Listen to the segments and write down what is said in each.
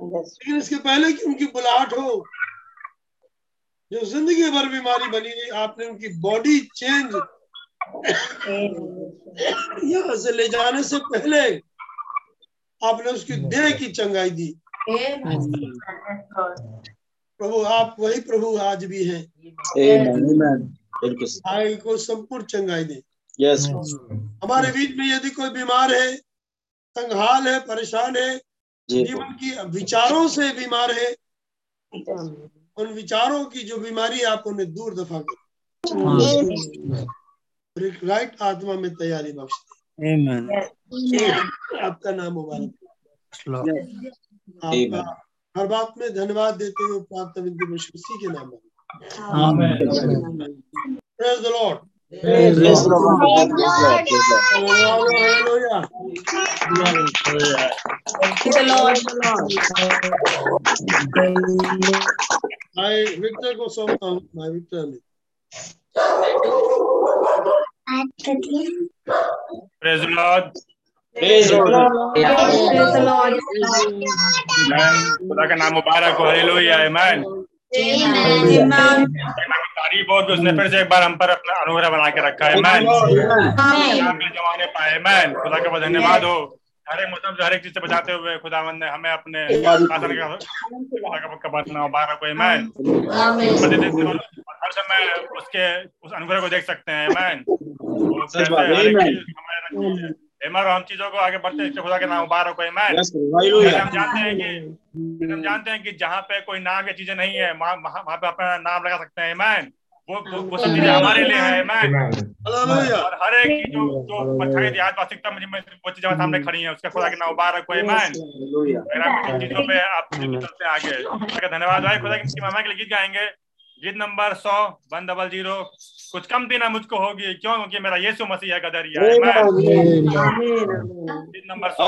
लेकिन इसके पहले कि उनकी बुलाहट हो जो ज़िंदगी भर बीमारी बनी रही आपने उनकी बॉडी चेंज यहाँ से ले जाने से पहले आपने उसकी देह की चंगाई दी। प्रभु आप वही प्रभु आज भी हैं. भाई को संपूर्ण चंगाई दे। Yes. हमारे बीच में यदि कोई बीमार है संघाल है परेशान है जीवन की विचारों से बीमार है। उन विचारों की जो बीमारी है, आप उन्हें दूर दफ़ा कर। राइट आत्मा में तैयारी बख्श आपका नाम मुबारक आपका हर बात में धन्यवाद देते हुए मसीह के नाम lord Praise the Lord. Praise the Lord. Praise the Lord. Hallelujah भाई विक्टर को सौंपता हूँ भाई विक्टर ने praise Lord Praise the Lord. खुदा का नाम मुबारक हो हालेलुया आमीन तारीफ़ हो उसने फिर से एक बार हम पर अपना अनुग्रह बना के रखा है। आमीन जमाने पाए आमीन खुदा का बहुत धन्यवाद हो। हर एक मौसम से हर एक चीज़ से बचाते हुए खुदावंद ने हमें अपने शासन का खुदा प्रतिदिन हर समय उसके उस अनुग्रह को देख सकते हैं। आमीन वो चीज़ हमें है चीज़ों को आगे बढ़ते इससे खुदा के नाम मुबारक हो. जैसे Hallelujah. हम जानते हैं कि हम जानते हैं कि जहाँ पे कोई नाम की चीज़ें नहीं है वहाँ वहाँ वहाँ पे अपना नाम लगा सकते हैं मैन वो वो, सब चीज़ें हमारे लिए है मैन और हर एक की जो जो पछाई आज वास्तविकता मुझे में वो चीज़ें सामने खड़ी हैं उसका खुदा के नाम मुबारक हो मैन Hallelujah. अगर आप इन चीज़ों पे आप चलते हैं आगे धन्यवाद भाई खुदा की महिमा के लिए गीत गाएँगे। गीत नंबर सौ वन डबल ज़ीरो कुछ कम देना मुझको होगी। क्यों? क्योंकि मेरा यीशु मसीह है गदरिया मैन गीत नंबर सौ।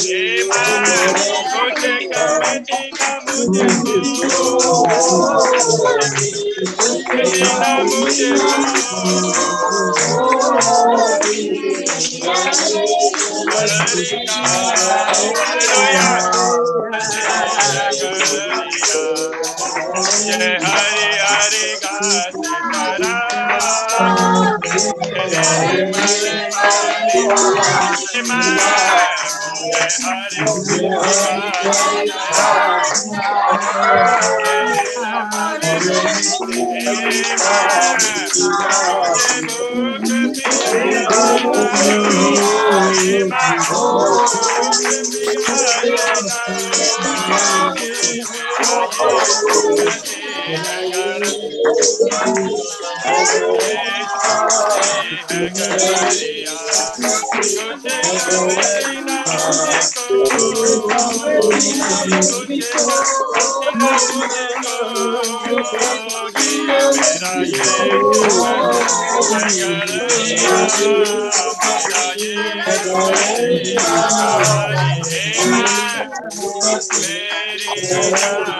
Hallelujah. Jai Hari yeah.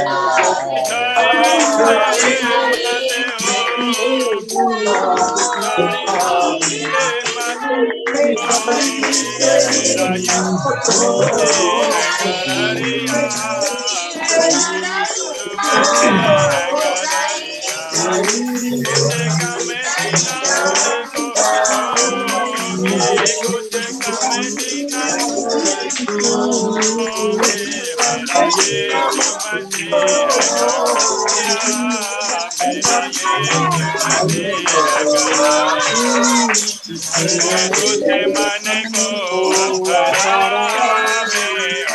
One hundred कुछ कम तीना मुझको कुछ कम तीना जय हरि हरि गाते तुझे मन को अपरावे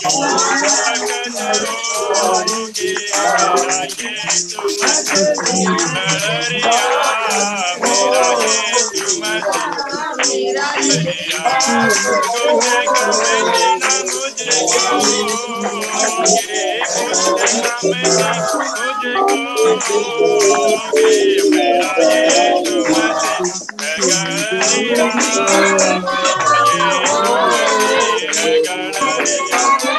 मेरे तुझे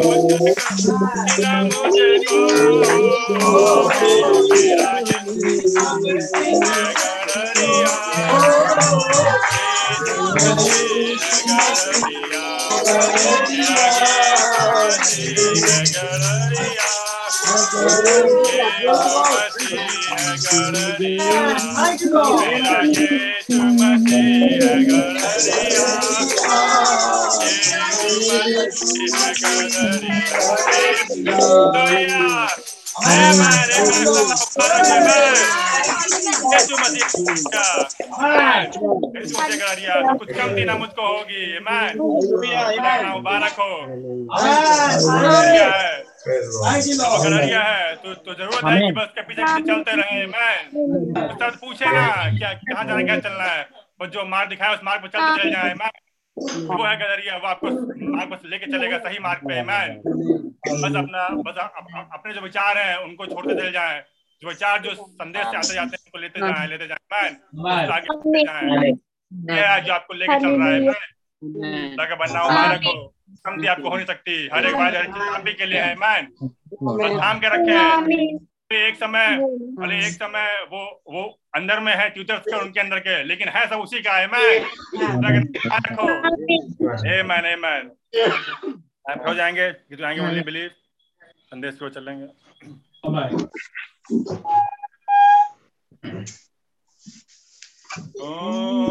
Yeah. और होगी ज़रूरत है बस के पीछे चलते रहे मैं उस्ताद पूछे ना क्या कहाँ जाना क्या चलना है जो मार्ग दिखाया उस मार्ग पर चलते चले जाए मैं वो है गलरिया वो आपको मार्ग बस लेके चलेगा सही मार्ग पे मैं बस अपना बस अपने जो विचार हैं उनको छोड़ते चले जाए जो विचार जो संदेश से आते जाते हैं उनको लेते जाए लेते जाए मैं आगे जाए। ये जो आपको लेके चल रहा है मैं ताकि बनना हो मुबारक हो कमती आपको हो नहीं सकती हर एक बार हर चीज़ आप ही के लिए है मैन बस थाम के रखे। हैं एक समय भले एक समय वो वो अंदर में है ट्यूटर्स के उनके अंदर के लेकिन है सब उसी का है मैं? रखो। ए मैन ए मैन आप हो जाएँगे कितने आएँगे ओनली बिलीव संदेश को चलेंगे। Oh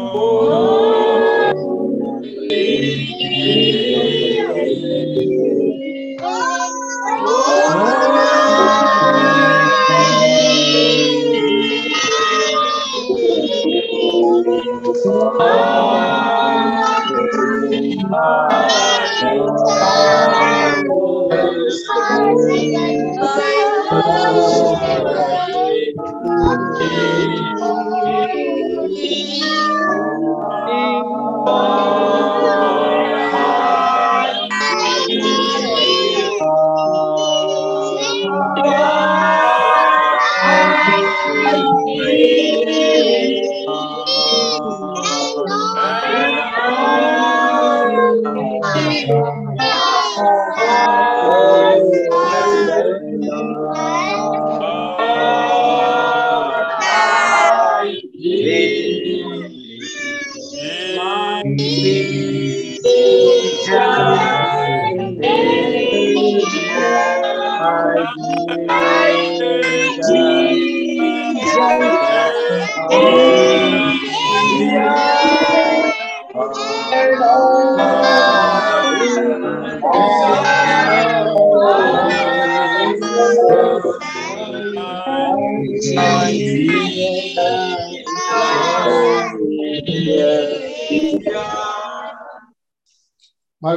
Oh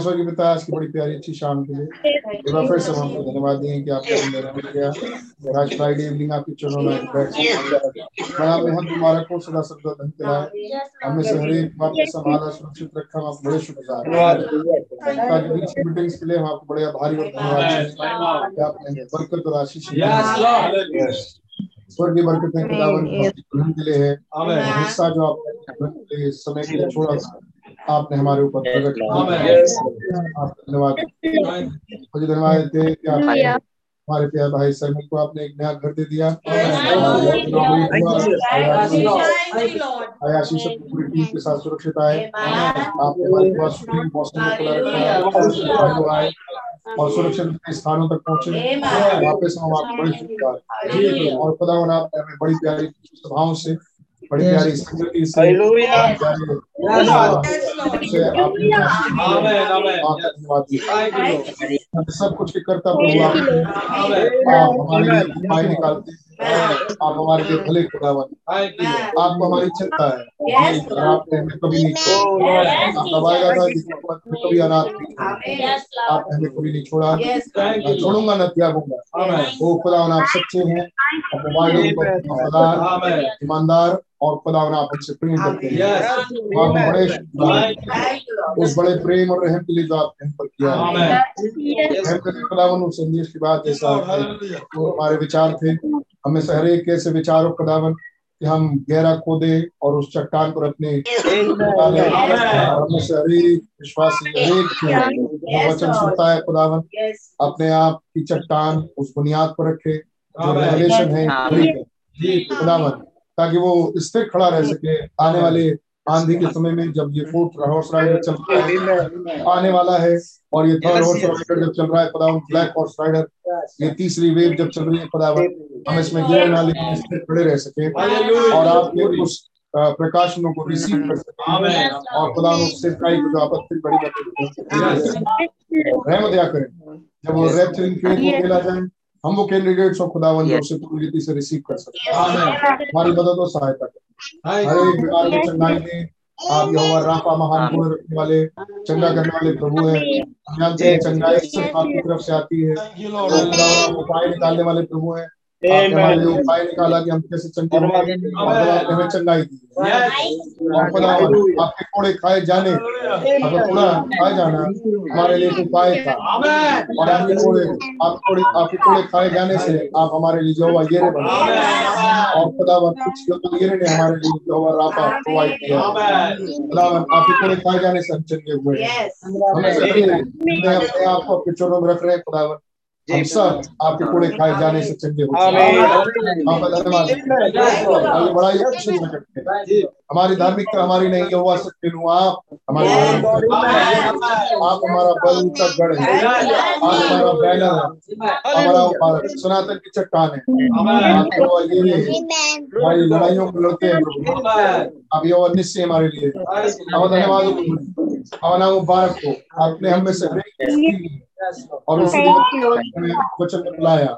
हमारे स्वर्गीय पिता आज की बड़ी प्यारी अच्छी शाम के लिए। एक बार फिर से हम आपको धन्यवाद देंगे कि आपने हमें रहमत किया और आज फ्राइडे इवनिंग आपके चरणों में बैठ बड़ा में हम तुम्हारा को सदा सदा धन दिलाए हमें से हर एक बात को संभाला सुरक्षित रखा हम आपको बड़े शुक्रगुजार आज बीच की मीटिंग्स के लिए हम आपको बड़े आभारी और धन्यवाद हैं कि आपने बरकत और आशीष। स्वर्गीय बरकतें खुदावन के लिए है। हिस्सा जो आपने समय के लिए छोड़ा आपने हमारे ऊपर प्रकट किया धन्यवाद। मुझे धन्यवाद देते हैं कि हमारे प्यारे भाई सैमुल को आपने एक नया घर दे दिया। आयाशी सब पूरी टीम के साथ सुरक्षित आए। आपने हमारे पास सुप्रीम मौसम में खुला रखा आए और सुरक्षित स्थानों तक पहुँचे। वापस हम आपको बड़ी शुक्रगुजार। और खुदा आपने हमें बड़ी प्यारी सभाओं से बड़ी प्यारी संगति से से धन्यवाद सब कुछ के करता प्रभु आप हमारे लिए उपाय निकालते हैं। आप हमारे लिए भले खुदावन आपको हमारी चिंता है आपने हमें कभी नहीं छोड़ा आप दबाएगा था जिसमें कभी अनाथ आपने हमें कभी नहीं छोड़ा मैं छोड़ूँगा न त्यागूँगा वो खुदावन आप सच्चे हैं ईमानदार और खुदावन आप हमसे प्रेम करते हैं आप बड़े उस बड़े प्रेम और रहम के लिए जो आपने हम पर किया है खुदावन उस संदेश की बात जैसा वो हमारे विचार थे हमें सहरे कैसे विचार विचारों खुदावन कि हम गहरा खोदे और उस चट्टान पर अपने हमें सहरी हर विश्वासी वचन सुनता है खुदावन। अपने आप की चट्टान उस बुनियाद पर रखे जो रेवलेशन है खुदावन ताकि वो स्थिर खड़ा रह सके आने वाले आंधी के समय में जब ये फोर्थ हॉर्स राइडर चल रहा है आने वाला है और ये थर्ड हॉर्स राइडर जब चल रहा है खुदावन ब्लैक हॉर्स राइडर ये तीसरी वेव जब चल रही है खुदावन हम इसमें गिरने ना स्थिर खड़े रह सके। और आपके उस प्रकाशनों को रिसीव कर सके। और खुदा उस सिरकाई को जो आपत्ति बड़ी रहमत या करें। जब वो रैप्चरिंग फ़ेज़ को खेला जाए हम वो कैंडिडेट्स और खुदावन जो उसे पूरी रीति से रिसीव कर सकते हैं हमारी मदद और सहायता करें। हर एक बीमार को चंगाई आप यहोवा राफा महान वाले चंगा करने वाले प्रभु है चंगाई सिर्फ़ आपकी तरफ़ से आती है तो उपाय निकालने वाले प्रभु हैं निकाला कि हम कैसे खुदा हमें चंगाई दी और आपके कोड़े खाए जाने अगर कोड़ा खाए जाना हमारे लिए तो उपाय था। और आपके कोड़े आप कोड़े आपके कोड़े खाए जाने से आप हमारे लिए जो हुआ ये बने और खुदावन कुछ लोग ये ने हमारे लिए जो हुआ रापा प्रोवाइड किया। खुदावन आपके कोड़े खाए जाने से हम चंगे हुए हैं। हमें अपने आप को अपने चरणों में रख रहे हैं खुदावन हम सब आपके कोड़े खाए जाने से चंगे हो आपका आगे बड़ा खुशी से करते। हमारी धार्मिकता हमारी नहीं है हुआ सकते हूँ आप हमारी। आप हमारा बल ऊँचा गढ़ है। आप हमारा बैनर है। हमारा हमारा सनातन की चट्टान है। तो ये हमारी लड़ाइयों को लड़ते हैं ये और निश्चय हमारे लिए। अब धन्यवाद। अब नाम मुबारक हो। आपने हमें से और उसने हमें वचन बुलाया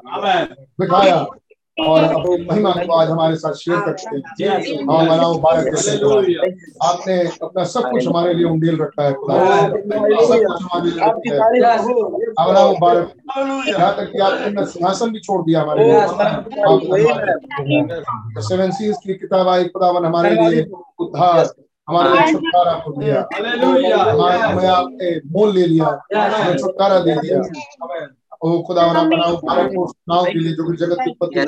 बिठाया और अपनी महिमा को आज हमारे साथ शेयर करते हैं। हम हमारा मुबारक करते आपने अपना सब कुछ हमारे लिए उंडेल रखा है खुदा सब कुछ हमारे लिए है। हमारा मुबारक। यहाँ तक कि आपने सिंहासन भी छोड़ दिया हमारे लिए। आप सेवन सीज की किताब आई खुदावन हमारे लिए उद्धार। हमारे लिए छुटकारा कर दिया। हमारे हमें आपने मोल ले लिया। हमें छुटकारा दे दिया। ओ खुदा आपका नाम मुबारक हो उस के लिए जो कि जगत की उत्पत्ति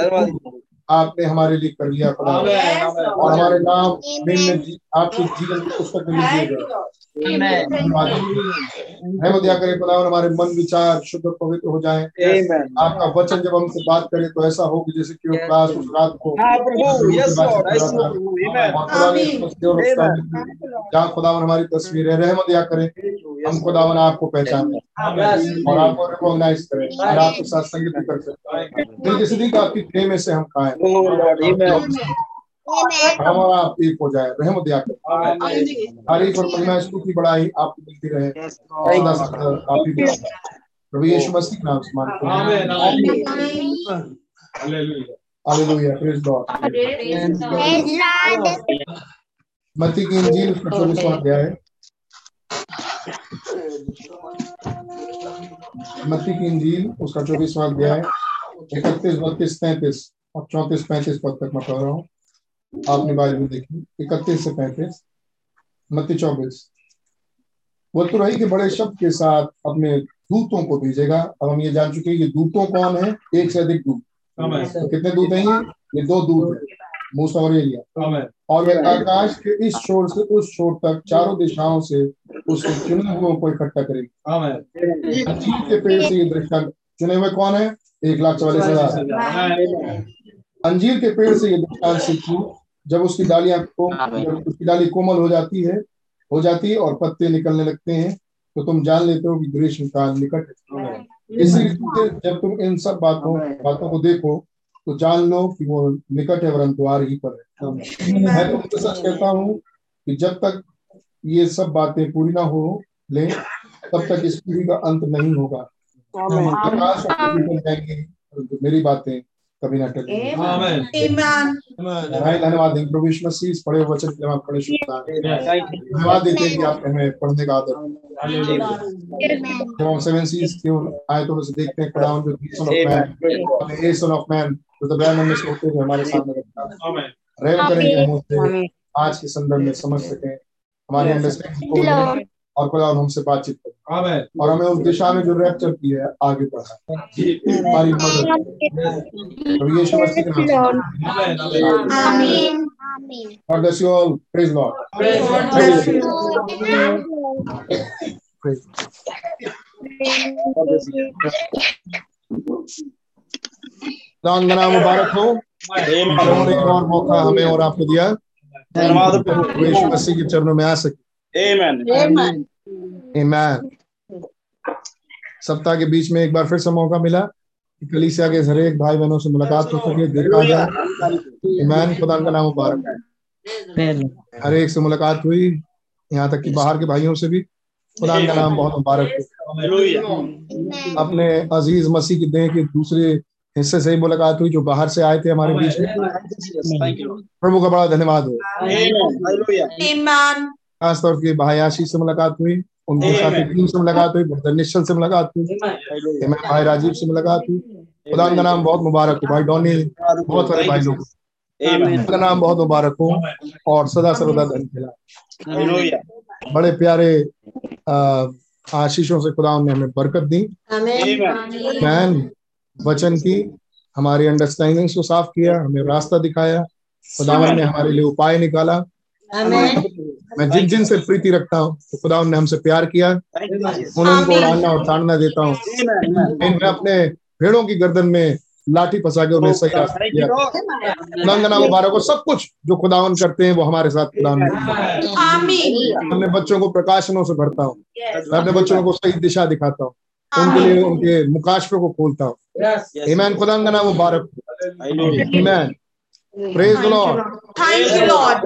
आपने हमारे लिए कर लिया खुदा। और हमारे नाम में आपके जीवन की पुस्तक में लिख दिया करे खुदा और हमारे मन विचार शुद्ध पवित्र हो जाए। आपका वचन जब हमसे बात करे तो ऐसा हो कि जैसे कि वो क्लास उस रात को जहाँ खुदावन हमारी तस्वीर है रहमत या करें। हम खुदावन आपको पहचाने और आपको रिकॉग्नाइज करें। और आपके साथ संगीत कर सकते हैं। दिल की आपकी प्रेम से हम खाएँ। हमारा आप एक हो जाए। रहमत या करें। तारीफ़ और महिमा स्तुति बड़ाई आपको मिलती रहे। आप ही प्रभु यीशु मसीह के नाम से मांगते हैं। हालेलुया प्रेज गॉड मत्ती की इंजील उसका चौबीसवां अध्याय है। मत्ती की इंजील उसका चौबीसवां अध्याय इकतीस बत्तीस तैतीस और चौतीस पैंतीस पद तक मैं पढ़ रहा हूँ। आपने बाइबल में देखी। इकतीस से पैंतीस मत्ती चौबीस। वो तुरही के बड़े शब्द के साथ अपने दूतों को भेजेगा। अब हम ये जान चुके हैं कि दूतों कौन है? एक से अधिक दूत। तो कितने दूत हैं ये? ये दो दूत है। मूसा और एलिया और वे आकाश के इस छोर से उस छोर तक चारों दिशाओं से उसके चुने हुए को इकट्ठा करेंगे। के पेड़ से ये दृष्टांत चुने हुए कौन है? एक लाख चौवालीस हज़ार। अंजीर के पेड़ से ये दृष्टांत सीखी जब उसकी डालियाँ जब उसकी डाली कोमल हो जाती है हो जाती है और पत्ते निकलने लगते हैं तो तुम जान लेते हो कि ग्रीष्म काल निकट है। इसलिए जब तुम इन सब बातों बातों को देखो तो जान लो कि वो निकट है वरन द्वार ही पर है। मैं तुमसे सच कहता हूँ कि जब तक ये सब बातें पूरी ना हो ले तब तक इस पीढ़ी का अंत नहीं होगा। प्रकाश जाएँगे परंतु मेरी बातें कभी ना टकेंगी धन्यवाद देंगे प्रभु मसीह इस पढ़े वचन के बड़े शुक्रिया धन्यवाद देते हैं कि आप हमें पढ़ने का आदर। जब हम सेवन सीज के आयतों में से देखते हैं खुदा जो सन ऑफ़ मैन तो हुए हमारे सामने रहम आज के संदर्भ में समझ सकें। हमारी अंडरस्टैंडिंग को और खुदा हमसे बातचीत करें। और हमें उस दिशा में जो रैप्चर की है आगे बढ़ा हमारी मदद God bless you all. नाम मुबारक हो। और एक और मौका हमें और आपको दिया। यीशु मसीह के चरणों में आ सके। Amen. Amen. सप्ताह के बीच में एक बार फिर से मौका मिला कि कलीसिया के हर एक भाई बहनों से मुलाकात हो सके देखा जाए। ईमान खुदा का नाम मुबारक है। हर एक से मुलाकात हुई यहाँ तक कि बाहर के भाइयों से भी। खुदा का नाम बहुत मुबारक हो। अपने अज़ीज़ मसीह की देह के दूसरे हिस्से से ही मुलाकात हुई जो बाहर से आए थे हमारे बीच में। प्रभु का बड़ा धन्यवाद हो। खासतौर पर भाई आशीष से मुलाकात हुई उनके साथ टीम से मुलाकात हुई ब्रदर निश्चल से मुलाकात हुई। मैं भाई राजीव से मुलाकात हुई। खुदा का नाम बहुत मुबारक हो भाई डॉनी बहुत सारे भाई लोग। का नाम बहुत मुबारक हो और सदा सर्वदा धन खिला बड़े प्यारे आशीषों से खुदा ने हमें बरकत दी। मैन वचन की हमारी अंडरस्टैंडिंग को साफ़ किया हमें रास्ता दिखाया खुदावन ने हमारे लिए उपाय निकाला। मैं जिन जिन से प्रीति रखता हूँ तो खुदा ने हमसे प्यार किया उनको उड़ाना और ताड़ना देता हूँ। मैं अपने भेड़ों की गर्दन में लाठी फंसा के उन्हें सही रास्ता दिया। खुदा मुबारक हो सब कुछ जो खुदावन करते हैं वो हमारे साथ खुदा अपने बच्चों को प्रकाशनों से भरता हूँ। मैं अपने बच्चों को सही दिशा दिखाता हूँ। उनके लिए उनके मुकाशफे को खोलता हूँ। ईमान खुदा का नाम मुबारक। ईमान praise lord thank you lord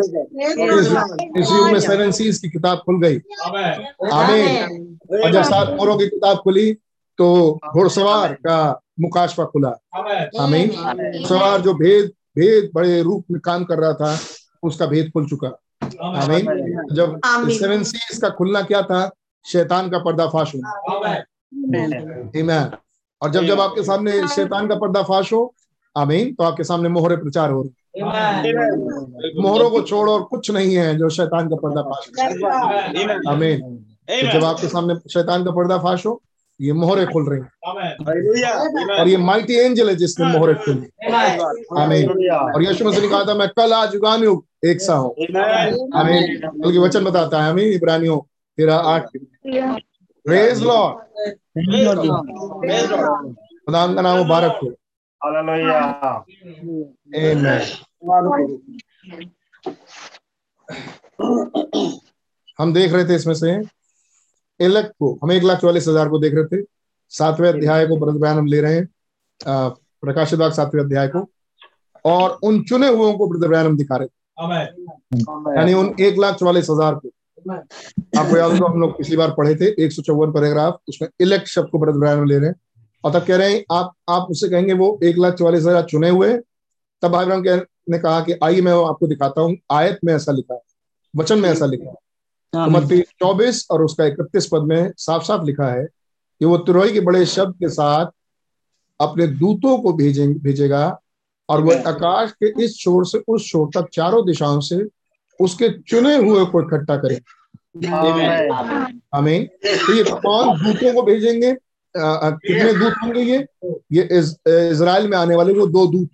इस युग में सेवन सीज की किताब खुल गई। आमीन। और जब सात मोरों की किताब खुली तो घुड़सवार का मुकाशफा खुला। आमीन। सवार जो भेद भेद बड़े रूप में काम कर रहा था उसका भेद खुल चुका। आमीन। जब सेवन सीज का खुलना क्या था शैतान का पर्दाफाश होना ईमान और जब जब आपके सामने शैतान का पर्दाफाश हो आमीन तो आपके सामने मोहरे प्रचार हो रहे मोहरों को छोड़ और कुछ नहीं है जो शैतान का पर्दाफाश आमीन। तो जब आपके सामने शैतान का पर्दाफाश हो ये मोहरे खुल रही हैं। और ये माइटी एंजल है जिसने मोहरे खोली। आमीन। और यीशु मसीह ने कहा था मैं कल आज युगान युग एक सा हूँ। आमीन। बल्कि वचन बताता है आमीन इब्रानियों तेरा आठ प्रेज लॉर्ड खुदा का नाम मुबारक हो हम देख रहे थे इसमें से इलेक्ट को हम एक लाख चौवालीस हज़ार को देख रहे थे। सातवें अध्याय को बयान हम ले रहे हैं प्रकाशित बाग सातवें अध्याय को। और उन चुने हुओं को ब्रदर बयान हम दिखा रहे थे। यानी उन एक लाख चौवालीस हज़ार को। आपको याद होगा हम लोग पिछली बार पढ़े थे एक सौ चौवन पैराग्राफ उसमें इलेक्ट शब्द को ब्रदर बयान में ले रहे हैं। और तब कह रहे हैं आप आप उससे कहेंगे वो एक लाख चौवालीस हज़ार चुने हुए तब भाई ब्रह्म ने कहा कि आइए मैं आपको दिखाता हूँ आयत में ऐसा लिखा है वचन में ऐसा लिखा है। तो मत्ती चौबीस और उसका इकतीस पद में साफ़ साफ़ लिखा है कि वो तुरई के बड़े शब्द के साथ अपने दूतों को भेजेंगे भेजेगा और वो आकाश के इस छोर से उस छोर तक चारों दिशाओं से उसके चुने हुए को इकट्ठा करें। आमीन। तो ये कौन दूतों को भेजेंगे। कितने दूत होंगे ये? ये इस, इजराइल में आने वाले वो दो दूत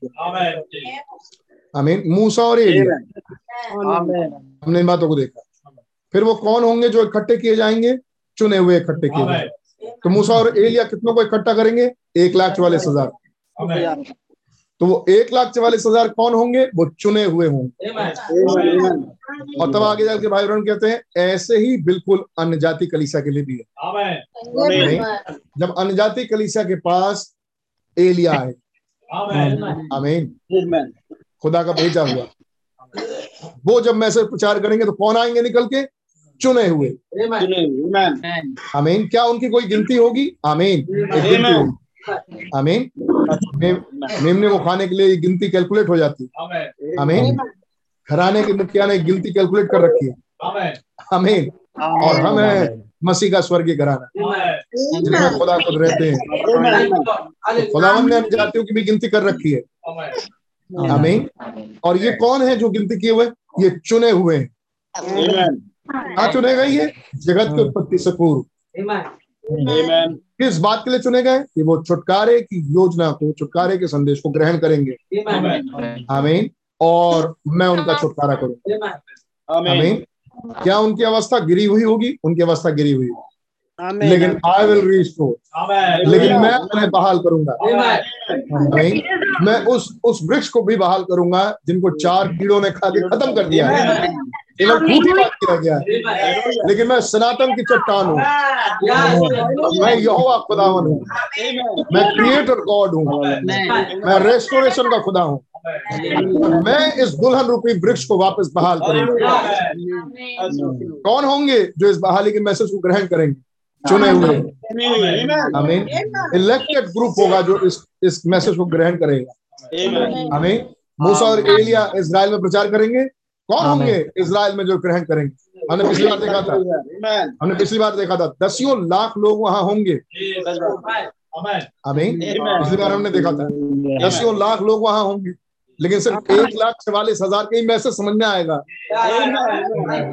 आमीन। मूसा और एलिया हमने इन बातों को देखा। फिर वो कौन होंगे जो इकट्ठे किए जाएँगे? चुने हुए इकट्ठे किए जाएँगे। तो मूसा और एलिया कितनों को इकट्ठा करेंगे? एक लाख चौवालीस हज़ार। तो वो एक लाख चवालीस हज़ार कौन होंगे? वो चुने हुए होंगे और तब आगे जाके भाई बहन कहते हैं ऐसे ही बिल्कुल अन्य जाति कलीसा के लिए भी है। जब अन्य जाति कलीसा के पास एलिया है। आमीन। खुदा का भेजा हुआ। वो जब मैसेज प्रचार करेंगे तो कौन आएँगे निकल के? चुने हुए। आमीन। क्या उनकी कोई गिनती होगी? आमीन। एक गिनती होगी। आमीन। मेमने को खाने के लिए गिनती कैलकुलेट हो जाती। आमीन। घराने के मुखिया ने गिनती कैलकुलेट कर रखी है। आमीन। और हम है मसीह का स्वर्गीय घराना। जिसमें खुदा खुद रहते हैं। खुदावन ने जातियों की भी गिनती कर रखी है। आमीन। और ये कौन है जो गिनती किए हुए? ये चुने हुए हैं। कहा चुने गए ये? जगत की उत्पत्ति से पूर्व। किस बात के लिए चुने गए? कि वो छुटकारे की योजना को छुटकारे के संदेश को ग्रहण करेंगे। आमीन। और मैं उनका छुटकारा करूँगा आमीन। क्या उनकी अवस्था गिरी हुई होगी? उनकी अवस्था गिरी हुई होगी। लेकिन आई विल रीच रिस्टोर लेकिन मैं उन्हें बहाल करूँगा। नहीं मैं उस उस वृक्ष को भी बहाल करूँगा जिनको चार कीड़ों ने खा के खत्म कर दिया है। बात किया गया है। लेकिन मैं सनातन की चट्टान हूँ। मैं यहोवा खुदावन हूँ। मैं क्रिएटर गॉड हूँ। मैं रेस्टोरेशन का खुदा हूँ। मैं इस दुल्हन रूपी वृक्ष को वापस बहाल करूँगा। कौन होंगे जो इस बहाली के मैसेज को ग्रहण करेंगे? चुने हुए। आमीन। इलेक्टेड ग्रुप होगा जो इस इस मैसेज को ग्रहण करेगा। हमें मूसा और एलिया इसराइल में प्रचार करेंगे। कौन होंगे इसराइल में जो ग्रहण करेंगे? हमने पिछली बार देखा था। हमने पिछली बार देखा था। दसियों लाख लोग वहाँ होंगे। अमीन पिछली बार हमने देखा था। दसियों लाख लोग वहाँ होंगे। लेकिन सिर्फ़ एक लाख चवालीस हज़ार के ही मैसेज समझ में आएगा।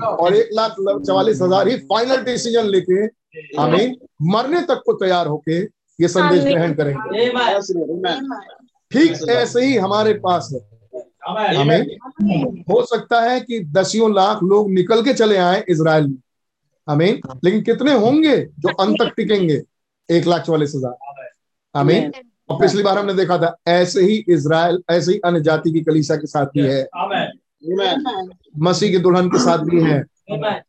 और एक लाख चवालीस हज़ार ही फाइनल डिसीज़न लेके आमीन मरने तक को तैयार होके ये संदेश ग्रहण करेंगे। ठीक ऐसे ही हमारे पास है। हमें हो सकता है कि दसियों लाख लोग निकल के चले आए इसराइल में। हमें लेकिन कितने होंगे जो अंत तक टिकेंगे? एक लाख चौवालीस हज़ार। आमीन। और पिछली बार हमने देखा था ऐसे ही इसराइल ऐसे ही अन्य जाति की कलीसा के साथ भी है। मसीह के दुल्हन के साथ भी है।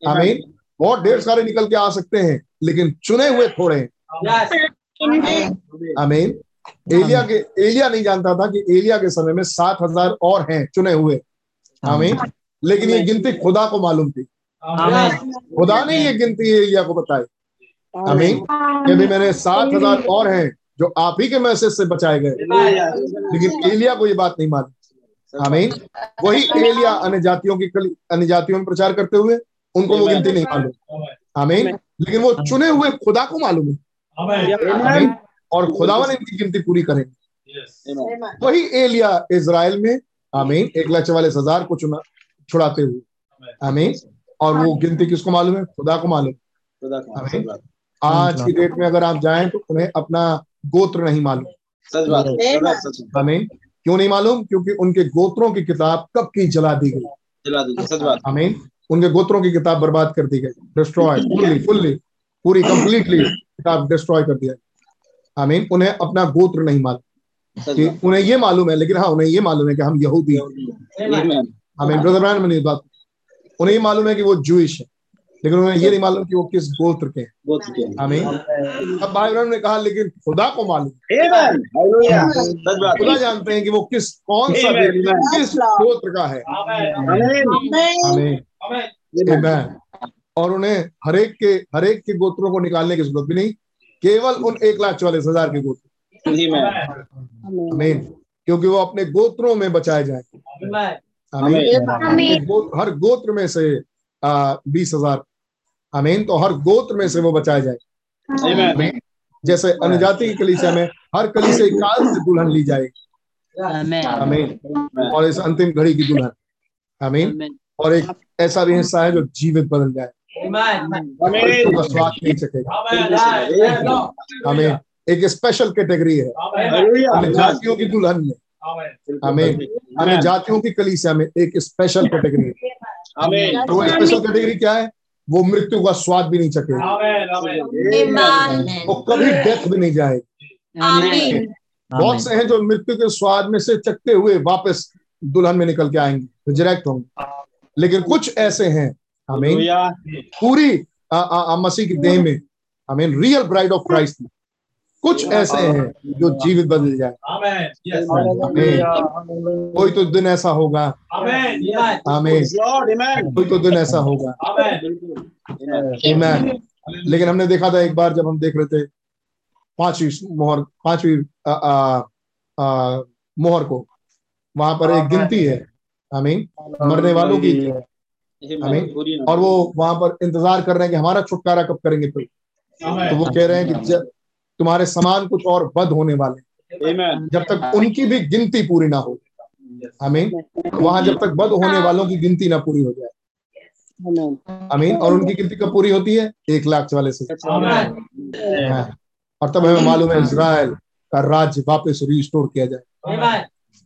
आमीन। बहुत ढेर सारे निकल के आ सकते हैं लेकिन चुने हुए थोड़े आमीन। एलिया के एलिया नहीं जानता था कि एलिया के समय में सात हज़ार और हैं चुने हुए। आमीन। लेकिन ये गिनती खुदा को मालूम थी। खुदा ने ये गिनती एलिया को बताई। आमीन। कि मैंने सात हज़ार और हैं जो आप ही के मैसेज से बचाए गए। लेकिन एलिया को ये बात नहीं मालूम। आमीन। वही एलिया अन्य जातियों की अन्य जातियों में प्रचार करते हुए उनको वो गिनती नहीं मालूम। आमीन। लेकिन वो चुने हुए खुदा को मालूम है। आमीन। और खुदावन इनकी गिनती पूरी करेंगे वही एलिया इसराइल में आमीन एक लाख चवालीस हज़ार को चुना छुड़ाते हुए। आमीन। और वो गिनती किसको मालूम है? खुदा को मालूम। आमीन। आज की डेट में अगर आप जाएँ तो उन्हें अपना गोत्र नहीं मालूम। सच बात है। हमें क्यों नहीं मालूम? क्योंकि उनके गोत्रों की किताब कब की जला दी गई। जला दीजिए सच बात। हमें उनके गोत्रों की किताब बर्बाद कर दी गई। डिस्ट्रॉय फुल्ली फुल्ली पूरी कंप्लीटली किताब डिस्ट्रॉय कर दिया। हमें उन्हें अपना गोत्र नहीं मालूम। कि उन्हें ये मालूम है लेकिन हाँ उन्हें ये मालूम है कि हम यहूदी हैं. हमें ब्रदर नहीं बात। उन्हें ये मालूम है कि वो जूश है। लेकिन उन्हें ये नहीं मालूम कि वो किस गोत्र के हैं। हमें अब भाई ने कहा लेकिन खुदा को मालूम। खुदा जानते हैं कि वो किस कौन सा किस गोत्र का है। हमें और उन्हें हरेक के हरेक के गोत्रों को निकालने की ज़रूरत भी नहीं केवल उन एक लाख चौवालीस हज़ार के गोत्र. क्योंकि वो अपने गोत्रों में बचाए जाएँगे। गो- हर गोत्र में से बीस हज़ार आमीन तो हर गोत्र में से वो बचाए जाए जैसे अन्यजाति की कलीसिया में हर कलीसिया काल से दुल्हन ली जाएगी। आमीन। और इस अंतिम घड़ी की दुल्हन। आमीन। और एक ऐसा भी हिस्सा है जो जीवित बदल जाए। नहीं सकेगा आमीन। एक स्पेशल कैटेगरी है. जातियों की दुल्हन में। हमें अन्य जातियों की कलीसिया में एक स्पेशल कैटेगरी है। तो वो स्पेशल कैटेगरी क्या है? वो मृत्यु का स्वाद भी नहीं चखे वो कभी डेथ भी नहीं जाएगी। आमीन बहुत से हैं जो मृत्यु के स्वाद में से चकते हुए वापस दुल्हन में निकल के आएँगे। रिजरेक्ट होंगे। लेकिन कुछ ऐसे हैं। हमें पूरी आ, आ, आ, मसीह के देह में। हमें रियल ब्राइड ऑफ़ क्राइस्ट में कुछ ऐसे हैं जो जीवित बदल जाए। आमीन। कोई तो दिन ऐसा होगा। आमीन. Amen. कोई तो दिन ऐसा होगा. लेकिन हमने देखा था एक बार जब हम देख रहे थे पांचवी मोहर पांचवी मोहर को। वहाँ पर एक गिनती है। आमीन मरने वालों की। ना- और वो वहाँ पर इंतज़ार कर रहे हैं कि हमारा छुटकारा कब करेंगे तो वो कह रहे हैं कि जब तुम्हारे समान कुछ और बद होने वाले जब तक उनकी भी गिनती पूरी ना हो। आमीन वहाँ जब तक बद होने वालों की गिनती ना पूरी हो जाए। आमीन और उनकी गिनती कब पूरी होती है? एक लाख चवालीस हज़ार। हाँ। और तब हमें मालूम है इसराइल का राज्य वापस रिस्टोर किया जाए।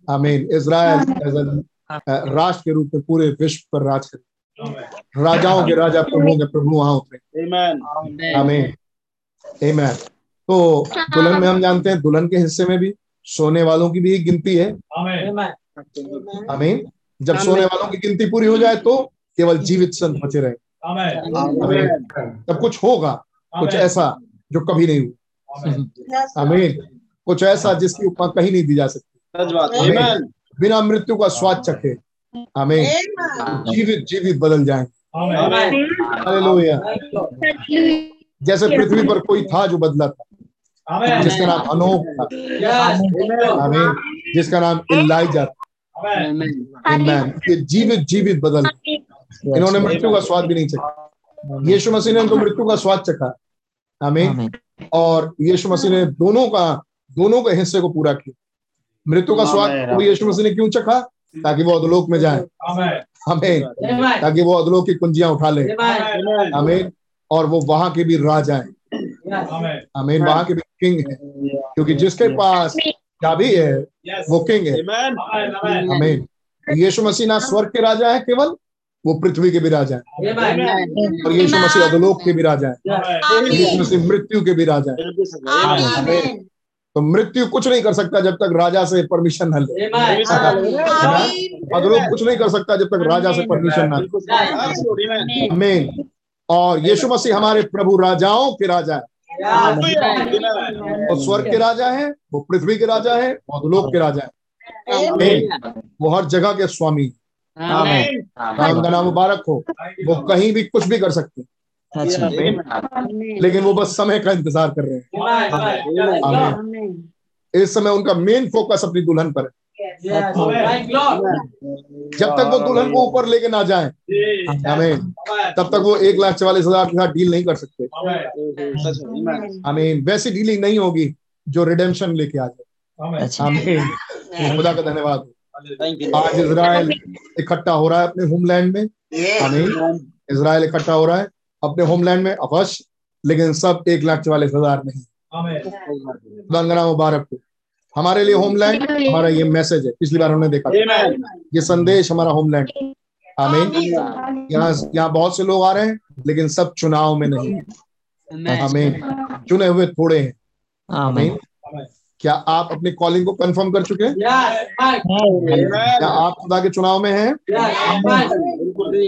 आमीन इसराइल राष्ट्र के रूप में पूरे विश्व पर राज करे। राजाओं के राजा प्रभुओं के प्रभु वहाँ उतरे. आमीन आमीन तो दुल्हन में हम जानते हैं दुल्हन के हिस्से में भी सोने वालों की भी एक गिनती है। आमीन। जब सोने वालों की गिनती पूरी हो जाए तो केवल जीवित संत बचे रहे। Amen. तब कुछ होगा कुछ ऐसा जो कभी नहीं हुआ। आमीन। कुछ ऐसा जिसकी उपमा कहीं नहीं दी जा सकती. बिना मृत्यु का स्वाद चखे। आमीन। जीवित जीवित बदल जाए Amen. हालेलुया। जैसे पृथ्वी पर कोई था जो बदला था। जिसका नाम अनोख था। आमीन। जिसका नाम इलाइजा था। जीवित जीवित बदल। इन्होंने मृत्यु का स्वाद भी नहीं चखा। यीशु मसीह ने तो मृत्यु का स्वाद चखा। हमें और यीशु मसीह ने दोनों का दोनों के हिस्से को पूरा किया। मृत्यु का स्वाद वो यीशु मसीह ने क्यों चखा? ताकि वो अधलोक में जाए। हमें ताकि वो अधलोक की कुंजियाँ उठा ले। हमें और वो वहाँ के भी राजा हैं आमीन वहाँ के भी किंग है क्योंकि जिसके पास चाबी है वो किंग है Amen. आमीन यीशु मसीह ना स्वर्ग के राजा है केवल वो पृथ्वी के भी राजा है और यीशु मसीह अधलोक के भी राजा है यीशु मसीह मृत्यु के भी राजा है तो मृत्यु कुछ नहीं कर सकता जब तक राजा से परमिशन न ले अधलोक कुछ नहीं कर सकता जब तक राजा से परमिशन न ले और यीशु मसीह हमारे प्रभु राजाओं के राजा है. वो स्वर्ग के राजा है वो पृथ्वी के राजा है वो अधलोक के राजा है। वो हर जगह के स्वामी हैं। नाम का नाम मुबारक हो। वो कहीं भी कुछ भी कर सकते हैं। लेकिन वो बस समय का इंतज़ार कर रहे हैं। इस समय उनका मेन फोकस अपनी दुल्हन पर है। जब तक वो दुल्हन को ऊपर लेके ना जाए। आमीन तब तक वो एक लाख चवालीस हज़ार के साथ डील नहीं कर सकते। में। आमीन वैसी डीलिंग नहीं होगी जो रिडेम्पशन लेके आ जाए। आमीन खुदा का धन्यवाद. आज इसराइल इकट्ठा हो रहा है अपने होमलैंड में। आमीन इसराइल इकट्ठा हो रहा है अपने होमलैंड में अवश्य लेकिन सब एक लाख चवालीस हज़ार नहीं। खुदा का मुबारक हो। हमारे लिए होमलैंड हमारा ये मैसेज है। पिछली बार हमने देखा ये संदेश हमारा होमलैंड है। आमीन यहाँ यहाँ बहुत से लोग आ रहे हैं लेकिन सब चुनाव में नहीं हमें चुने हुए थोड़े हैं। आमीन क्या आप अपनी कॉलिंग को कंफर्म कर चुके हैं? क्या आप खुदा के चुनाव में हैं? क्या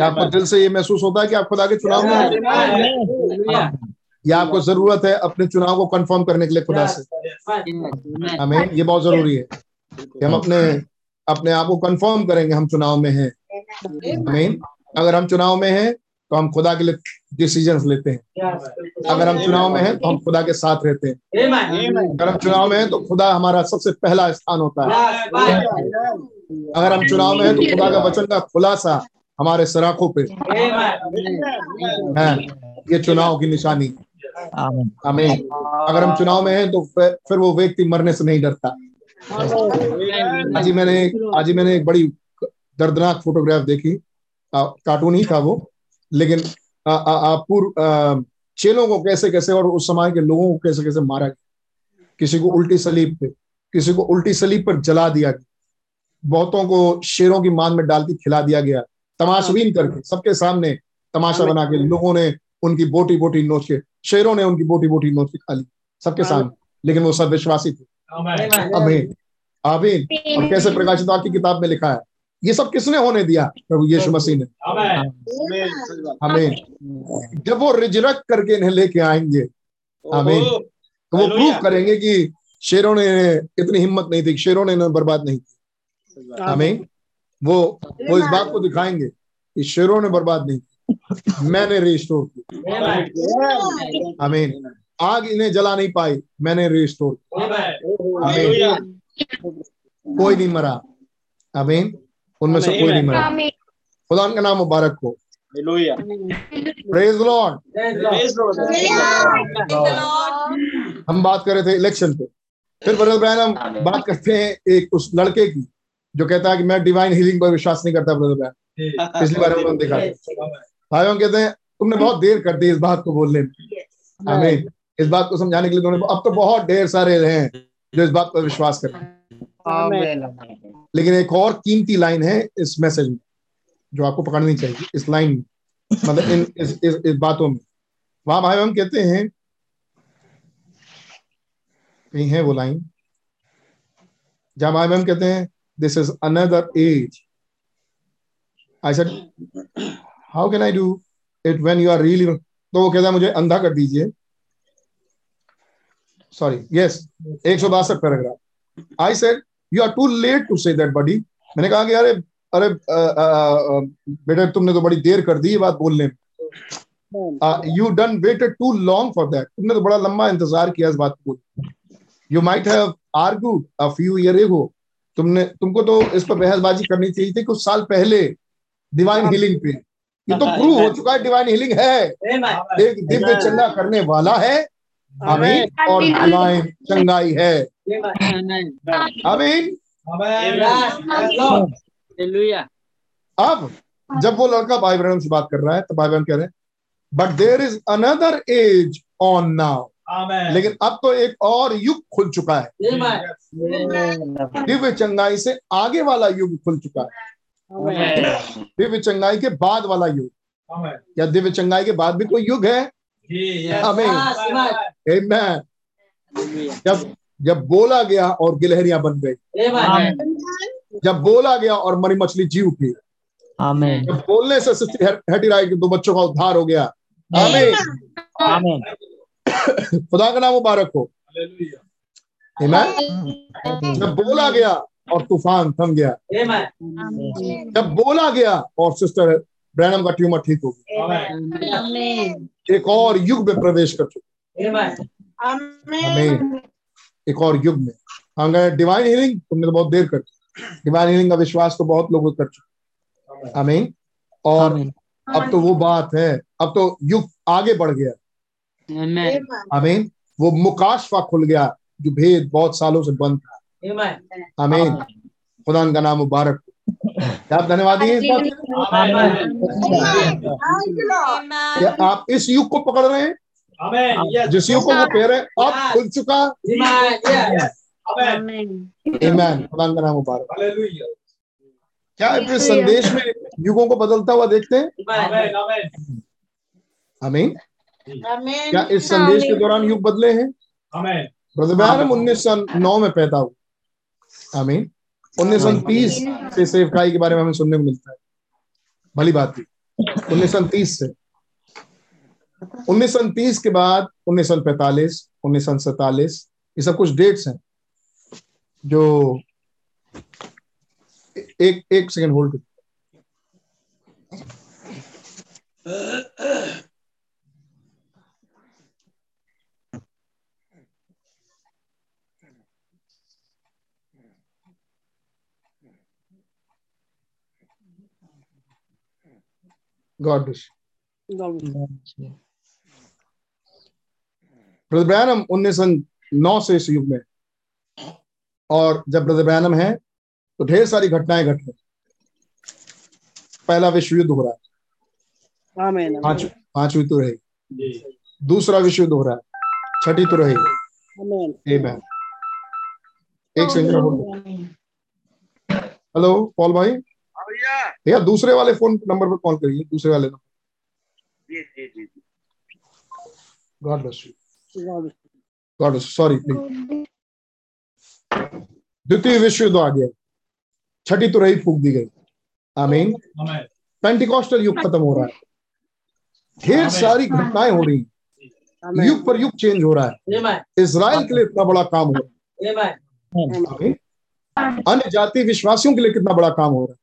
आपको दिल से ये महसूस होता है कि आप खुदा के चुनाव में हैं? या आपको ज़रूरत है अपने चुनाव को कंफर्म करने के लिए खुदा से। हमें ये बहुत ज़रूरी है कि हम अपने अपने आप को कंफर्म करेंगे हम चुनाव में हैं। हमें अगर हम चुनाव में हैं तो हम खुदा के लिए डिसीज़न लेते हैं। अगर हम चुनाव में हैं तो हम खुदा के साथ रहते हैं। अगर हम चुनाव में हैं तो खुदा हमारा सबसे पहला स्थान होता है। अगर हम चुनाव में हैं तो खुदा का वचन का खुलासा हमारे सराखों पे। है। ये चुनाव की निशानी। है अगर हम चुनाव में हैं तो फिर फिर वो व्यक्ति मरने से नहीं डरता। आज ही मैंने आज ही मैंने एक बड़ी दर्दनाक फोटोग्राफ देखी। कार्टून ही था वो। लेकिन पूर्व चेलों को कैसे कैसे और उस समय के लोगों को कैसे कैसे मारा गया। किसी को उल्टी सलीब पे किसी को उल्टी सलीब पर जला दिया गया। बहुतों को शेरों की मान में डाल के खिला दिया गया। तमाशबीन करके सबके सामने तमाशा बना के लोगों ने उनकी बोटी बोटी नोच। के शेरों ने उनकी बोटी बोटी नोच खा ली सबके सामने लेकिन वो सब विश्वासी थे। अमीन आमीन। और कैसे प्रकाशित की किताब में लिखा है ये सब किसने होने दिया? प्रभु यीशु मसीह ने। हमें जब वो रिजरक करके इन्हें लेके आएँगे हमें तो वो प्रूव करेंगे कि शेरों ने इतनी हिम्मत नहीं थी शेरों ने इन्हें बर्बाद नहीं की हमें वो वो इस बात। को दिखाएँगे कि शेरों ने बर्बाद नहीं मैंने रिस्टोर की आमीन आग इन्हें जला नहीं पाई मैंने रिस्टोर कोई नहीं मरा। आमीन उनमें से कोई नहीं मरा। खुदा का नाम मुबारक हो। प्रेज लॉर्ड हम बात कर रहे थे इलेक्शन पे। फिर ब्रदर ब्रायन हम बात करते हैं एक उस लड़के की जो कहता है कि मैं डिवाइन हीलिंग पर विश्वास नहीं करता ब्रदर ब्रायन पिछली बार हमने देखा। भाई हम कहते हैं तुमने बहुत देर कर दी इस बात को बोलने में। हमें इस बात को समझाने के लिए तुमने अब तो बहुत ढेर सारे हैं जो इस बात पर विश्वास करते हैं। लेकिन एक और कीमती लाइन है इस मैसेज में जो आपको पकड़नी चाहिए इस लाइन में मतलब इन इस, इस, इस बातों में। वहाँ भाई हम कहते हैं कहीं है वो लाइन? जहाँ भाई हम कहते हैं this is another age I said how can I do it when you are really तो वो कहता है मुझे अंधा कर दीजिए. सॉरी यस एक सौ बासठ paragraph I said you are too late to say that buddy मैंने कहा कि अरे अरे बेटा तुमने तो बड़ी देर कर दी ये बात बोलने में. You done waited too long for that तुमने तो बड़ा लंबा इंतज़ार किया इस बात को you might have argued a few year ago तुमने तुमको तो इस पर बहसबाजी करनी चाहिए थी कुछ साल पहले डिवाइन हीलिंग पे। ये तो प्रूव हो चुका है डिवाइन हीलिंग है। एक दिव्य चंगा करने वाला है। आमीन। और डिवाइन चंगाई है। आमीन। अब जब वो लड़का भाई बहन से बात कर रहा है तो भाई बहन कह रहे हैं but there is another age on now लेकिन अब तो एक और युग खुल चुका है। दिव्य चंगाई से आगे वाला युग खुल चुका है। दिव्य चंगाई के बाद वाला युग। क्या दिव्य चंगाई के बाद भी कोई युग है? आमीन जब जब बोला गया और गिलहरियाँ बन गई। जब बोला गया और मरी मछली जी उठी आमीन। जब बोलने से सिस्टर राय के दो बच्चों का उद्धार हो गया। आमीन। आमीन। खुदा का नाम मुबारक हो। आमीन। जब बोला गया और तूफ़ान थम गया। जब बोला गया और सिस्टर ब्रैनम का ट्यूमर ठीक हो गया। एक और युग में प्रवेश कर चुके। एक और युग में। हम गए डिवाइन हीलिंग तुमने तो बहुत देर कर डिवाइन हीलिंग का विश्वास तो बहुत लोग कर चुके। आमीन और अब तो वो बात है। अब तो युग आगे बढ़ गया। आमीन वो मुकाशफा खुल गया जो भेद बहुत सालों से बंद था। आमीन खुदा का नाम मुबारक क्या आप धन्यवाद बात आप इस युग को पकड़ रहे हैं जिस युग को वो कह रहे हैं अब खुल चुका ईमान खुदा का नाम मुबारक क्या इस संदेश में युगों को बदलता हुआ देखते हैं आमीन क्या इस संदेश के दौरान युग बदले हैं ब्रदर उन्नीस सौ नौ में पैदा हुआ आमीन। उन्नीस सौ तीस से सेवकाई के बारे में हमें सुनने को मिलता है। भली बात थी। उन्नीस सौ तीस से। उन्नीस सौ तीस के बाद उन्नीस सौ पैंतालीस, उन्नीस सौ सैतालीस, ये सब कुछ डेट्स हैं। जो एक एक second hold God bless brother Branham उन्नीस सौ नौ से इस युग में और जब ब्रदर ब्रैनम है तो ढेर सारी घटनाएँ घट रही पहला विश्व युद्ध हो रहा है। पाँच पांचवी तो रही। दूसरा विश्व युद्ध हो रहा है। छठी तो रही। Amen. एक सेकंड हेलो पॉल भाई? भैया दूसरे वाले फ़ोन नंबर पर कॉल करिए दूसरे वाले number God bless you God sorry please द्वितीय विश्व युद्ध आ गया छठी तुरही फूक दी गई। आमीन। पेंटिकॉस्टल युग खत्म हो रहा है। ढेर सारी घटनाएँ हो रही युग पर युग चेंज हो रहा है। इसराइल के लिए इतना बड़ा काम हो रहा है। अन्य जाति विश्वासियों के लिए कितना बड़ा काम हो रहा है।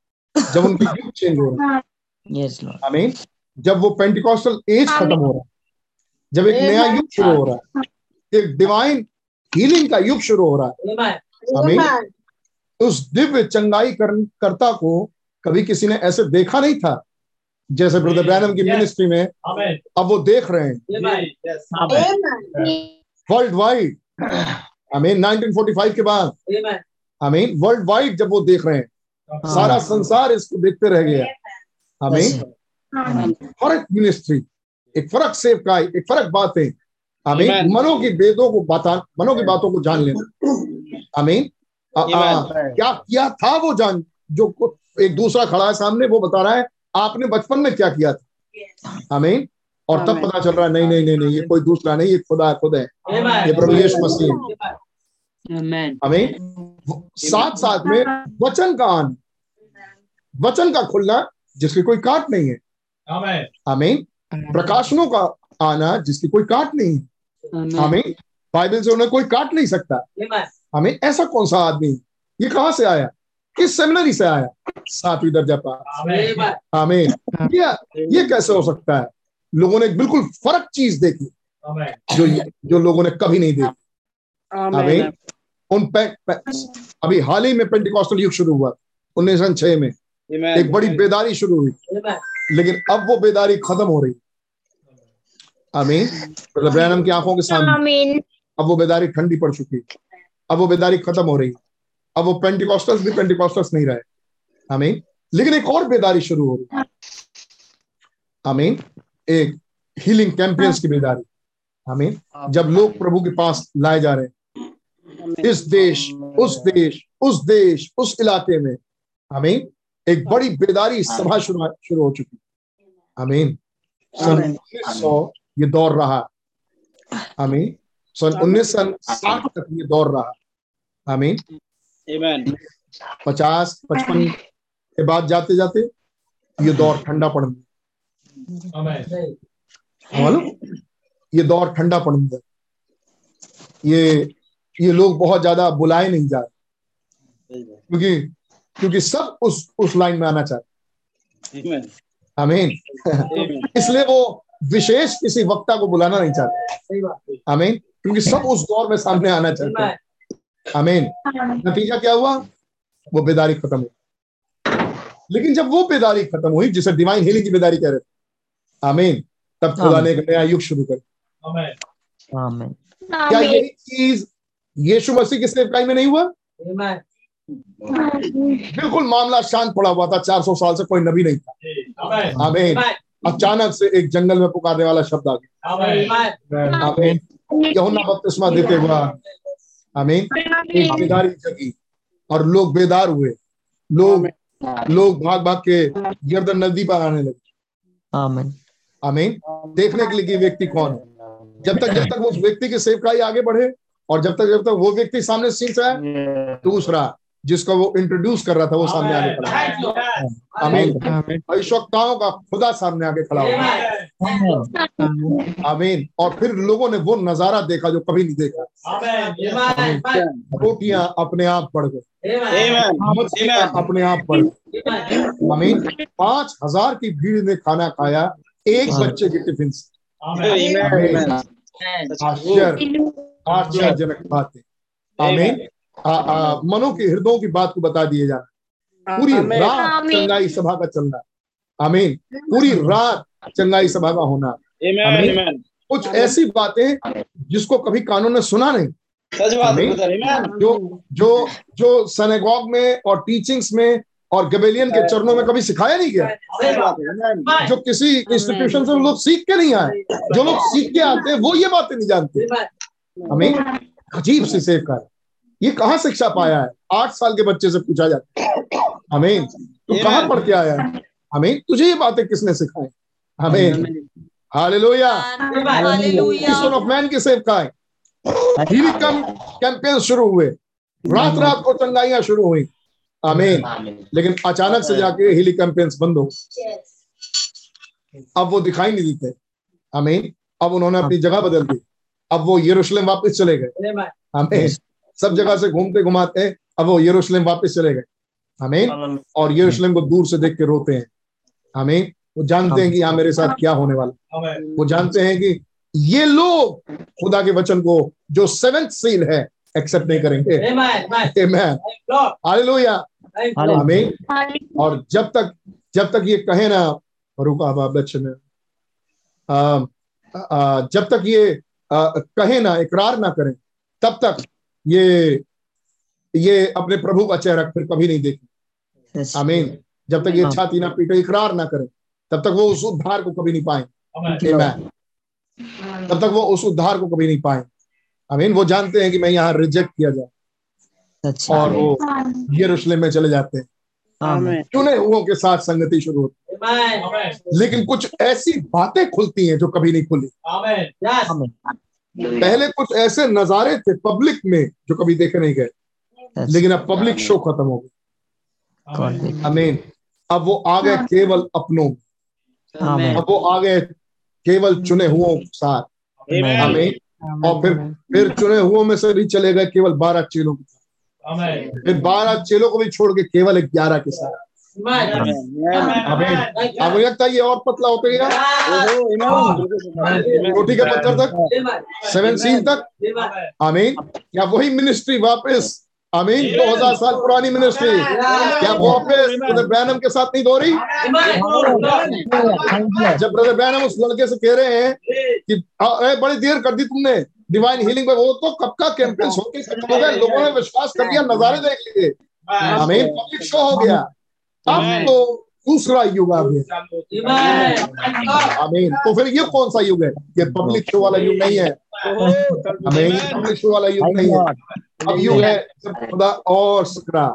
जब उनकी युग चेंज हो रहा है। Yes, Lord. आमीन जब वो पेंटिकॉस्टल एज खत्म हो रहा है जब एक नया युग शुरू हो रहा है एक डिवाइन हीलिंग का युग शुरू हो रहा है आमीन उस दिव्य चंगाई कर, करता को कभी किसी ने ऐसे देखा नहीं था जैसे ब्रदर ब्रैनम की मिनिस्ट्री में अब वो देख रहे हैं। वर्ल्ड वाइड आई मीन 1945 के बाद। आई मीन वर्ल्ड वाइड जब वो देख रहे हैं सारा संसार इसको देखते रह गया। हमें मीन फ़र्क मिनिस्ट्री एक फ़र्क सेव का एक फ़र्क बात। है आई मनो की वेदों को बता मनो की बातों को जान लेना। मीन क्या किया था वो जान जो एक दूसरा खड़ा है सामने वो बता रहा है आपने बचपन में क्या किया था? हमें और तब पता चल रहा है नहीं नहीं नहीं नहीं ये कोई दूसरा नहीं ये खुदा है खुद है। ये प्रभु यीशु मसीह। है हमें साथ साथ में वचन का आना वचन का खुलना जिसकी कोई काट नहीं है। हमें प्रकाशनों का आना जिसकी कोई काट नहीं है। हमें बाइबल से उन्हें कोई काट नहीं सकता। हमें ऐसा कौन सा आदमी ये कहाँ से आया? किस सेमिनरी से आया? सातवीं दर्जा पास हमें ये ये कैसे हो सकता है? लोगों ने बिल्कुल फ़र्क चीज़ देखी। जो जो लोगों ने कभी नहीं देखी। हमें उन पे, पे, अभी हाल ही में पेंटिकॉस्टल युग शुरू हुआ उन्नीस सौ छह में। एक बड़ी बेदारी शुरू हुई। लेकिन अब वो बेदारी खत्म हो रही आमीन। ब्रैनम की आँखों के सामने। अब वो बेदारी ठंडी पड़ चुकी अब वो बेदारी खत्म हो रही अब वो पेंटिकॉस्टल्स भी पेंटिकॉस्टल्स नहीं रहे। आमीन। लेकिन एक और बेदारी शुरू हो रही आमीन। एक हीलिंग कैंपियंस की बेदारी। आमीन। जब लोग प्रभु के पास लाए जा रहे हैं। इस देश उस देश उस देश उस इलाके में। आमीन। एक बड़ी बेदारी सभा शुरू शुरू हो चुकी। आमीन। सन उन्नीस सौ ये दौर रहा। आमीन। सन उन्नीस सौ साठ तक ये दौर रहा। आमीन। पचास पचपन के बाद जाते जाते ये दौर ठंडा पड़ मालूम? ये दौर ठंडा पड़ गया ये ये लोग बहुत ज़्यादा बुलाए नहीं जा रहे। क्योंकि क्योंकि सब उस उस लाइन में आना चाहते आमीन इसलिए वो विशेष किसी वक्ता को बुलाना नहीं चाहते। आमीन क्योंकि सब उस दौर में सामने आना चाहते हैं। आमीन नतीजा क्या हुआ? वो बेदारी खत्म हुई। लेकिन जब वो बेदारी खत्म हुई जिसे डिवाइन हीलिंग की बेदारी कह रहे थे। आमीन तब खुदा ने एक नया युग शुरू कर क्या यही चीज़ यीशु मसीह की सेवकाई में नहीं हुआ? बिल्कुल मामला शांत पड़ा हुआ था 400 साल से कोई नबी नहीं था। आमीन अचानक से एक जंगल में पुकारने वाला शब्द आ गया। आमीन यहुन्ना बपतिस्मा देते हुआ आमीन एक बेदारी जगी और लोग बेदार हुए। लोग लोग भाग भाग के यर्दन नदी पर आने लगे। आमीन आमीन देखने के लिए कि व्यक्ति कौन है। जब तक जब तक उस व्यक्ति की सेवकाई आगे बढ़े और जब तक जब तक वो व्यक्ति सामने सीन से आए दूसरा जिसको वो इंट्रोड्यूस कर रहा था वो सामने आगे खड़ा। आमीन का खुदा सामने आगे खड़ा हुआ आमीन और फिर लोगों ने वो नज़ारा देखा जो कभी नहीं देखा रोटियाँ अपने आप बढ़ गई मछलियाँ अपने आप बढ़ गई आमीन पाँच हज़ार की भीड़ ने खाना खाया एक बच्चे के टिफ़िन से आश्चर्य आश्चर्यजनक बात है। आमीन। आ, आ, मनो के हृदयों की बात को बता दिए जाना। पूरी रात चंगाई सभा का चलना आमीन। पूरी रात चंगाई सभा का होना। आमीन। कुछ ऐसी बातें जिसको कभी कानून ने सुना नहीं। सच बात है जो जो जो सनेगॉग में और टीचिंग्स में और गबेलियन के चरणों में कभी सिखाया नहीं गया। है। जो किसी इंस्टीट्यूशन से लोग सीख के नहीं आए। जो लोग सीख के आते हैं वो ये बातें नहीं जानते। हमें अजीब सी सेवका है। ये कहाँ शिक्षा पाया है? आठ साल के बच्चे से पूछा जाता है। हमें तू कहाँ पढ़ के आया है? हमें तुझे ये बातें किसने सिखाई? हमें hallelujah. Hallelujah. Son of man की सेवका है कम कैंपेन शुरू हुए। रात रात को चंगाइयाँ शुरू हुई। आमीन लेकिन अचानक से जाके हिली कैंपेन्स बंद हो अब वो दिखाई नहीं देते। आमीन अब उन्होंने अपनी जगह बदल दी। अब वो यरूशलेम वापस चले गए। हमें सब जगह से घूमते घुमाते अब वो यरूशलेम वापस चले गए। हमें और यरूशलेम को दूर से देख के रोते हैं। हमें वो जानते हैं कि यहाँ मेरे साथ क्या होने वाला वो जानते हैं कि ये लोग खुदा के वचन को जो सेवेंथ सील है एक्सेप्ट नहीं करेंगे। आमीन और जब तक जब तक ये कहे ना रुका बच्चन जब तक ये कहे ना इकरार ना करें तब तक ये ये अपने प्रभु का चेहरा फिर कभी नहीं देखें। आमीन। जब तक ये छाती ना पीटे इकरार ना करें तब तक वो उस उद्धार को कभी नहीं पाए। तब तक वो उस उद्धार को कभी नहीं पाए। आमीन। वो जानते हैं कि मैं यहाँ रिजेक्ट किया जाए और वो यरूशलेम में चले जाते हैं। चुने हुओं के साथ संगति शुरू होती है। लेकिन कुछ ऐसी बातें खुलती हैं जो कभी नहीं खुली। पहले कुछ ऐसे नजारे थे पब्लिक में जो कभी देखे नहीं गए। लेकिन अब पब्लिक शो खत्म हो गया आमीन। अब वो आ गए केवल अपनों अब वो आ गए केवल चुने हुओं के साथ। आमीन। और फिर फिर चुने हुओं में से भी चले गए केवल बारह चेलों के फिर बारह चेलों को भी छोड़ के केवल ग्यारह के साथ। आमीन अब लगता है ये और पतला होते गया? रोटी के पत्थर तक? सेवन सील तक? आमीन। क्या वही मिनिस्ट्री वापस? आमीन। 2000 साल पुरानी मिनिस्ट्री क्या वापस ब्रदर बैनम के साथ नहीं दो रही जब ब्रदर बैनम उस लड़के से कह रहे हैं कि "आ, बड़ी देर कर दी तुमने। डिवाइन हीलिंग वो तो कब का कैंपेन होके खत्म हो? गया लोगों ने विश्वास कर दिया नजारे देख लिए। आमीन पब्लिक शो हो गया। अब तो दूसरा युग आ गया। आमीन तो फिर ये कौन सा युग है? ये पब्लिक शो वाला युग नहीं है। आमीन पब्लिक शो वाला युग नहीं है। अब युग है खुदा और सकरा।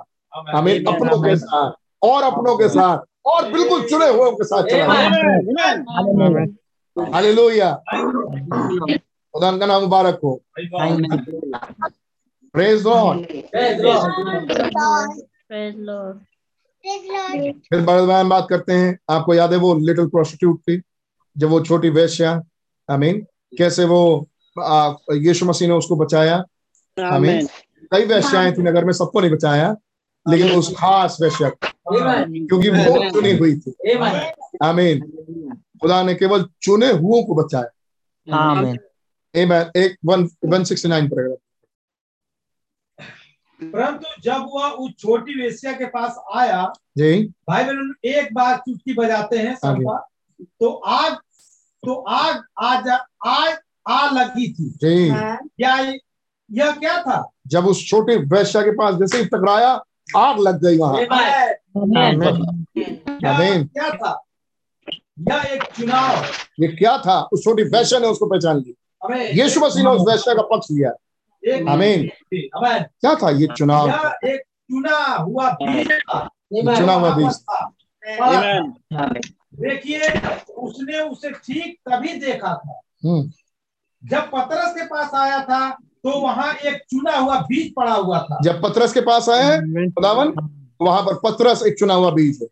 आमीन अपनों के साथ और अपनों के साथ और बिल्कुल चुने हुए के साथ चला। हालेलुया खुदा का नाम मुबारक हो प्रेज लॉर्ड फिर बड़े बात करते हैं आपको याद है वो लिटिल प्रोस्टिट्यूट थी जब वो छोटी वेश्या आमीन कैसे वो यीशु मसीह ने उसको बचाया आमीन कई वेश्याएँ थी नगर में सबको नहीं बचाया लेकिन उस खास वेश्या को, क्योंकि वो चुनी हुई थी आमीन खुदा ने केवल चुने हुओं को बचाया आमीन Amen. एक वन वन सिक्सटी नाइन पर परंतु जब वह उस छोटी वेश्या के पास आया जी। भाई बहन एक बार चुटकी बजाते हैं सबका तो आग तो आग आज आग आ लगी थी। जी। क्या यह क्या था? जब उस छोटी वेश्या के पास जैसे ही टकराया आग लग गई वहाँ। क्या था? यह एक चुनाव। ये क्या था? उस छोटी वैश्य ने उसको पहचान ली। यीशु मसीह ने उस वैश्य का पक्ष लिया। आमीन आमीन क्या था ये चुनाव? एक चुना हुआ बीज चुना हुआ बीज। देखिए उसने उसे ठीक तभी देखा था। हम्म, जब पतरस के पास आया था तो वहाँ एक चुना हुआ बीज पड़ा हुआ था। जब पतरस के पास आए खुदावन तो वहाँ पर पतरस एक चुना हुआ बीज है।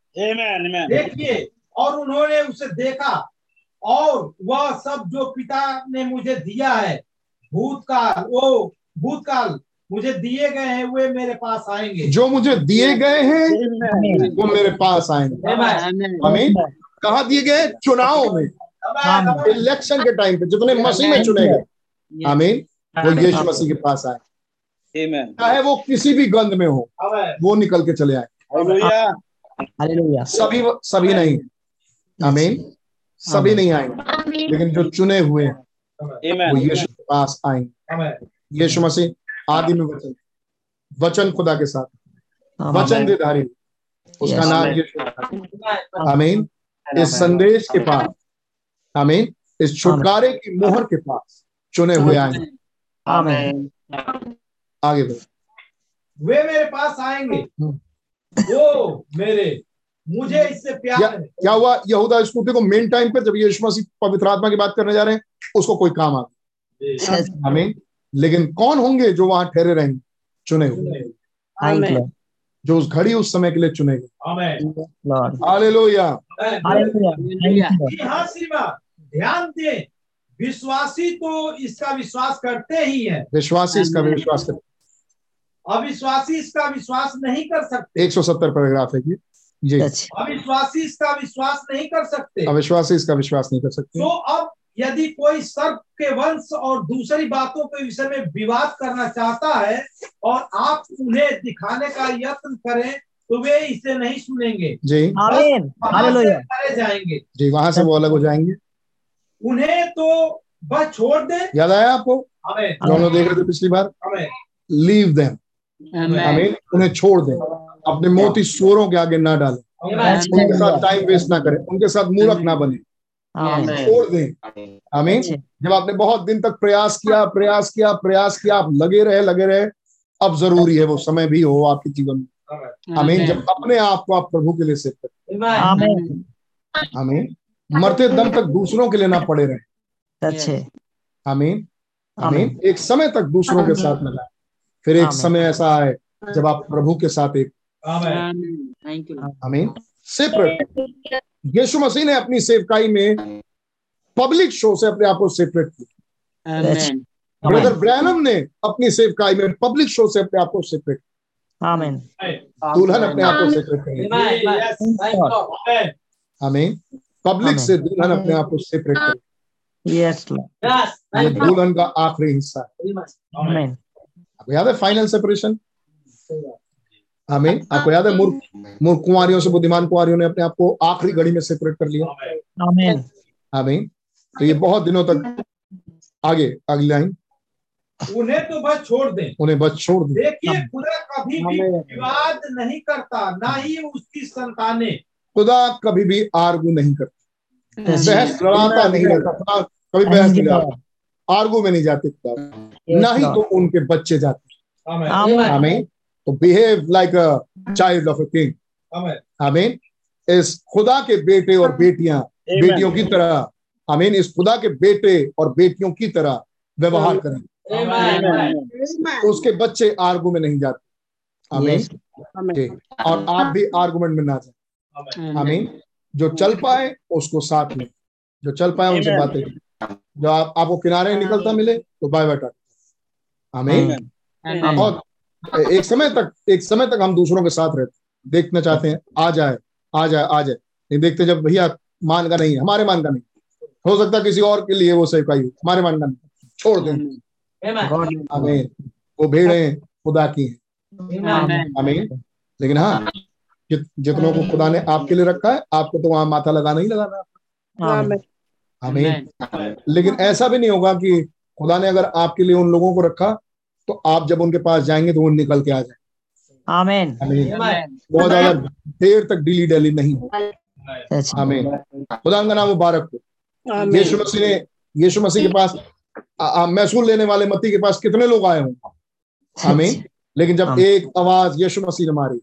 देखिए और उन्होंने उसे देखा। और वह सब जो पिता ने मुझे दिया है भूतकाल वो भूतकाल मुझे दिए गए हैं वे मेरे पास आएँगे। जो मुझे दिए गए हैं वो मेरे पास आएँगे। आमीन कहा दिए गए चुनाव में। इलेक्शन के टाइम पे जितने मसीह में चुने गए। आमीन वो यीशु मसीह के पास आए। चाहे वो किसी भी गंध में हो वो निकल के चले आए। हालेलुया सभी सभी नहीं। आमीन सभी नहीं आएँगे लेकिन जो चुने हुए हैं वो यीशु के पास आएँगे। यीशु मसीह आदि में वचन। वचन खुदा के साथ। वचन दे धारी उसका नाम यीशु। आमीन। इस संदेश के पास। आमीन। इस छुटकारे की मोहर के पास चुने हुए आएँगे। आमीन आगे बढ़ो। वे मेरे पास आएँगे। हम्म। वो मेरे मुझे इससे प्यार क्या है। क्या हुआ? यहूदा स्कूटी को मेन टाइम पे जब यीशु मसीह पवित्र आत्मा की बात करने जा रहे हैं उसको कोई काम आ गया। आमीन। लेकिन कौन होंगे जो वहाँ ठहरे रहेंगे? चुने हुए। जो उस घड़ी उस समय के लिए चुने गए। यू हाँ ध्यान दें विश्वासी तो इसका विश्वास करते ही है। विश्वासी इसका विश्वास करते अविश्वासी इसका विश्वास नहीं कर सकते। एक सौ सत्तर पैराग्राफ है ये। जी अविश्वासी इसका विश्वास नहीं कर सकते। अविश्वासी इसका विश्वास नहीं कर सकते। तो अब यदि कोई सर्प के वंश और दूसरी बातों के विषय में विवाद करना चाहता है और आप उन्हें दिखाने का यत्न करें तो वे इसे नहीं सुनेंगे। जी। मारे जाएँगे। जी वहाँ से वो अलग हो जाएँगे। उन्हें तो बस छोड़ दे। याद आया आपको? हमें लोग देख रहे थे पिछली बार? हमें लीव देम आमीन। उन्हें छोड़ दें। अपने मोती सोरों के आगे ना डालें। उनके साथ टाइम वेस्ट ना करें। उनके साथ मूर्ख ना बने। छोड़ दें। आमीन जब आपने बहुत दिन तक प्रयास किया प्रयास किया प्रयास किया आप लगे रहे लगे रहे अब ज़रूरी है वो समय भी हो आपके जीवन में। आमीन जब अपने आप को आप प्रभु के लिए सेव करें। आमीन आमीन मरते दम तक दूसरों के लिए ना पड़े रहे। अच्छे आमीन आमीन एक समय तक दूसरों के साथ लाए। फिर एक समय ऐसा आए जब आप प्रभु के साथ एक आमीन सेपरेट यीशु मसीह ने अपनी सेवकाई में पब्लिक शो से अपने आप को सेपरेट किया। ब्रदर ब्रैनम ने अपनी सेवकाई में पब्लिक शो से अपने आप को सेपरेट आमीन दुल्हन अपने आप को सेपरेट करेगी आमीन पब्लिक से दुल्हन अपने आप को सेपरेट करेगी यस दुल्हन का आखिरी हिस्सा है। याद है फाइनल सेपरेशन आमीन। आपको याद है मूर्ख मूर्ख कुंवारियों से बुद्धिमान कुंवारियों ने अपने आप को आखिरी घड़ी में सेपरेट कर लिया। आमीन। आमीन। तो ये बहुत दिनों तक आगे अगली लाइन। उन्हें तो बस छोड़ दें। उन्हें बस छोड़ दिया देखिए खुदा कभी भी विवाद नहीं करता ना ही उसकी संतानें। खुदा कभी भी आर्गू नहीं करता। बहस लड़ाता नहीं रहता। कभी बहस नहीं लड़ाता। आर्गू में नहीं जाते खुदा। ना ही तो उनके बच्चे जाते। हमें आमीन। आमीन। तो behave like a child of a king आमीन इस खुदा के बेटे और बेटियाँ बेटियों की तरह आमीन इस खुदा के बेटे और बेटियों की तरह व्यवहार करें तो उसके बच्चे आर्गू में नहीं जाते आमीन और आप भी आर्गुमेंट में ना जाए आमीन जो चल पाए उसको साथ में जो चल पाए उनसे बातें करें। जो आप आपको किनारे निकलता मिले तो बाय बाय टाटा आमीन और एक समय तक एक समय तक हम दूसरों के साथ रहते देखना चाहते हैं आ जाए आ जाए आ जाए। नहीं देखते जब भैया मान का नहीं है हमारे मान का नहीं हो। सकता किसी और के लिए वो सेवकाई हो हमारे मान का नहीं छोड़ दें। गॉड आमीन। वो भेड़ें खुदा की हैं। आमीन। आमीन। लेकिन हाँ जित, जितनों को खुदा ने आपके लिए रखा है आपको तो वहाँ माथा लगाना ही लगाना आमीन। आमीन। लेकिन ऐसा भी नहीं होगा कि खुदा ने अगर आपके लिए उन लोगों को रखा तो आप जब उनके पास जाएँगे तो वो निकल के आ जाए आमीन। आमीन। बहुत ज़्यादा देर तक डिली डेली नहीं हो। में आमीन। खुदा का नाम मुबारक हो। यीशु मसीह ने यीशु मसीह के पास महसूल लेने वाले मत्ती के पास कितने लोग आए होंगे? आमीन। लेकिन जब एक आवाज़ यीशु मसीह ने मारी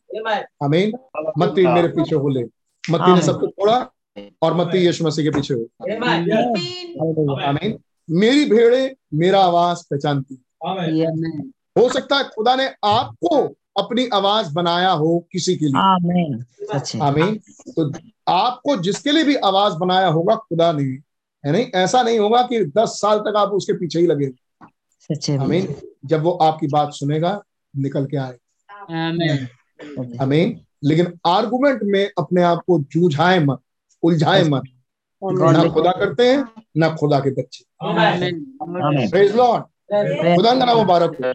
आमीन। मत्ती मेरे पीछे हो ले। मत्ती ने। सबको छोड़ा और मत्ती यीशु मसीह के पीछे हो। आमीन। मेरी भेड़े मेरा आवाज़ पहचानती हो सकता है खुदा ने आपको अपनी आवाज़ बनाया हो किसी के लिए। आमीन। आमीन। तो आपको जिसके लिए भी आवाज़ बनाया होगा खुदा ने। है नहीं? ऐसा नहीं होगा कि दस साल तक आप उसके पीछे ही लगे। आमीन। जब वो आपकी बात सुनेगा निकल के आए। आमीन। लेकिन आर्गुमेंट में अपने आप को जूझाए मत उलझाए मत। ना खुदा करते हैं ना खुदा के बच्चे। लॉर्ड खुदा का नाम मुबारक हो।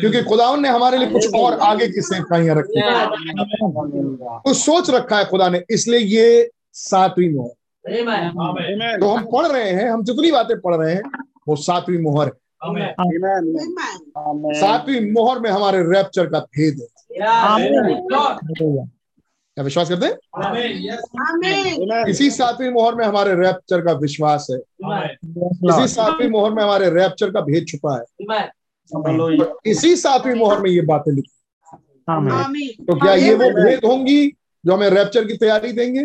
क्योंकि खुदा ने हमारे लिए कुछ और आगे की सेवकाइयाँ रखी। हैं। कुछ सोच रखा है खुदा ने इसलिए ये सातवीं मोहर। तो हम पढ़ रहे हैं हम जितनी बातें पढ़ रहे हैं वो सातवीं मोहर सातवीं मोहर में हमारे रैप्चर का भेद है। क्या विश्वास करते हैं? इसी सातवीं मोहर में हमारे रैप्चर का विश्वास है। इसी सातवीं मोहर में हमारे रैप्चर का भेद छुपा है। इसी सातवीं मोहर में ये बातें लिखी। तो क्या ये वो भेद होंगी जो हमें रैप्चर की तैयारी देंगे.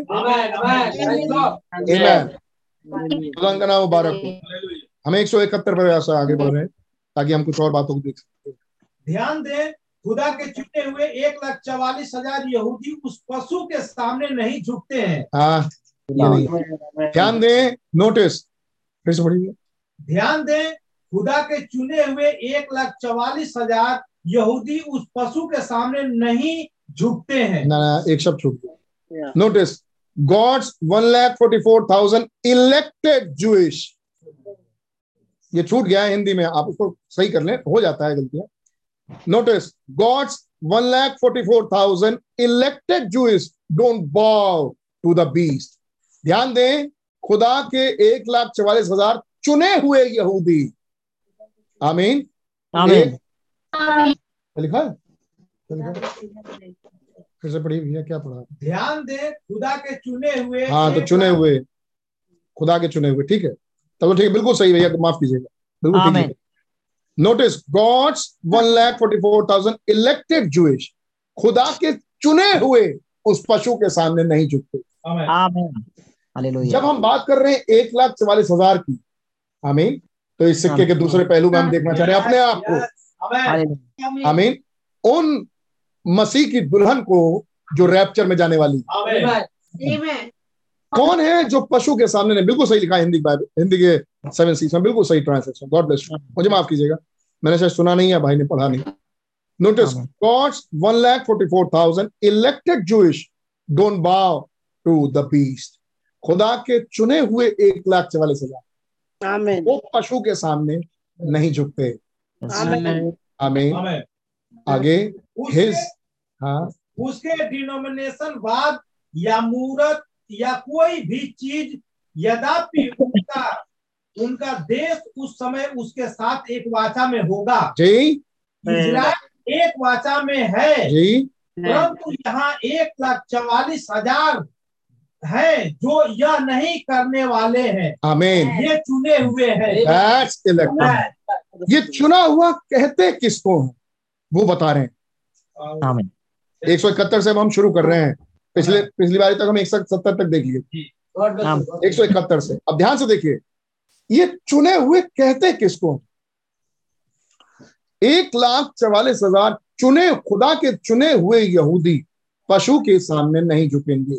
खुदा का नाम मुबारक हो। हम एक सौ इकहत्तर पर ऐसा आगे बढ़ रहे हैं ताकि हम कुछ और बातों को देख सकते ध्यान दें खुदा के चुने हुए एक लाख चवालीस हज़ार यहूदी उस पशु के सामने नहीं झुकते हैं। हाँ नहीं ध्यान दें नोटिस फिर से पढ़िए। ध्यान दें खुदा के चुने हुए एक लाख चवालीस हज़ार यहूदी उस पशु के सामने नहीं झुकते हैं। ना ना एक शब्द छूट गया। Notice God's one lakh forty four thousand elected Jewish ये छूट गया है हिंदी में आप उसको सही कर लें हो जाता है गलतियाँ। Notice God's one lakh forty four thousand elected Jews don't bow to the beast ध्यान दें खुदा के एक लाख चवालीस हज़ार चुने हुए यहूदी। आमीन। आमीन। लिखा है? फिर से पढ़ी भैया क्या पढ़ा? ध्यान दे खुदा के चुने हुए हाँ तो चुने हुए। खुदा के चुने हुए ठीक है। तब तो ठीक है बिल्कुल सही भैया माफ़ कीजिएगा। बिल्कुल ठीक है। Notice God's one lakh forty four thousand elected Jewish खुदा के चुने हुए उस पशु के सामने नहीं झुकते। आमीन। आमीन हालेलुया जब हम बात कर रहे हैं एक लाख चवालीस हज़ार की आमीन तो इस सिक्के के दूसरे पहलू में हम देखना चाह रहे हैं अपने आप को। आमीन। उन मसीह की दुल्हन को जो रैप्चर में जाने वाली। आमीन। कौन है जो पशु के सामने नहीं बिल्कुल सही लिखा है हिंदी बाइबल हिंदी के सेवन सीज में बिल्कुल सही ट्रांसलेशन गॉड ब्लेस मुझे माफ़ कीजिएगा मैंने शायद सुना नहीं है भाई ने पढ़ा नहीं। Notice God's one lakh forty four thousand elected Jewish don't bow to the beast खुदा के चुने हुए एक लाख चवालीस हज़ार। वो पशु के सामने नहीं झुकते। आमीन आमीन। आगे उसके- हिज हाँ। उसके डिनोमिनेशन वाद या मूर्त या कोई भी चीज़ यद्यपि उनका उनका देश उस समय उसके साथ एक वाचा में होगा। जी। इजराइल एक वाचा में है। जी। परंतु यहाँ एक लाख चवालीस हज़ार है जो यह नहीं करने वाले हैं। आमीन। ये चुने हुए हैं। ये चुना हुआ कहते किसको हैं? वो बता रहे हैं। आमीन। एक सौ इकहत्तर से अब हम शुरू कर रहे हैं। पिछले पिछली बारी तक हम एक सौ सत्तर तक देख लिए। एक सौ इकहत्तर से। अब ध्यान से देखिए ये चुने हुए कहते किसको? एक लाख चवालीस हज़ार चुने खुदा के चुने हुए यहूदी पशु के सामने नहीं झुकेंगे।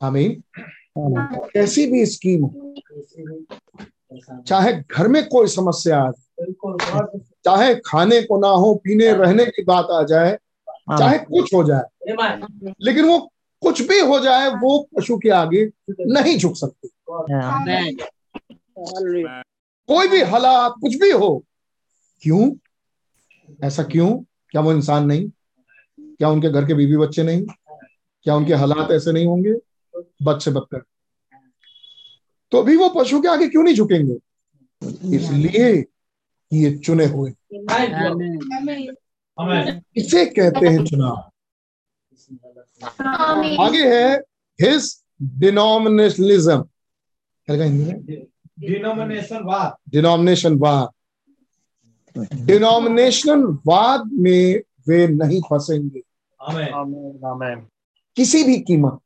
आमीन। कैसी भी स्कीम हो चाहे घर में कोई समस्या आ जाए चाहे खाने को ना हो पीने रहने की बात आ जाए चाहे कुछ हो जाए। लेकिन वो कुछ भी हो जाए वो पशु के आगे नहीं झुक सकते। कोई भी हालात कुछ भी हो क्यों? ऐसा क्यों? क्या वो इंसान नहीं? क्या उनके घर के बीवी बच्चे नहीं? क्या उनके हालात ऐसे नहीं होंगे? बच्चे बदतर तो भी वो पशु के आगे क्यों नहीं झुकेंगे? इसलिए ये चुने हुए। इसे कहते हैं चुनाव। आगे है हिज डिनोमिनेशनलिज्म। में डिनोमिनेशन वाद। डिनोमिनेशन वाद। डिनोमिनेशन वाद में वे नहीं फंसेंगे। किसी भी कीमत.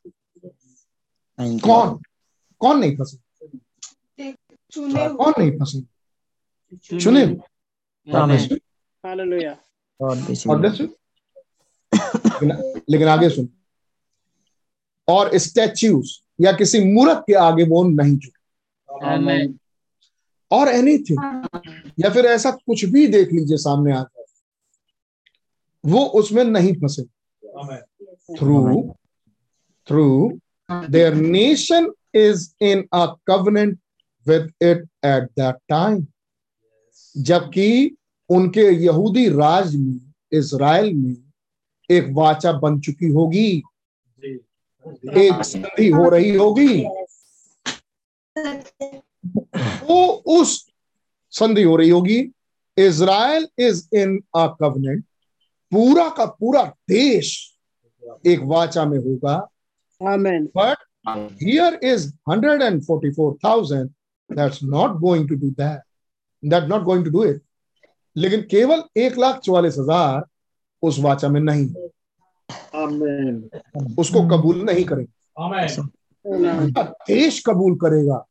कौन? कौन नहीं फंसेंगे? चुने कौन नहीं फंसेंगे? चुने और लेकिन आगे सुन। और स्टैच्यूज या किसी मूर्त के आगे वो नहीं झुके। Amen. और एनीथिंग या फिर ऐसा कुछ भी देख लीजिए सामने आ जाए। वो उसमें नहीं फंसे। Through through their nation is in a covenant with it at that time जबकि उनके यहूदी राज में इसराइल में एक वाचा बन चुकी होगी। एक संधि हो रही होगी। वो उस संधि हो रही होगी। Israel is in a covenant पूरा का पूरा देश एक वाचा में होगा। Amen but here is 144,000 that's not going to do that that not going to do it लेकिन केवल एक लाख चौवालीस हज़ार उस वाचा में नहीं। है। आमेन। उसको कबूल नहीं करेंगे। आमेन। देश कबूल करेगा।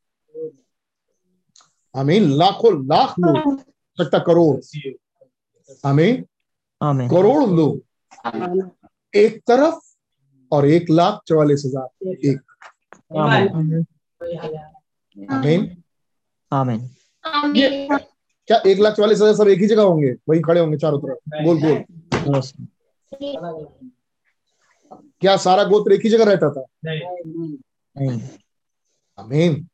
आमीन। लाखों लाख लोग सकता करोड़। आमीन। करोड़ लोग। एक तरफ़ और एक लाख चौवालीस हज़ार। एक। Amen. आमीन। Amen. क्या एक लाख चालीस हज़ार सब एक ही जगह होंगे? वही खड़े होंगे चारों तरफ़। गोल गोल क्या सारा गोत्र एक ही जगह रहता था? नहीं। नहीं।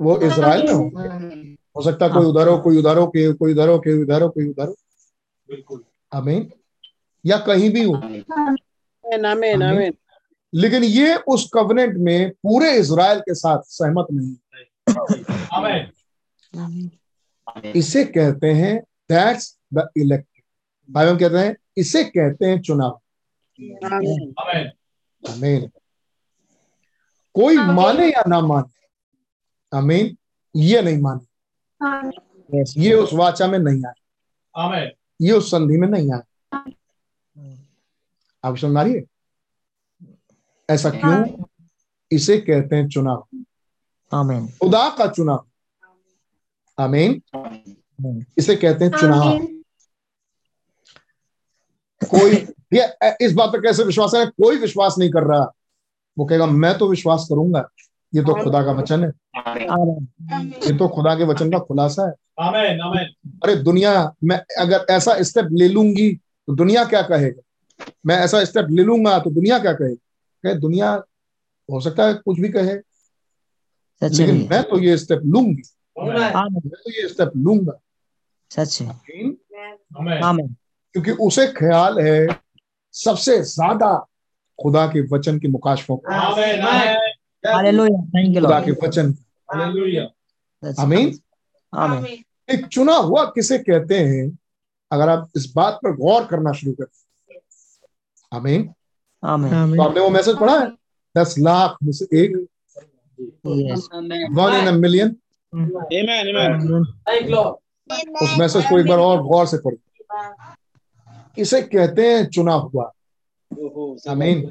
वो इज़राइल में हो? सकता कोई उधर हो कोई उधर हो कोई कोई उधर हो कोई उधर हो कोई उधर हो। बिल्कुल। आमीन। या कहीं भी हो। आमेन आमेन आमेन। लेकिन ये उस कवनेंट में पूरे इसराइल के साथ सहमत नहीं आमेन। इसे कहते हैं दैट्स द इलेक्टेड भाई हम कहते हैं इसे कहते हैं चुनाव। आमेन आमेन आमीन कोई माने या ना माने? अमीन ये नहीं माने। ये उस वाचा में नहीं आए। ये उस संधि में नहीं आए। आप समझ रही है? ऐसा क्यों? इसे कहते हैं चुनाव। Amen. खुदा का चुनाव। आमीन Amen. इसे कहते हैं चुनाव। कोई ये इस बात पर कैसे विश्वास है कोई विश्वास नहीं कर रहा। वो कहेगा मैं तो विश्वास करूँगा। ये तो खुदा का वचन है। ये तो खुदा के वचन का खुलासा है। आमेन आमेन। अरे दुनिया मैं अगर ऐसा स्टेप ले लूँगी तो दुनिया क्या कहेगा? मैं ऐसा स्टेप ले लूँगा तो दुनिया क्या कहेगा? कहे दुनिया हो सकता है कुछ भी कहे लेकिन मैं तो ये स्टेप लूँगी। मैं तो ये स्टेप लूँगा। सच है. क्योंकि उसे ख्याल है सबसे ज़्यादा खुदा के वचन के मुकाशफों खुदा के वचन। आमीन। एक चुना हुआ किसे कहते हैं? अगर आप इस बात पर गौर करना शुरू करते हैं आमीन। तो आपने वो मैसेज पढ़ा है? दस लाख में से एक। One in million. उस मैसेज को एक बार और गौर से पढ़ो इसे कहते हैं चुना हुआ। आमीन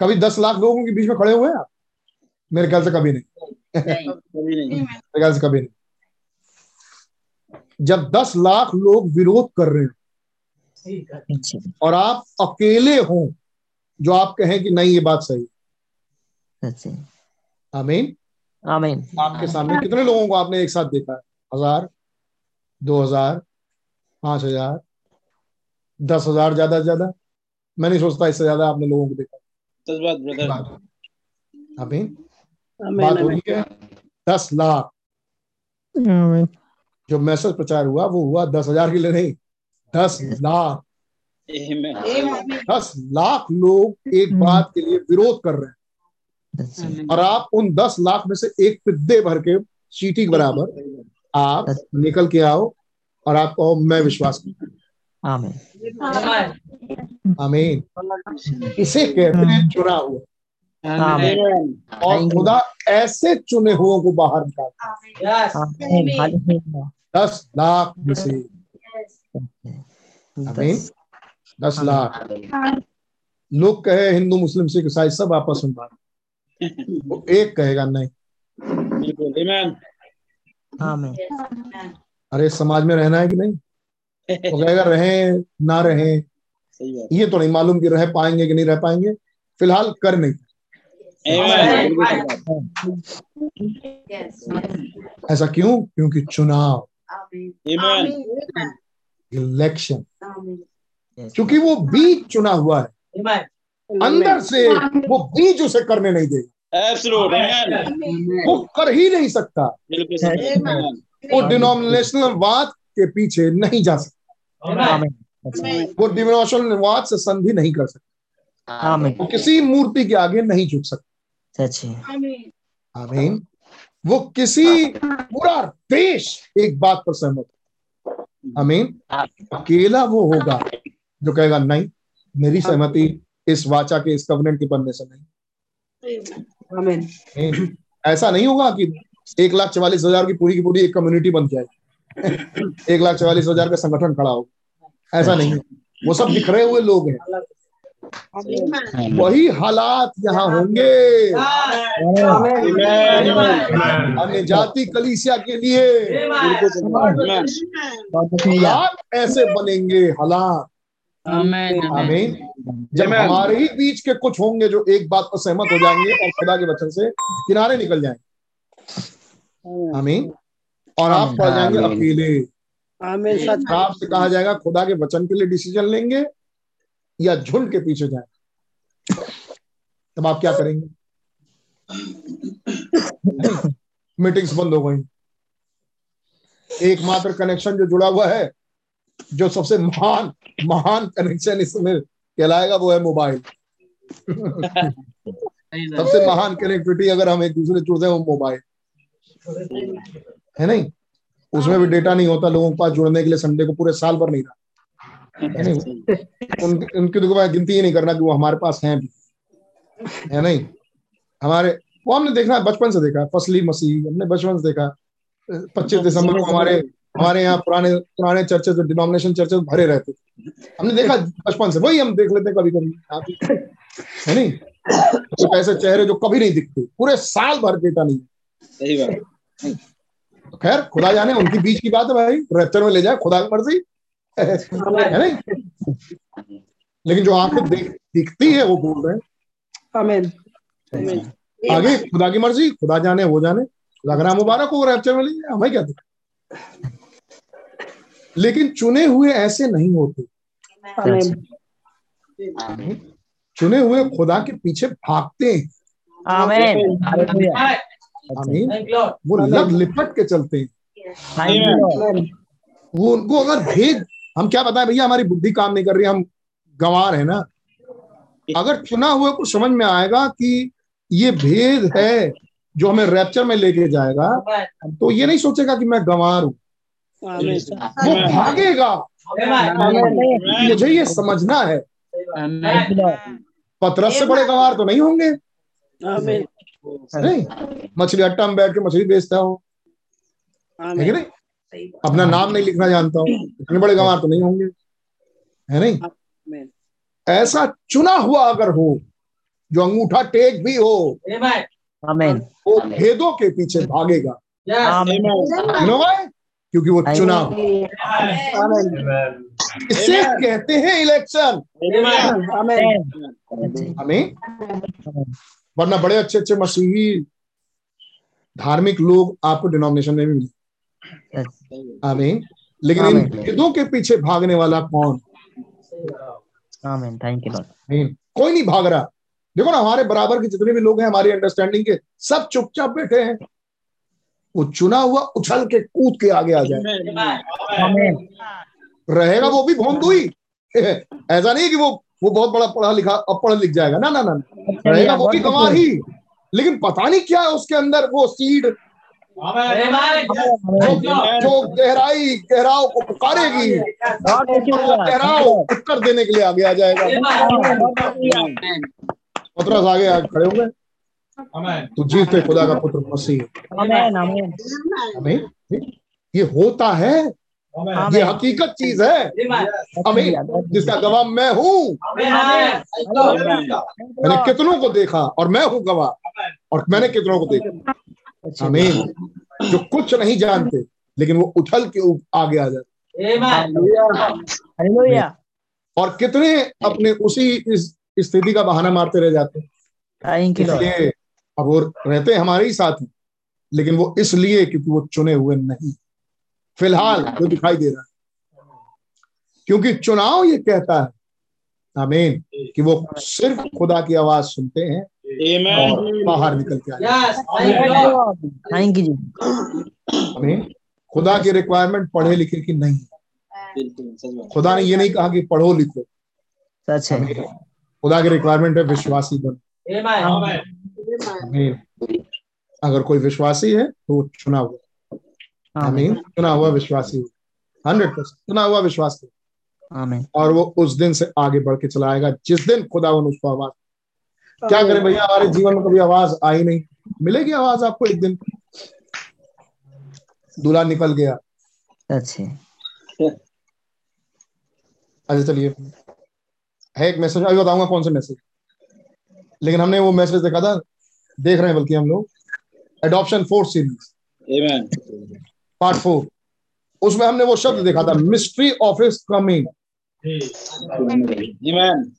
कभी दस लाख लोगों के बीच में खड़े हुए हैं आप? मेरे ख्याल से कभी नहीं। मेरे ख्याल से कभी नहीं। जब दस लाख लोग विरोध कर रहे हैं और आप अकेले हो जो आप कहें कि नहीं ये बात सही है। आमीन। आपके सामने कितने लोगों को आपने एक साथ देखा है? हज़ार दो हज़ार पाँच हज़ार दस हज़ार ज़्यादा से ज़्यादा? मैं नहीं सोचता इससे ज़्यादा आपने लोगों को देखा। आमीन। बात हो रही है? दस लाख। जो मैसेज प्रचार हुआ वो हुआ दस हज़ार के लिए नहीं दस लाख। दस लाख लोग एक बात के लिए विरोध कर रहे है। और आप उन दस लाख में से एक पिद्दे भर के चीटी के बराबर आप निकल के आओ और आप कहो मैं विश्वास करता हूँ। आमीन आमीन इसे कहते हैं चुना हुआ। आमीन और खुदा ऐसे चुने हुओं को बाहर हालेलुया दस लाख में से। आमीन दस दस लाख। लोग कहे हिंदू मुस्लिम सिख ईसाई सब आपस में बात वो एक कहेगा नहीं। बिल्कुल अरे समाज में रहना है कि नहीं? वो कहेगा रहे ना रहे। सही ये तो नहीं मालूम कि रह पाएँगे कि नहीं रह पाएँगे। फ़िलहाल कर नहीं। बात। ऐसा क्यों? क्योंकि चुनाव। इलेक्शन. क्योंकि वो बीच चुना हुआ है. अंदर से वो बीज उसे करने नहीं देगा। वो कर ही नहीं सकता. वो डिनोमिनेशनल वाद के पीछे नहीं जा सकता। वो डिनोमिनेशनल वाद से संधि नहीं कर सकता। वो किसी मूर्ति के आगे नहीं झुक सकता। आमीन वो किसी पूरा देश एक बात पर सहमत है। आमीन अकेला वो होगा जो कहेगा नहीं मेरी सहमति इस वाचा के इस कवनेंट के बनने से नहीं। आमीन। ऐसा नहीं होगा कि एक लाख चवालीस हज़ार की पूरी की पूरी एक कम्युनिटी बन जाए। एक लाख चवालीस हज़ार का संगठन खड़ा हो। ऐसा नहीं है। वो सब बिखरे हुए लोग हैं। वही हालात यहाँ होंगे। अन्य जाति कलीसिया के लिए. हालात ऐसे बनेंगे हालात। आमीन जब हमारे ही बीच के कुछ होंगे जो एक बात पर सहमत हो जाएँगे और खुदा के वचन से किनारे निकल जाएँगे। आमीन। और आप पड़ जाएँगे। अकेले। आमीन सच और आपसे कहा जाएगा खुदा के वचन के लिए डिसीज़न लेंगे या झुंड के पीछे जाएँगे तब आप क्या करेंगे? मीटिंग्स बंद हो गई। एकमात्र कनेक्शन जो जुड़ा हुआ है जो सबसे महान महान कनेक्शन इसमें कहलाएगा वो है मोबाइल सबसे महान कनेक्टिविटी अगर हम एक दूसरे जुड़ते हैं वो मोबाइल है नहीं? उसमें भी डेटा नहीं होता लोगों के पास जुड़ने के लिए संडे को पूरे साल भर नहीं रहा. है उन, उनकी तो मैं गिनती ही नहीं करना कि वो हमारे पास हैं भी. है नहीं? हमारे वो हमने देखा है बचपन से देखा फसली मसीह हमने बचपन से देखा पच्चीस दिसंबर को हमारे हमारे यहाँ पुराने पुराने चर्चे जो डिनोमिनेशन चर्चे भरे रहते थे। हमने देखा बचपन से वही हम देख लेते हैं कभी कभी। है नहीं? कुछ ऐसे चेहरे जो कभी नहीं दिखते पूरे साल भर डेटा नहीं। सही बात। तो खैर खुदा जाने उनकी बीच की बात है भाई। रैप्चर में ले जाए खुदा की मर्ज़ी। है नहीं? लेकिन जो आँखें देख दिखती है वो बोल रहे हैं। आमीन। आगे खुदा की मर्ज़ी खुदा जाने वो जाने। लगना मुबारक हो रैप्चर में ले जाए। हमें क्या दिक्कत? लेकिन चुने हुए ऐसे नहीं होते। चुने हुए खुदा के पीछे भागते हैं। आमीन. वो लग लिपट के चलते हैं। वो उनको अगर भेद हम क्या बताएँ भैया हमारी बुद्धि काम नहीं कर रही हम गंवार है ना। अगर चुना हुए को समझ में आएगा कि ये भेद है जो हमें रैप्चर में लेके जाएगा तो ये नहीं सोचेगा कि मैं गंवार हूँ। वो भागेगा। मुझे ये समझना है। पतरस से बड़े गंवार तो नहीं होंगे। नहीं मछली अट्टा में बैठ के मछली बेचता हो। है कि नहीं? अपना नाम नहीं लिखना जानता हूँ। इतने बड़े गंवार तो नहीं होंगे। है नहीं? ऐसा चुना हुआ अगर हो जो अंगूठा टेक भी हो वो भेदों के पीछे भागेगा। क्योंकि वो चुनाव। इसे कहते हैं इलेक्शन। हमें वरना बड़े अच्छे अच्छे मसीही धार्मिक लोग आपको डिनोमिनेशन में भी मिले। आमीन। लेकिन इन। भेदों के पीछे भागने वाला कौन? आमीन। थैंक यू लॉर्ड कोई नहीं भाग रहा। देखो ना हमारे बराबर के जितने भी लोग हैं हमारी अंडरस्टैंडिंग के सब चुपचाप बैठे हैं। वो चुना हुआ उछल के कूद के आगे आ जाए। रहेगा वो भी भोंदू ही। ऐसा नहीं है कि वो वो बहुत बड़ा पढ़ा लिखा अब पढ़ लिख जाएगा। ना ना ना रहेगा वो भी गंवार ही। लेकिन पता नहीं क्या है उसके अंदर वो सीड। जो जो गहराई गहराव को पुकारेगी. गहराव उत्तर देने के लिए आगे आ जाएगा। पतरस आगे आ खड़े होंगे तू जीते खुदा का पुत्र मसीह. हमें ये होता है। ये हकीकत चीज़ है। अमीन जिसका गवाह मैं हूँ। मैंने कितनों को देखा और मैं हूँ गवाह। और मैंने कितनों को देखा। अमीन जो कुछ नहीं जानते लेकिन वो उछल के आगे आ जाते। और कितने अपने उसी इस स्थिति का बहाना मारते रह जाते। हैं अब वो रहते हैं हमारे ही साथ हैं लेकिन वो इसलिए क्योंकि वो चुने हुए नहीं। फ़िलहाल जो दिखाई दे रहा है। क्योंकि चुनाव ये कहता है आमीन कि वो सिर्फ़ खुदा की आवाज़ सुनते हैं और बाहर निकल के आमीन खुदा की रिक्वायरमेंट पढ़े लिखे की नहीं है। खुदा ने ये नहीं कहा कि पढ़ो लिखो। सच है। खुदा की रिक्वायरमेंट है विश्वासी बनो। अगर कोई विश्वासी है तो वो चुना हुआ आमीन। चुना हुआ विश्वासी हंड्रेड परसेंट चुना हुआ विश्वासी आमीन। और वो उस दिन से आगे बढ़ के चला आएगा जिस दिन खुदा उसको आवाज़ क्या करें भैया हमारे जीवन में कभी आवाज़ आई नहीं? मिलेगी आवाज़ आपको एक दिन? दूल्हा निकल गया। अच्छा। अच्छा चलिए। है एक मैसेज अभी बताऊँगा कौन सा मैसेज लेकिन हमने वो मैसेज देखा था देख रहे हैं बल्कि हम लोग। Adoption four series part four उसमें हमने वो शब्द देखा था मिस्ट्री ऑफ़ इज़ कमिंग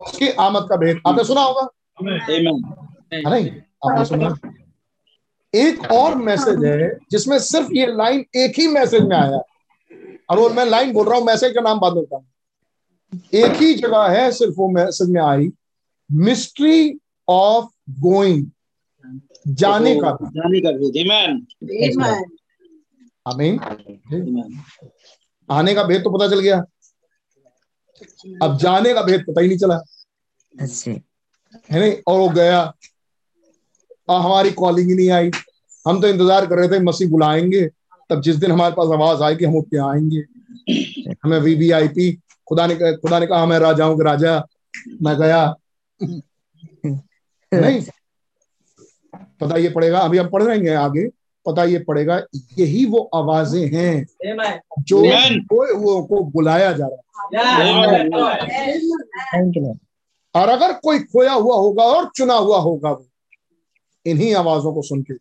उसकी आमद का भेद। आपने सुना होगा? नहीं आपने सुना। एक और मैसेज है जिसमें सिर्फ़ ये लाइन एक ही मैसेज में आया। और वो मैं लाइन बोल रहा हूँ मैसेज का नाम बाद में बताऊँ। एक ही जगह है सिर्फ़ वो मैसेज में आई। मिस्ट्री ऑफ़ गोइंग जाने का जाने का भेद Amen. आमीन आने का भेद तो पता चल गया। अब जाने का भेद पता ही नहीं चला। है नहीं? और वो गया। और हमारी कॉलिंग ही नहीं आई। हम तो इंतज़ार कर रहे थे मसीह बुलाएँगे। तब जिस दिन हमारे पास आवाज़ आएगी हम उठ के आएँगे। हमें वीवीआईपी खुदा ने कहा- खुदा ने कहा मैं राजाओं के राजा। मैं गया। नहीं? पता ये पड़ेगा? अभी हम पढ़ रहेंगे आगे। पता ये पड़ेगा यही वो आवाज़ें हैं जो हुओं को बुलाया जा रहा है। और अगर कोई खोया हुआ होगा और चुना हुआ होगा वो इन्हीं आवाजों को सुन के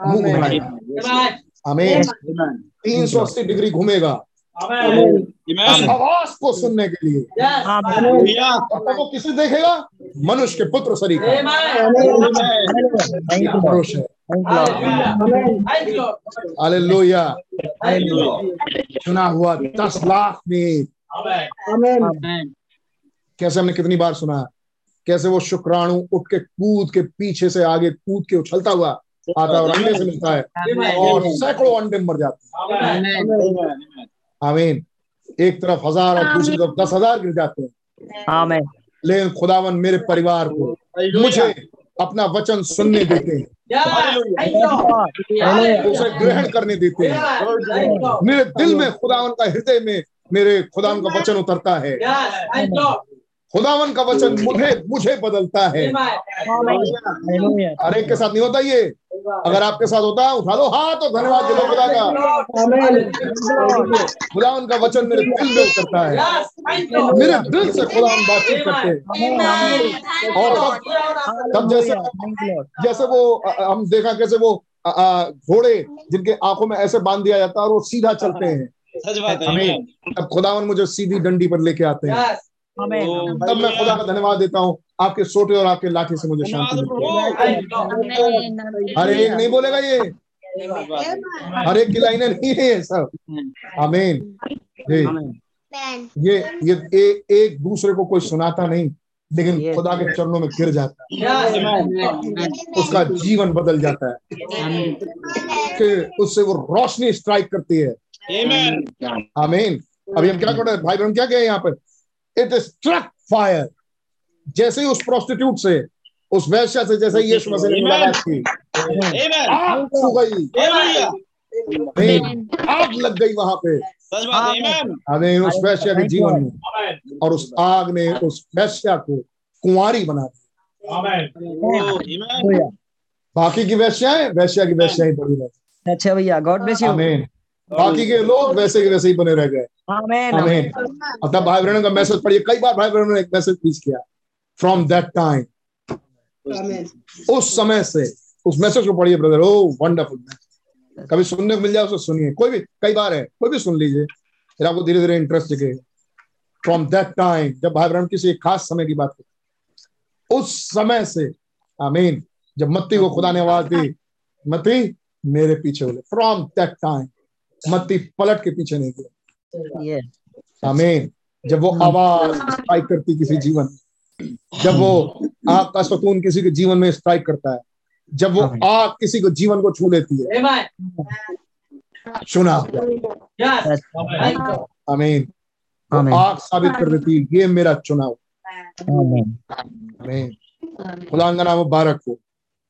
मुँह उठाएगा हमें तीन सौ अस्सी डिग्री घूमेगा. आवाज़ को सुनने के लिए। वो किसे देखेगा? मनुष्य के पुत्र शरीर थैंक यू लॉर्ड पुरुष है? Thank you lord hallelujah hallelujah हुआ दस लाख में। कैसे हमने कितनी बार सुना? कैसे वो शुक्राणु उठ के कूद के पीछे से आगे कूद के उछलता हुआ आता है और अंडे से मिलता है और सैकड़ों अंडे मर जाते हैं। आमीन। एक तरफ़ हज़ार और दूसरी तरफ़ दस हज़ार गिर जाते हैं। आमीन। लेकिन खुदावन मेरे परिवार को मुझे अपना वचन सुनने देते हैं। उसे ग्रहण करने देते हैं। मेरे दिल में खुदावन का हृदय में मेरे खुदावन का वचन उतरता है। खुदावन का वचन मुझे मुझे बदलता है। हर एक के साथ नहीं होता ये। अगर आपके साथ होता है उठा लो हाँ तो धन्यवाद दे खुदा का। खुदावन का वचन मेरे दिल में उतरता है। मेरे दिल से खुदावन बातचीत करते हैं। और तब तब जैसे जैसे वो हम देखा कैसे वो घोड़े जिनके आँखों में ऐसे बाँध दिया जाता है और वो सीधा चलते हैं। सच बात है। हमें. खुदावन मुझे सीधी डंडी पर लेके आते हैं। तब मैं खुदा का धन्यवाद देता हूँ। आपके सोटे और आपके लाठी से मुझे शांति मिलती हर एक नहीं बोलेगा ये? हर एक की लाइनें नहीं है ये सब। आमीन जी। ये ये ए, एक दूसरे को कोई सुनाता नहीं लेकिन खुदा के चरणों में गिर जाता है। उसका जीवन बदल जाता है। कि उससे वो रोशनी स्ट्राइक करती है। Amen. आमीन अभी हम क्या कर रहे हैं? भाई बहन क्या कहे यहाँ पर? इट स्ट्रक फायर जैसे ही उस प्रोस्टिट्यूट से उस वैश्या से जैसे यीशु मसीह ने मुलाकात की। आग छू गई। आग लग गई वहाँ पे। सच बात आमेन आमीन उस वैश्या के जीवन में और उस आग ने उस वैश्या को कुंवारी बना दिया बाकी की वैश्याएँ वैश्या की वैश्याएँ बड़ी रह। अच्छा भैया गॉड ब्लेस यू बाकी के लोग वैसे के वैसे ही बने रह गए। और तब भाई बहनों का मैसेज पढ़िए कई बार भाई बहनों ने एक मैसेज पीस किया। फ्रॉम दैट टाइम उस समय से उस मैसेज को पढ़िए ब्रदर ओ वंडरफुल कभी सुनने को मिल जाए उसे सुनिए। कोई भी कई बार है कोई भी सुन लीजिए। फिर आपको धीरे धीरे इंटरेस्ट जगे फ्रॉम दैट टाइम जब भाई बहन किसी एक खास समय की बात करते उस समय से आमीन जब मत्ती को खुदा ने आवाज़ दी मत्ती मेरे पीछे बोले फ्रॉम दैट टाइम मत्ती पलट के पीछे नहीं गए ये आमीन जब वो आवाज़ स्ट्राइक करती किसी जीवन जब वो आग का सतून किसी के जीवन में स्ट्राइक करता है जब वो आग किसी को जीवन को छू लेती है। चुना आमीन आग साबित कर देती है ये मेरा चुनाव। खुदा का नाम मुबारक हो।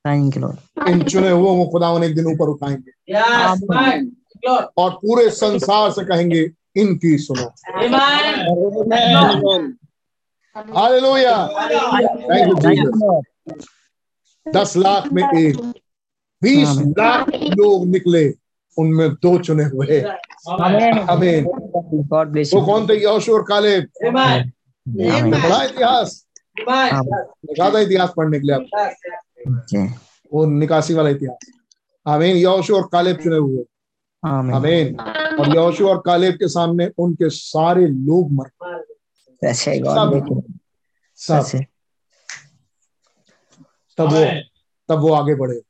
थैंक यू इन चुने को खुदा एक दिन ऊपर उठाएँगे। और पूरे संसार से कहेंगे इनकी सुनो hallelujah thank you thank you दस लाख में एक बीस लाख लोग निकले उनमें दो चुने हुए आमीन आमीन गॉड ब्लेस वो कौन थे यहोशू और कालेब आमीन पढ़ा इतिहास ज़्यादा इतिहास पढ़ने के लिए आप वो निकासी वाला इतिहास आमीन यहोशू और कालेब चुने हुए आमीन। और यहोशू और कालेब के सामने उनके सारे लोग मर यू सब तब वो तब वो आगे बढ़े।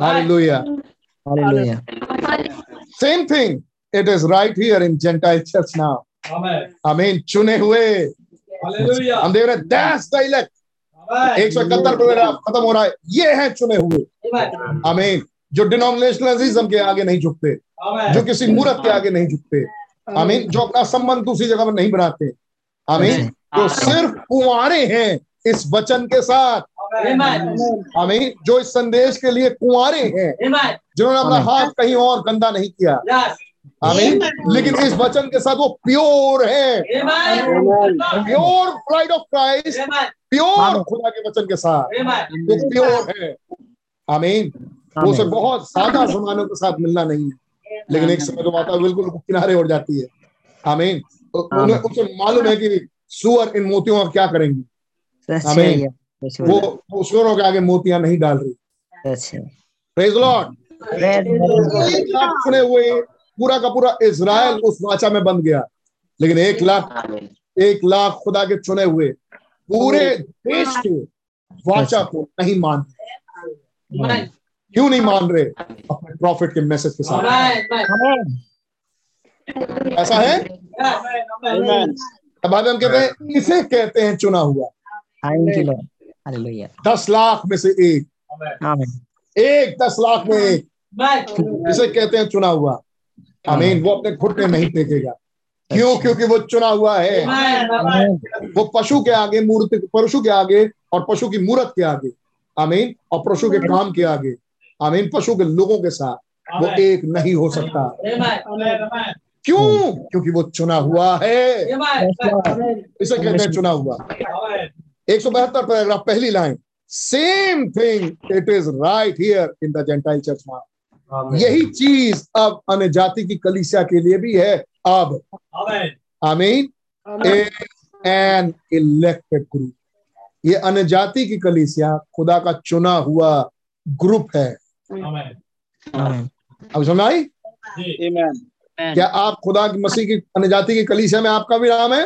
Hallelujah. Hallelujah. Same thing it is right here in gentile church now amen. चुने हुए। हम देख रहे दैट्स द इलेक्ट एक सौ इकहत्तर खत्म हो रहा है। ये है चुने हुए। आमीन। जो डिनोमिनेशनलिज्म के आगे नहीं झुकते जो किसी मूर्त के आगे नहीं झुकते। आमीन। जो अपना संबंध दूसरी जगह पर नहीं बनाते। आमीन। जो सिर्फ़ कुंवारे हैं इस वचन के साथ। आमीन। जो इस संदेश के लिए कुंवारे हैं जिन्होंने अपना हाथ कहीं और गंदा नहीं किया। आमीन। लेकिन इस वचन के साथ वो प्योर है। Pure bride of Christ pure खुदा के वचन के साथ। वो प्योर है। आमीन। वो उसे बहुत सादा जमानों के साथ मिलना नहीं है। लेकिन एक समय तो आता है बिल्कुल किनारे उड़ जाती है। आमीन। तो उन्हें उसे मालूम है कि सुअर इन मोतियों का क्या करेंगे। आमीन। वो वो सुअरों के आगे मोतियाँ नहीं डाल रही। Praise lord Praise the Lord. एक लाख चुने हुए पूरा का पूरा इसराइल उस वाचा में बंद गया। लेकिन एक लाख एक लाख खुदा के चुने हुए पूरे देश के वाचा को नहीं मान रहे क्यों नहीं मान रहे अपने प्रॉफिट के मैसेज के साथ? ऐसा है? तब हम कहते हैं इसे कहते हैं चुना हुआ? थैंक यू लॉर्ड हालेलुया दस लाख में से एक। एक दस लाख में एक। इसे कहते हैं चुना हुआ? आमीन वो अपने घुटने नहीं टेकेगा क्यों? क्योंकि वो चुना हुआ है। वो पशु के आगे मूर्ति पशु के आगे और पशु की मूर्त के आगे। आमीन और पशु के काम के आगे। आमीन पशु के लोगों के साथ वो एक नहीं हो सकता। क्यों? क्योंकि वो चुना हुआ है। इसे कहते हैं चुना हुआ। एक सौ बहत्तर पैराग्राफ पहली line same thing it is right here in the gentile church now यही चीज़ अब अन्य जाति की कलिसिया के लिए भी है। अब। आमीन। एन इलेक्टेड ग्रुप ये अन्य जाति की कलिसिया खुदा का चुना हुआ ग्रुप है। अब समझ आई आमेन क्या आप खुदा की मसीह की अन्य जाति की कलीसिया में आपका भी नाम है?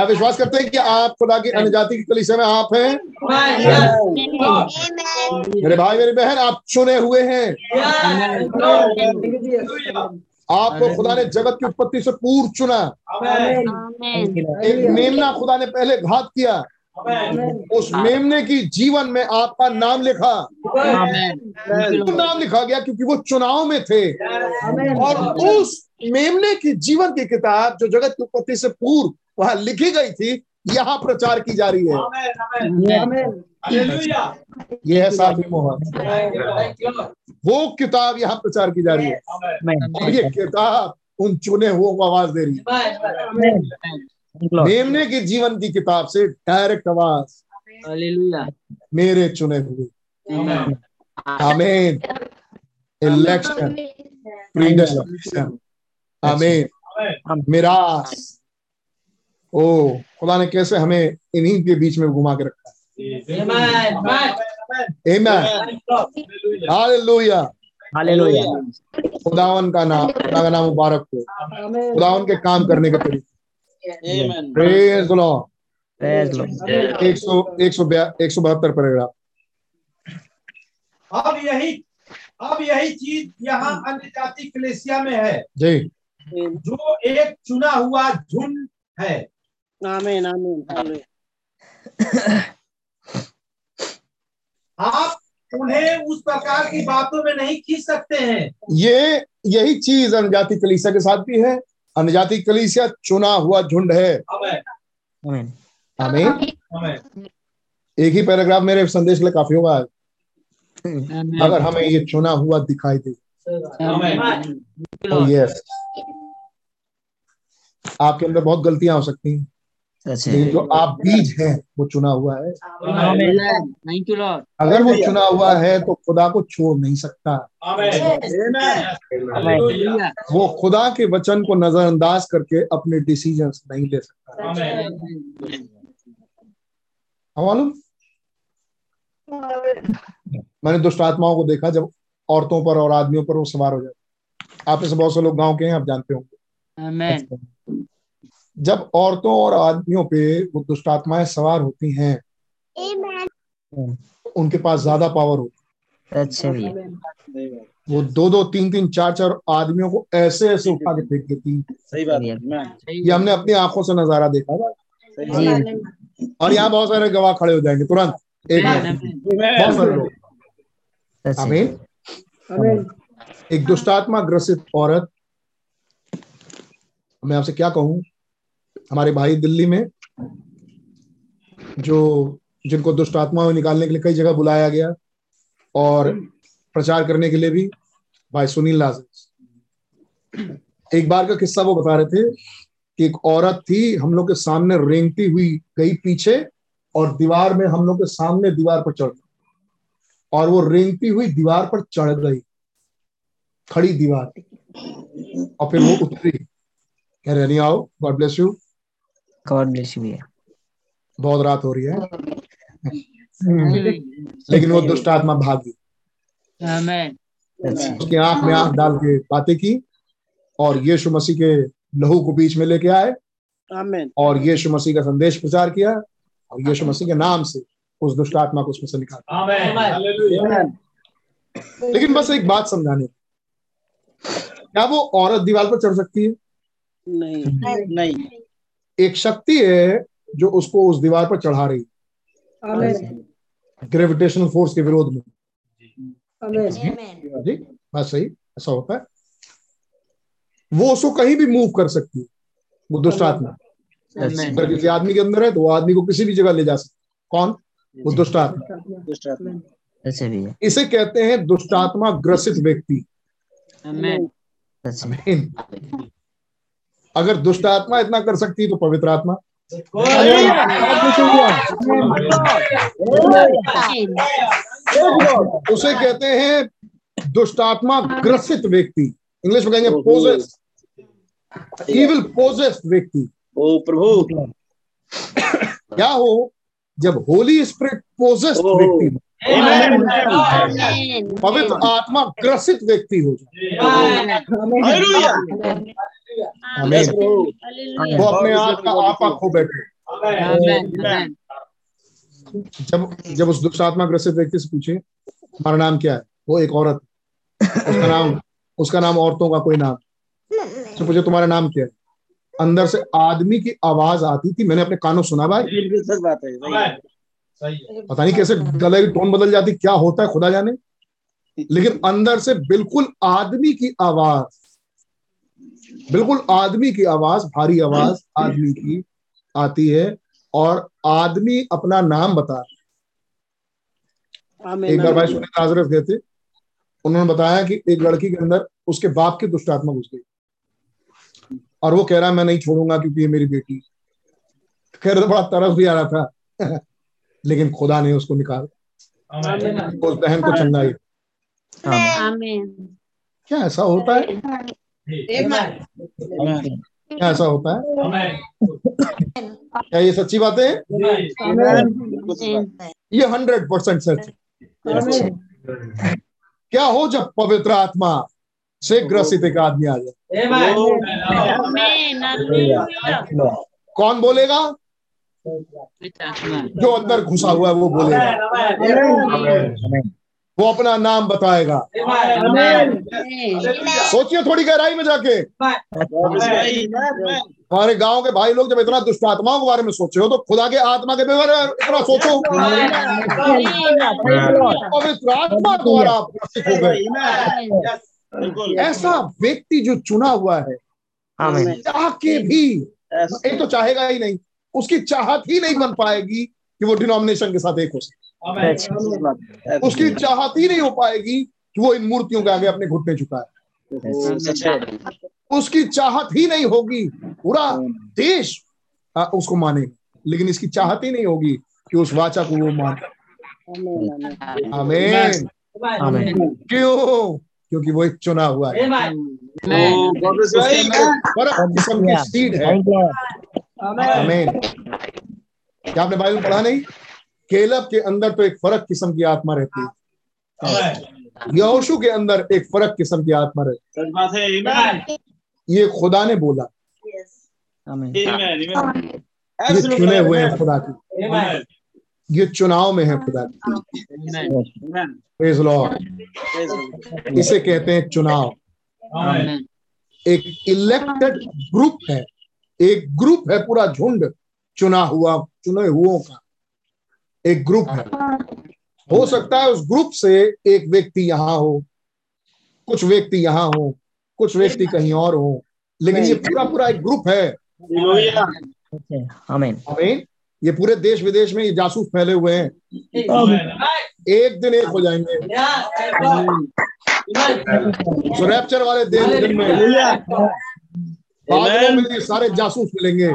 आप विश्वास करते हैं कि आप खुदा की अन्य जाति की कलीसिया में आप हैं? मेरे भाई मेरी बहन आप चुने हुए हैं। आपको खुदा ने जगत की उत्पत्ति से पूर्व चुना। एक मेमना खुदा ने पहले घात किया। उस मेमने की जीवन में आपका नाम लिखा। क्यों नाम लिखा गया? क्योंकि वो चुनाव में थे। और उस मेमने की जीवन की किताब जो जगत की उत्पत्ति से पूर्व वहाँ लिखी गई थी यहाँ प्रचार की जा रही है। आमेन आमेन ये है थैंक यू वो किताब यहाँ प्रचार की जा रही है। और ये किताब उन चुने हुओं को आवाज़ दे रही है. मेमने के जीवन की किताब से डायरेक्ट आवाज़ मेरे चुने हुए। आमेन आमीन इलेक्शन प्रीडेस्टिनेशन आमीन मिरास ओ खुदा ने कैसे हमें इन्हीं के बीच में घुमा के रखा आमेन आमेन है हालेलुया. खुदावन का नाम खुदा का नाम मुबारक हो। खुदावन के काम करने के तरीके। एक सौ एक सौ एक सौ बहत्तर पैराग्राफ अब यही अब यही चीज़ यहाँ अन्य जाति कलेसिया में है। जी। जो एक चुना हुआ झुंड है। आमीन आमीन हालेलुया आप उन्हें उस प्रकार की बातों में नहीं खींच सकते हैं। ये यही चीज़ अनजाति कलीसिया के साथ भी है। अनजाति कलीसिया चुना हुआ झुंड है। आमें। आमें। आमीन एक ही पैराग्राफ मेरे संदेश के लिए काफ़ी होगा अगर हमें ये चुना हुआ दिखाई दे। यस आपके अंदर बहुत गलतियाँ हो सकती हैं। लेकिन जो आप बीज हैं वो चुना हुआ है। आमीन। थैंक यू लॉर्ड अगर वो चुना हुआ है तो खुदा को छोड़ नहीं सकता। वो खुदा के वचन को नजरअंदाज करके अपने डिसीजंस नहीं ले सकता। मालूम मैंने दुष्ट आत्माओं को देखा जब औरतों पर और आदमियों पर वो सवार हो जाते। आप में से बहुत से लोग गाँव के हैं आप जानते होंगे। आमीन जब औरतों और आदमियों पे वो दुष्ट आत्माएँ सवार होती हैं उनके पास ज़्यादा पावर होती है। भैया वो दो दो तीन तीन चार चार आदमियों को ऐसे ऐसे उठा के फेंक देती हैं। सही बात है ये हमने अपनी आँखों से नज़ारा देखा था। और यहाँ बहुत सारे गवाह खड़े हो जाएँगे तुरंत। एक बहुत सारे लोग। सच है आमीन एक दुष्टात्मा ग्रसित औरत। मैं आपसे क्या कहूँ? हमारे भाई दिल्ली में, जो, जिनको दुष्ट आत्माओं निकालने के लिए कई जगह बुलाया गया और प्रचार करने के लिए भी भाई सुनील लाजर एक बार का किस्सा वो बता रहे थे कि एक औरत थी, हम लोग के सामने रेंगती हुई गई पीछे और दीवार में हम लोग के सामने दीवार पर चढ़ और वो रेंगती हुई दीवार पर चढ़ गई, खड़ी दीवार। और फिर वो उतरी। कह रहे आओ God bless you God bless you भैया। बहुत रात हो रही है। लेकिन वो दुष्ट आत्मा भागी आमीन सच है उसकी आँख में आँख डाल के बातें की और यीशु मसीह के लहू को बीच में लेके आए। और यीशु मसीह का संदेश प्रचार किया और यीशु मसीह के नाम से उस दुष्ट आत्मा को उसमें से निकाला। लेकिन बस एक बात समझाने क्या वो औरत दीवार पर चढ़ सकती है? नहीं नहीं। एक शक्ति है जो उसको उस दीवार पर चढ़ा रही है। ग्रेविटेशनल फोर्स के विरोध में। जी। बात सही ऐसा होता है। वो उसको कहीं भी मूव कर सकती है वो दुष्ट आत्मा अगर किसी आदमी के अंदर है तो वो आदमी को किसी भी जगह ले जा सकती है। कौन? वो दुष्ट आत्मा दुष्ट आत्मा सच है। इसे कहते हैं दुष्टात्मा ग्रसित व्यक्ति आमीन सच है आमीन। अगर दुष्ट आत्मा इतना कर सकती है तो पवित्र आत्मा। उसे कहते हैं दुष्टात्मा ग्रसित व्यक्ति। इंग्लिश में कहेंगे पोजेस इविल पोजेस्ड व्यक्ति। ओ प्रभु। क्या हो? जब होली स्प्रिट पोजेस्ड ओह। व्यक्ति हो, पवित्र आत्मा ग्रसित व्यक्ति हो जाए। आमीन वो अपने आप का आपा खो बैठे। जब जब उस दुष्ट आत्मा ग्रसित व्यक्ति से पूछे तुम्हारा नाम क्या है? वो एक औरत। उसका नाम उसका नाम औरतों का कोई नाम। तो पूछे तुम्हारा नाम क्या है? अंदर से आदमी की आवाज़ आती थी मैंने अपने कानों सुना भाई। सच बात है है। सही है। पता नहीं कैसे गले की टोन बदल जाती क्या होता है खुदा जाने। लेकिन अंदर से बिल्कुल आदमी की आवाज़ बिल्कुल आदमी की आवाज़ भारी आवाज़ आदमी की आती है और आदमी अपना नाम बता रहा एक बार भाई सुने नाजरत गए थे उन्होंने बताया कि एक लड़की के अंदर उसके बाप की दुष्ट आत्मा घुस गई। और वो कह रहा है मैं नहीं छोड़ूँगा क्योंकि ये मेरी बेटी है। खैर तो बड़ा तरस भी आ रहा था लेकिन खुदा ने उसको निकाल। उस बहन को चंगा ही। क्या ऐसा होता है? आमीन क्या ऐसा होता है? क्या ये सच्ची बात है? ये हंड्रेड परसेंट सच क्या हो जब पवित्र आत्मा से ग्रसित एक आदमी आ जाए? कौन बोलेगा? जो अंदर घुसा हुआ है वो बोलेगा। वो अपना नाम बताएगा। सोचिए थोड़ी गहराई में जाके। हमारे गाँव के भाई लोग जब इतना दुष्ट आत्माओं के बारे में सोचे हो तो खुदा के आत्मा के बारे में इतना सोचो। पवित्र आत्मा द्वारा आप हो गए। ऐसा व्यक्ति जो चुना हुआ है आमीन चाह के भी एक तो चाहेगा ही नहीं उसकी चाहत ही नहीं बन पाएगी कि वो डिनोमिनेशन के साथ एक हो सके। उसकी चाहत ही नहीं हो पाएगी कि वो इन मूर्तियों के आगे अपने घुटने झुकाए। उसकी चाहत ही नहीं होगी। पूरा देश आ, उसको माने लेकिन इसकी चाहत ही नहीं होगी कि उस वाचा को वो माने आमीन आमीन क्यों क्योंकि वो एक चुना हुआ है। सीड है। थैंक क्या आपने बाइबल पढ़ा नहीं? केलब के अंदर तो एक फ़र्क किस्म की आत्मा रहती है। यहोशू के अंदर एक फ़र्क किस्म की आत्मा रहती है। ये खुदा ने बोला। ये चुने हुए हैं खुदा की। ये चुनाव में है खुदा की। इसे कहते हैं चुनाव। एक इलेक्टेड ग्रुप है। एक ग्रुप है पूरा झुंड चुना हुआ चुने हुओं का। एक ग्रुप है। हो। सकता है उस ग्रुप से एक व्यक्ति यहाँ हो कुछ व्यक्ति यहाँ हो कुछ व्यक्ति कहीं और हो लेकिन ये पूरा पूरा एक ग्रुप है। आमीन। आमीन। ये पूरे देश विदेश में ये जासूस फैले हुए हैं। एक दिन एक हो जाएँगे। तो रैप्चर वाले दिन दिन में में सारे जासूस मिलेंगे।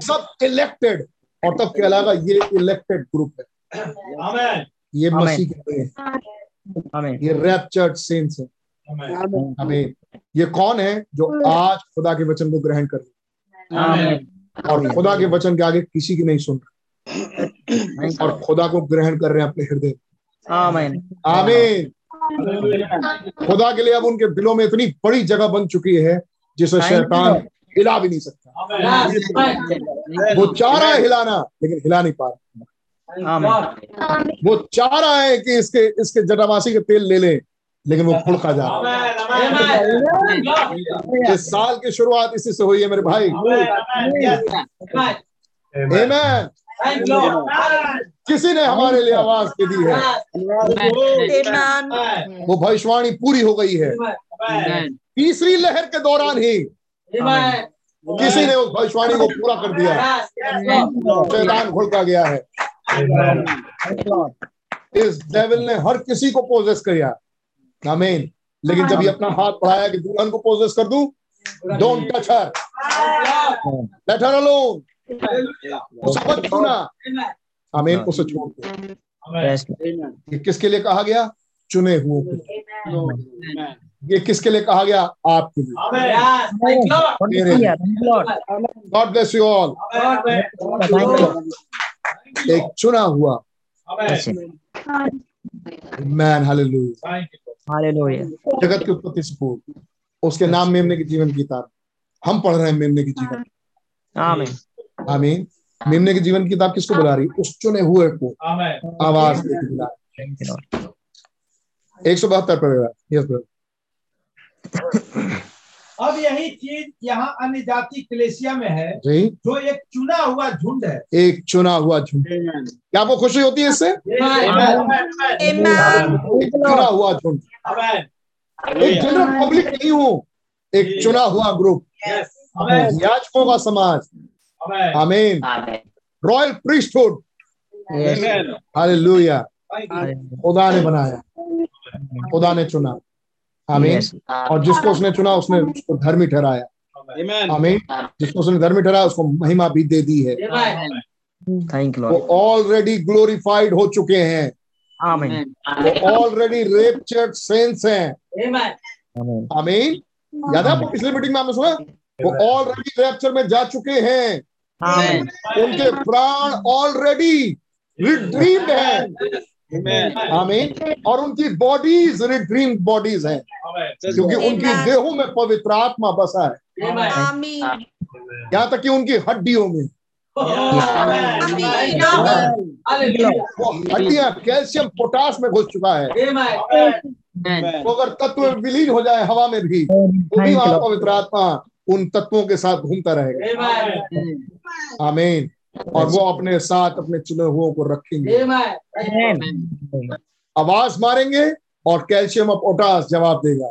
सब इलेक्टेड और तब ये इलेक्टेड ग्रुप है। ये मसीह के हैं। आमीन ये रैप्चर्ड सेंट्स है। आमीन ये कौन है जो आज खुदा के वचन को ग्रहण कर रहे और खुदा के वचन के आगे किसी की नहीं सुन रहे। और खुदा को ग्रहण कर रहे हैं अपने हृदय। में। आमीन आमीन खुदा के लिए अब उनके दिलों में इतनी बड़ी जगह बन चुकी है जिसे शैतान हिला भी नहीं सकता। वो चाह रहा है हिलाना लेकिन हिला नहीं पा रहा। वो चाह रहा है कि इसके इसके जटामासी के तेल ले लें लेकिन वो फुड़का जा रहा है। इस साल की शुरुआत इसी से हुई है मेरे भाई। Amen. किसी ने हमारे लिए आवाज़ दे दी है? वो भविष्यवाणी पूरी हो गई है। तीसरी लहर के दौरान ही किसी ने उस भविष्यवाणी को पूरा कर दिया। शैतान घुड़का गया है। इस डेविल ने हर किसी को पोजेस किया। आमीन लेकिन जब ये अपना हाथ बढ़ाया कि दुल्हन को पोजेस कर दूँ don't touch her let her alone उसे मत छूना आमीन उसे छोड़ दो ये किसके लिए कहा गया? चुने हुए के। ये किसके लिए कहा गया? आपके लिए। गॉड ब्लेस यू ऑल एक चुना हुआ। मैन हालेलुया हालेलुया जगत की उत्पत्ति से पूर्व उसके नाम मेमने के जीवन की किताब हम पढ़ रहे हैं मेमने की जीवन। आमीन आमीन। मेमने की जीवन की किताब किसको बुला रही? उस चुने हुए को। आवाज़ एक सौ बहत्तर पर अब यही चीज़ यहाँ अन्य जाति कलेसिया में है जी। जो एक चुना हुआ झुंड है। एक चुना हुआ झुंड। क्या आपको खुशी होती है इससे? एक चुना हुआ झुंड। एक जनरल पब्लिक नहीं हूँ। एक चुना हुआ ग्रुप Amen. याजकों का समाज। Amen. आमीन रॉयल प्रीस्टहुड Yes. Amen. हालेलुया खुदा ने बनाया खुदा ने चुना आमीन Yes. और जिसको उसने चुना उसने उसको धर्मी ठहराया। Amen. आमीन जिसको उसने धर्मी ठहराया उसको महिमा भी दे दी है। Amen. Thank you, वो ऑलरेडी ग्लोरीफाइड हो चुके हैं। Amen. वो ऑलरेडी रेपचर्ड सेंस हैं. आमीन याद है आपको पिछली मीटिंग में आपने सुना? वो ऑलरेडी रैप्चर में जा चुके हैं. उनके प्राण ऑलरेडी रिड्रीम्ड है। Amen. आमीन और उनकी बॉडीज रिड्रीम बॉडीज हैं। क्योंकि उनकी देहों में पवित्र आत्मा बसा है। आमीन यहाँ तक कि उनकी हड्डियों में. वो हड्डियाँ कैल्शियम पोटास में घुस चुका है. वो अगर तत्व विलीन हो जाए हवा में भी तो भी वहाँ पवित्र आत्मा उन तत्वों के साथ घूमता रहेगा. आमीन। और वो अपने साथ अपने चुने हुओं को रखेंगे. आवाज़ मारेंगे और कैल्शियम और पोटास जवाब देगा।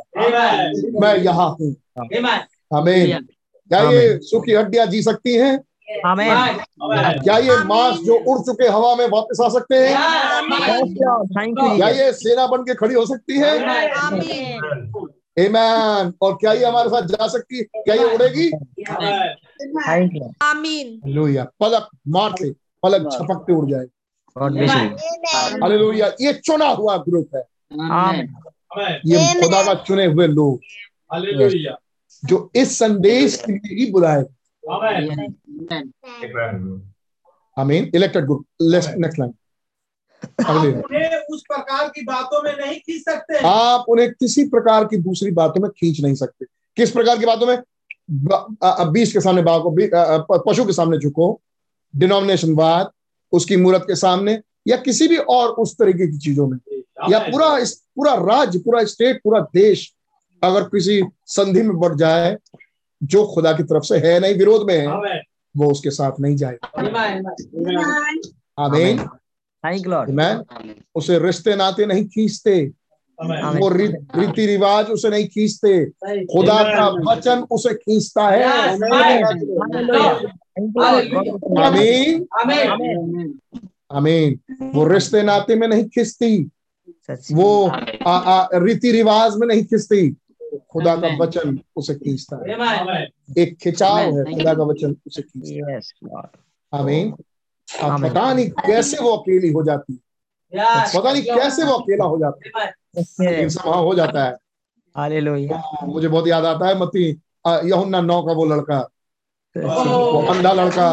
मैं यहाँ हूँ. आमीन। क्या ये सूखी हड्डियाँ जी सकती हैं. क्या ये मांस जो उड़ चुके हवा में वापस आ सकते हैं। क्या ये सेना बन के खड़ी हो सकती है। आमीन Amen. और क्या ये हमारे साथ जा सकती है? क्या ये उड़ेगी? आमीन हालेलुया पलक मारते पलक छपकते उड़ जाए। You. हालेलुया ये चुना हुआ ग्रुप है। Amen. Amen. ये खुदा का चुने हुए लोग। जो इस संदेश के लिए ही बुलाए. आमीन इलेक्टेड ग्रुप नेक्स्ट लाइन उन्हें उस प्रकार की बातों में नहीं खींच सकते। आप उन्हें किसी प्रकार की दूसरी बातों में खींच नहीं सकते। किस प्रकार की बातों में? बीस के सामने बाको बी- प- पशु के सामने झुको डिनोमिनेशन वाद उसकी मूर्त के सामने या किसी भी और उस तरीके की चीज़ों में। या पूरा इस पूरा राज्य पूरा स्टेट पूरा देश अगर किसी संधि में बढ़ जाए जो खुदा की तरफ़ से है नहीं विरोध में है वो उसके साथ नहीं जाए Amen. आमीन। उसे रिश्ते नाते नहीं खींचते। वो रीति रिवाज उसे नहीं खींचते। खुदा का वचन उसे खींचता है. आमीन आमीन वो रिश्ते नाते में नहीं खींचती। वो आ- आ- रीति रिवाज में नहीं खींचती। खुदा का वचन उसे खींचता है। एक खिंचाव है खुदा का वचन उसे खींचता है। आमीन अब पता नहीं कैसे वो अकेली हो जाती है। पता नहीं कैसे वो अकेला हो जाता है। लेकिन. हो जाता है। मुझे बहुत याद आता है मती यहुन्ना नौ का वो लड़का। वो. अंधा लड़का।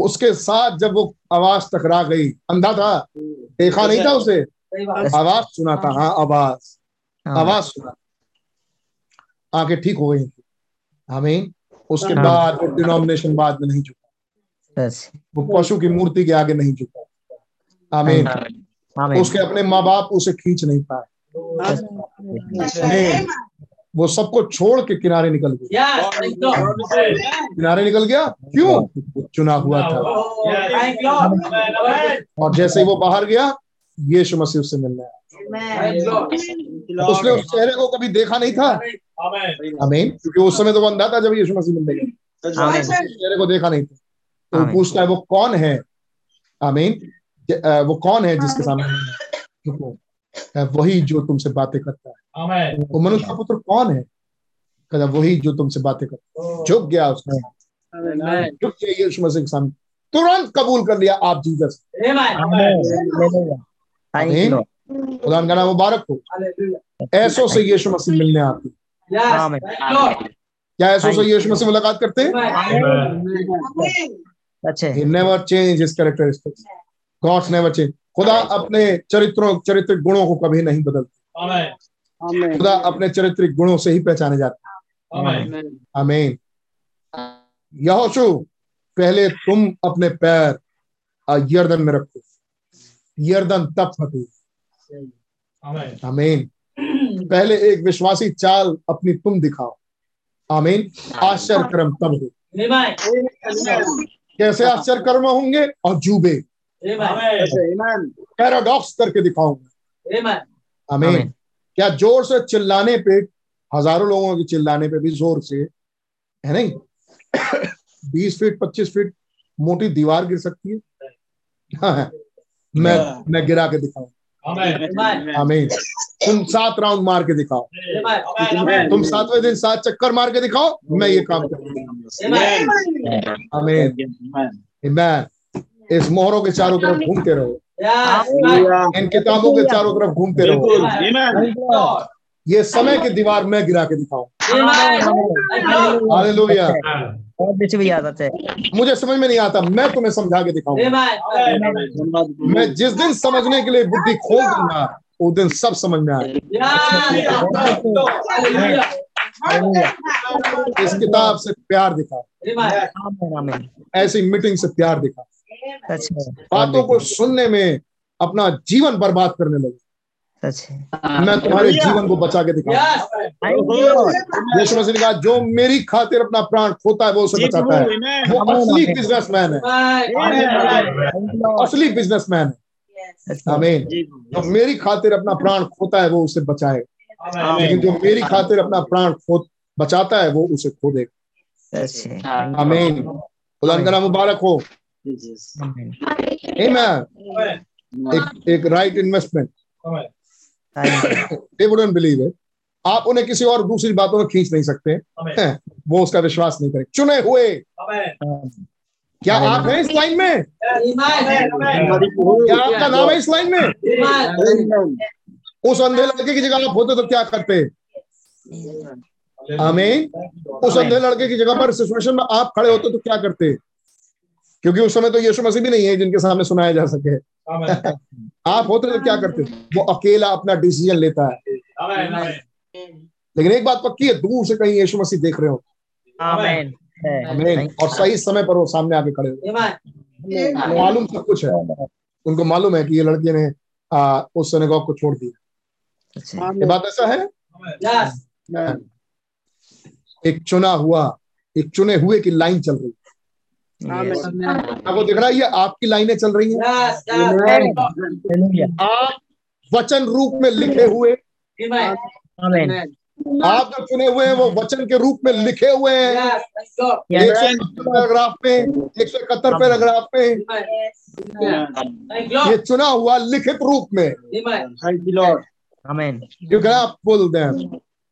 उसके साथ जब वो आवाज़ टकरा गई अंधा था। देखा नहीं था उसे? आवाज़ सुना था हाँ आवाज़। आवाज़ सुना। आँखें ठीक हो गई। आमीन। उसके हाँ। बाद वो डिनोमिनेशन बाद में नहीं झुका वो पशु की मूर्ति के आगे नहीं झुका आमीन। उसके अपने माँ बाप उसे खींच नहीं पाए। वो सबको छोड़ के किनारे निकल गया Yes. Thank you. किनारे निकल गया? क्यों? चुना हुआ था. और जैसे ही वो बाहर गया यीशु मसीह उससे मिलने आया। उसने उस चेहरे को कभी देखा नहीं था. आमीन क्योंकि उस समय तो वो अंधा था जब यीशु मसीह मिलने गया चेहरे को देखा नहीं था। तो पूछता है वो कौन है? आमीन वो कौन है जिसके सामने? वही जो तुमसे बातें करता है। वो मनुष्य का पुत्र कौन है? कहता वही जो तुमसे बातें करता है। Oh. झुक गया उसने। झुक गया यीशु मसीह के सामने। तुरंत कबूल कर लिया आप जीसस आमीन खुदा का नाम मुबारक हो। ऐसो से यीशु मसीह मिलने आते हैं। क्या ऐसों से यीशु मसीह मुलाकात करते हैं? Amen. अच्छे। He never change his characteristics. God never change. खुदा अपने चरित्रों चरित्रिक गुणों को कभी नहीं बदलते। खुदा अपने चरित्रिक गुणों से ही पहचाने जाते Amen. हैं आमीन यहोशू पहले तुम अपने पैर यर्दन में रखो। यर्दन तब फटे Amen. आमीन पहले एक विश्वासी चाल अपनी तुम दिखाओ। आमीन। आश्चर्य कर्म तब हो। कैसे आश्चर्य कर्म होंगे? और जूबे. पैराडॉक्स करके दिखाऊँगा. आमीन। आमीन। क्या ज़ोर से चिल्लाने पे हज़ारों लोगों के चिल्लाने पे भी ज़ोर से है नहीं? बीस फीट पच्चीस फीट मोटी दीवार गिर सकती है। हाँ, मैं मैं गिरा के दिखाऊँ आमीन तुम सात राउंड मार के दिखाओ। तुम सातवें दिन सात चक्कर मार के दिखाओ मैं ये काम करूँगा आमीन इस मोहरों के चारों तरफ़ घूमते रहो। इन किताबों के चारों तरफ़ घूमते रहो। ये समय की दीवार मैं गिरा के दिखाऊँ। हालेलुया और पीछे भी याद आता है। मुझे समझ में नहीं आता मैं तुम्हें समझा के दिखाऊँगा मैं जिस दिन समझने के लिए बुद्धि खोल दूँगा उस दिन सब समझ में आएगा। इस किताब से प्यार दिखा ऐसी मीटिंग से प्यार दिखा बातों को सुनने में अपना जीवन बर्बाद करने लगे। सच है मैं तुम्हारे जीवन को बचा के दिखाऊँगा. यीशु मसीह ने कहा जो मेरी खातिर अपना प्राण खोता है वो उसे बचाता है। वो असली बिजनेसमैन है. असली बिजनेसमैन है। है। आमीन जो मेरी खातिर अपना प्राण खोता है वो उसे बचाएगा। लेकिन जो मेरी खातिर अपना प्राण खो बचाता है वो उसे खो देगा। आमीन खुदा का नाम मुबारक हो। एक एक right investment. They wouldn't believe it आप उन्हें किसी और दूसरी बातों में खींच नहीं सकते। वो उसका विश्वास नहीं करें। चुने हुए। क्या आप हैं इस लाइन में? क्या आपका नाम है इस लाइन में? उस अंधे लड़के की जगह आप होते तो क्या करते? हमें उस अंधे लड़के की जगह पर सिचुएशन में आप खड़े होते तो क्या करते? क्योंकि उस समय तो यीशु मसीह भी नहीं है जिनके सामने सुनाया जा सके। आप होते तो क्या करते? वो अकेला अपना डिसीज़न लेता है। लेकिन एक बात पक्की है दूर से कहीं यीशु मसीह देख रहे हो। आमीन है। आमीन Thank और सही समय पर वो सामने आके खड़े हो। मालूम सब कुछ है। उनको मालूम है कि ये लड़के ने आ, उस सिनेगॉग को छोड़ दिया। ये बात ऐसा है? एक चुना हुआ एक चुने हुए की लाइन चल रही है. आपको दिख रहा है ये आपकी लाइनें चल रही हैं? आप वचन रूप में लिखे हुए। आप जो चुने हुए हैं वो वचन के रूप में लिखे हुए हैं। एक सौ पैराग्राफ पे एक सौ इकहत्तर पैराग्राफ में। ये चुना हुआ लिखित रूप में। You cannot pull them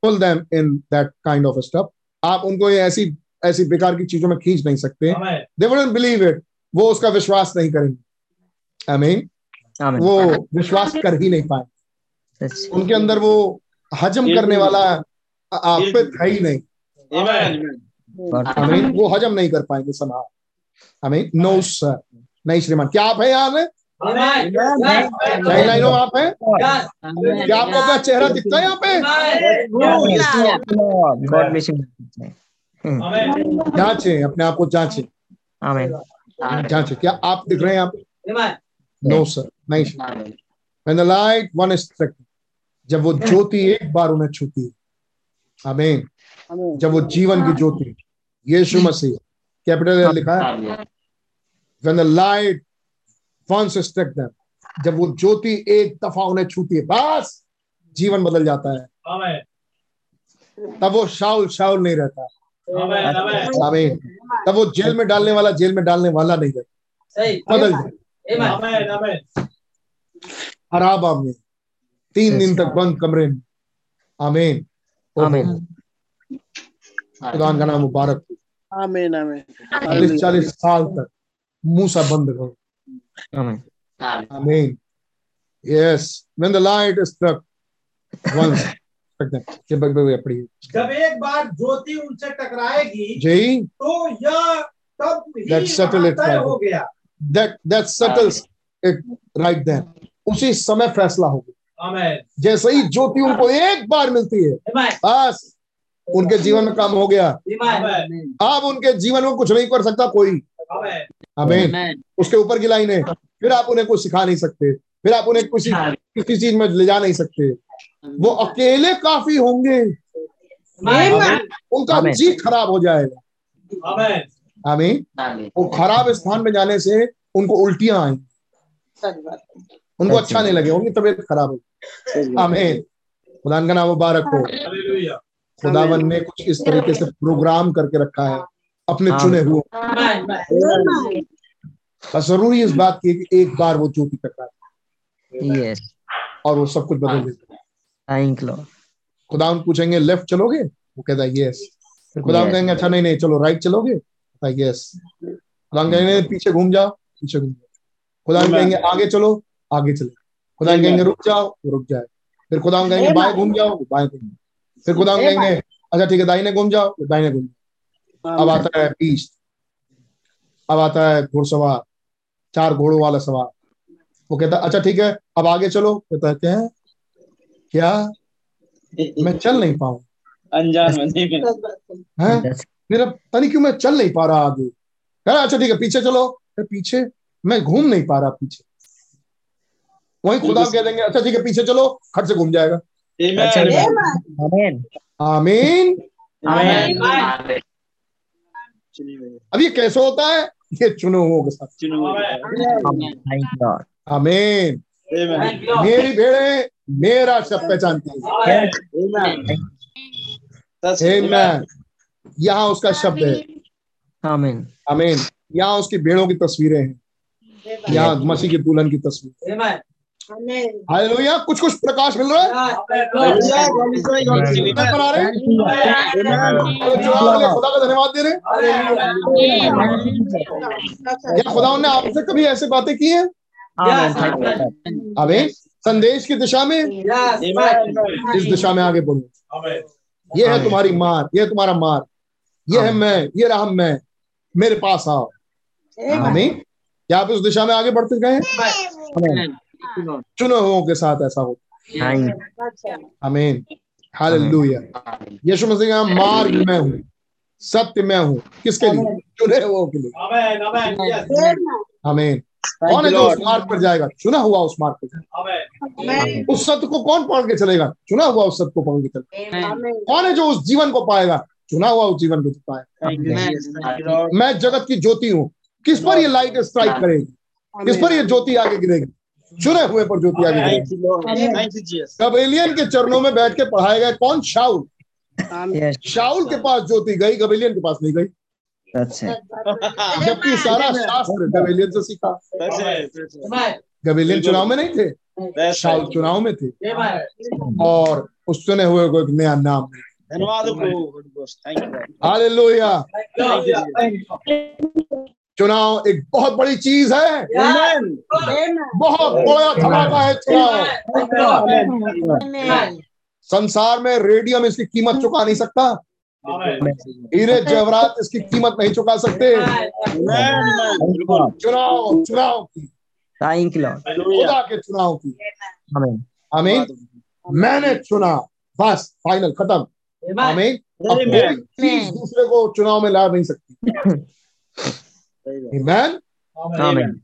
pull them in that kind of stuff आप उनको ये ऐसी ऐसी बेकार की चीज़ों में खींच नहीं सकते। They wouldn't believe it. वो उसका विश्वास नहीं करेंगे। आई मीन वो विश्वास कर ही नहीं पाए उनके अंदर वो हजम करने वाला आफत है ही नहीं। मीन वो हजम नहीं कर पाएँगे सना आई मीन नो सर नहीं श्रीमान। क्या आप है यहाँ में नहीं नहीं नो आप हैं? क्या आपको अपना चेहरा दिखता है यहाँ पे? Bless जांचे अपने आप को जांचे। जांचे। क्या आप दिख रहे हैं यहाँ पे नो सर नहीं When the light one is जब वो ज्योति एक बार उन्हें छूती है। आमीन जब वो जीवन की ज्योति यीशु मसीह कैपिटल लिखा है? When the light once struck them जब वो ज्योति एक दफ़ा उन्हें छूती है बस जीवन बदल जाता है। तब वो शाउल शाउल नहीं रहता। आमीन तब वो जेल में डालने वाला जेल में डालने वाला नहीं रहता बदल हराबा में तीन दिन तक बंद कमरे में। आमीन। आमीन। खुदा का नाम मुबारक हो। आमीन आमीन। चालीस चालीस साल तक मूसा बंद रहो आमीन। आमीन। Yes when the light is struck once ये बग बग पड़ी जब एक बार ज्योति उनसे टकराएगी जी। तो यह तब ही That settle it, तय हो गया। That that settles it right then उसी समय फैसला हो गया आमीन जैसे ही ज्योति उनको एक बार मिलती है बस उनके जीवन में काम हो गया। अब उनके जीवन में कुछ नहीं कर सकता कोई। आमीन आमीन उसके ऊपर की लाइन है। फिर आप उन्हें कुछ सिखा नहीं सकते। फिर आप उन्हें किसी किसी चीज़ में ले जा नहीं सकते। वो अकेले काफ़ी होंगे। उनका। जी खराब हो जाएगा। आमीन। आमीन। वो खराब स्थान में जाने से उनको उल्टियाँ आई। उनको अच्छा नहीं लगे उनकी तबीयत खराब हो आमीन। खुदा का नाम मुबारक हो। हालेलुया। खुदावन ने कुछ इस तरीके से प्रोग्राम करके रखा है अपने। चुने हुए। बस ज़रूरी इस बात की है कि एक बार वो ज्योति टकरा यस और वो सब कुछ बदल देता थैंक लॉर्ड खुदावन पूछेंगे लेफ़्ट चलोगे? वो कहता है यस फिर खुदा कहेंगे अच्छा नहीं नहीं चलो राइट चलोगे? कहता यस खुदावन कहेंगे पीछे घूम जाओ पीछे घूम जाओ Amen. कहेंगे आगे चलो आगे चलो. खुदा कहेंगे रुक जाओ वो रुक जाए. फिर खुदावन कहेंगे बाएँ घूम जाओ वो बाएँ घूम जाओ. फिर खुदावन कहेंगे अच्छा ठीक है दाहिने घूम जाओ वो दाहिने घूम जाओ. अब आता है बीस्ट अब आता है घुड़सवार चार घोड़ों वाला सवार। वो कहता है अच्छा ठीक है अब आगे चलो. कहता है क्या क्या? मैं चल नहीं पाऊँ। अनजान है? मेरा पता क्यों मैं चल नहीं पा रहा आगे। कह रहा अच्छा ठीक है पीछे चलो। पीछे मैं घूम नहीं पा रहा पीछे। वही खुदा कह देंगे अच्छा ठीक है पीछे चलो खट से घूम जाएगा। अच्छा आमीन आमीन आमीन अब ये कैसे होता है? ये चुनो हुओं के साथ। थैंक लॉर्ड आमीन. मेरी भेड़े मेरा शब्द पहचानती है। Amen. That's Amen. यहाँ उसका शब्द है। आमीन आमीन यहाँ उसकी भेड़ों की तस्वीरें हैं। यहाँ मसीह की दुल्हन की तस्वीर। Amen. हालेलुया कुछ कुछ प्रकाश मिल रहा है? आ रहे हैं तो जो आपने खुदा का धन्यवाद दे रहे हैं। या खुदा ने आपसे कभी ऐसे बातें की हैं? अबे संदेश की दिशा में? इस दिशा में आगे बढ़ो ये है तुम्हारी मार ये तुम्हारा मार। ये है मैं ये रहा मैं। मेरे पास आओ। आमीन। क्या आप इस दिशा में आगे बढ़ते गए हैं? चुने हुओं के साथ ऐसा हो। आमीन। हालेलुया। यीशु मसीह का मार्ग मैं हूँ सत्य मैं हूँ। किसके लिए? चुने हुओं के लिए। Amen. कौन है जो उस मार्ग पर जाएगा? चुना हुआ उस मार्ग पर जाएगा। उस सत्य को कौन पकड़ के चलेगा? चुना हुआ उस सत्य को पकड़ के चलेगा। कौन है जो उस जीवन को पाएगा? चुना हुआ उस जीवन को पाएगा। You, Lord. मैं जगत की ज्योति हूँ। किस पर ये लाइट स्ट्राइक करेगी? किस पर ये ज्योति आगे गिरेगी? चुने हुए पर ज्योति आगे गिरेगी. गबेलियन के चरणों में बैठ के पढ़ाया गया कौन? शाउल शाउल के पास ज्योति गई गबेलियन के पास नहीं गई। जबकि सारा शास्त्र गबेलियन से सीखा। That's it. That's it. Amen. गबेलियन चुनाव में नहीं थे? Right. चुनाव में थे। और उस चुने हुए को एक नया नाम धन्यवाद. चुनाव एक बहुत बड़ी चीज़ है। बहुत बड़ा धमाका है चुनाव। संसार में रेडियम इसकी कीमत चुका नहीं सकता. हीरे जवाहरात इसकी कीमत नहीं चुका सकते। Amen. Amen. बिल्कुल. चुनाव चुनाव की। Thank Hallelujah. खुदा के चुनाव की। आमीन। आमीन मैंने चुना। बस फाइनल खत्म। Amen. आमीन। अब कोई Amen. चीज़ दूसरे को चुनाव में ला नहीं सकती। आमीन आमीन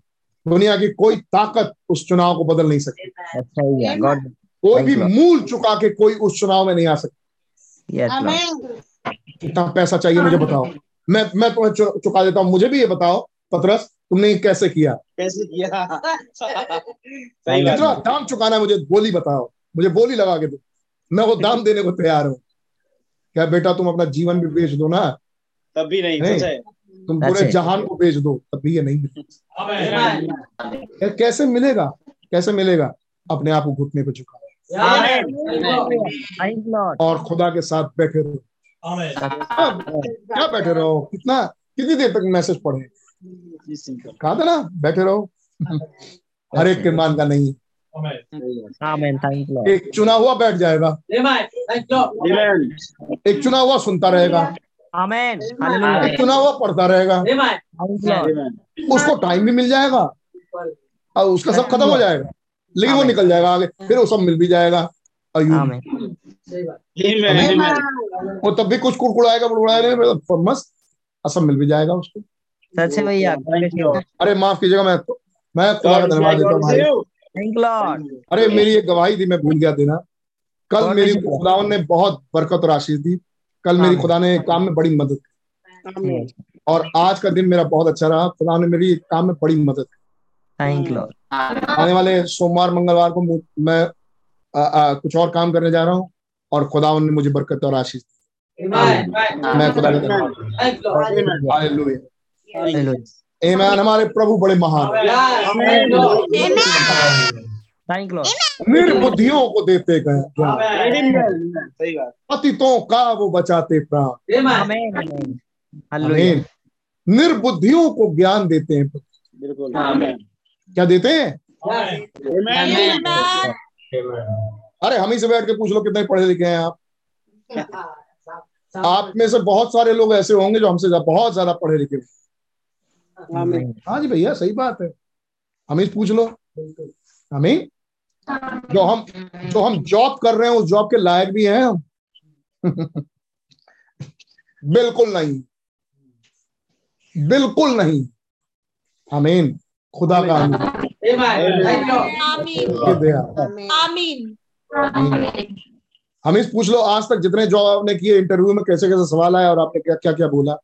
दुनिया की कोई ताकत उस चुनाव को बदल नहीं सकती। अच्छा ही है गॉड कोई भी मूल चुका के कोई उस चुनाव में नहीं आ सकता। कितना पैसा चाहिए मुझे बताओ। मैं मैं तुम्हें चु- चुका देता हूँ। मुझे भी ये बताओ पतरस तुमने कैसे किया? कैसे किया? कितना दाम चुकाना है मुझे बोली बताओ। मुझे बोली लगा के दो। मैं वो दाम देने को तैयार हूँ। क्या बेटा तुम अपना जीवन भी बेच दो ना? तब भी नहीं। नहीं। तुम पूरे जहान को बेच दो तब भी ये नहीं मिलेगा। कैसे मिलेगा? कैसे मिलेगा? अपने आप को घुटने पे झुकाओ। और खुदा के साथ बैठे रहो. हाँ, क्या बैठे रहो? कितना कितनी देर तक मैसेज पढ़े? कहा था ना बैठे रहो। हर एक के मान का नहीं। एक चुना हुआ बैठ जाएगा। Amen. Thank you. Amen. एक चुना हुआ सुनता रहेगा। एक चुना हुआ पढ़ता रहेगा. उसको टाइम भी मिल जाएगा। और उसका सब खत्म हो जाएगा। लेकिन वो निकल जाएगा आगे। फिर वो सब मिल भी जाएगा। और वो तब भी कुछ कुड़कुड़ाएगा बुड़कुड़ाएगा तो मस्त और सब मिल भी जाएगा उसको। सच है भैया अरे माफ़ कीजिएगा मैं मैं खुदा का धन्यवाद देता हूँ भाई अरे मेरी एक गवाही थी मैं भूल गया देना कल मेरी खुदावन ने बहुत बरकत और आशीष दी। कल मेरी खुदा ने काम में बड़ी मदद की। और आज का दिन मेरा बहुत अच्छा रहा। खुदा ने मेरी काम में बड़ी मदद की। थैंक लॉर्ड आने वाले सोमवार मंगलवार को मैं आ, आ, कुछ और काम करने जा रहा हूँ। और खुदावन ने मुझे बरकत और आशीष दी। मैं खुदा का आमेन हमारे प्रभु बड़े महान निर्बुद्धियों को देते गए। ज्ञान सही बात। पतितों का वो बचाते प्राण। निर्बुद्धियों को ज्ञान देते हैं। बिल्कुल। क्या देते हैं? अरे हम ही से बैठ के पूछ लो कितने पढ़े लिखे हैं आप। आप में से बहुत सारे लोग ऐसे होंगे जो हमसे ज्यादा- बहुत ज़्यादा पढ़े लिखे हैं। हाँ जी भैया सही बात है। हमें से पूछ लो। हमें जो हम जो हम जॉब कर रहे हैं उस जॉब के लायक भी हैं हम। बिल्कुल नहीं। बिल्कुल नहीं। आमीन। खुदा का आमीन। आमीन। आमीन। हमें पूछ लो आज तक जितने जॉब आपने किए इंटरव्यू में कैसे कैसे सवाल आया और आपने क्या क्या क्या बोला?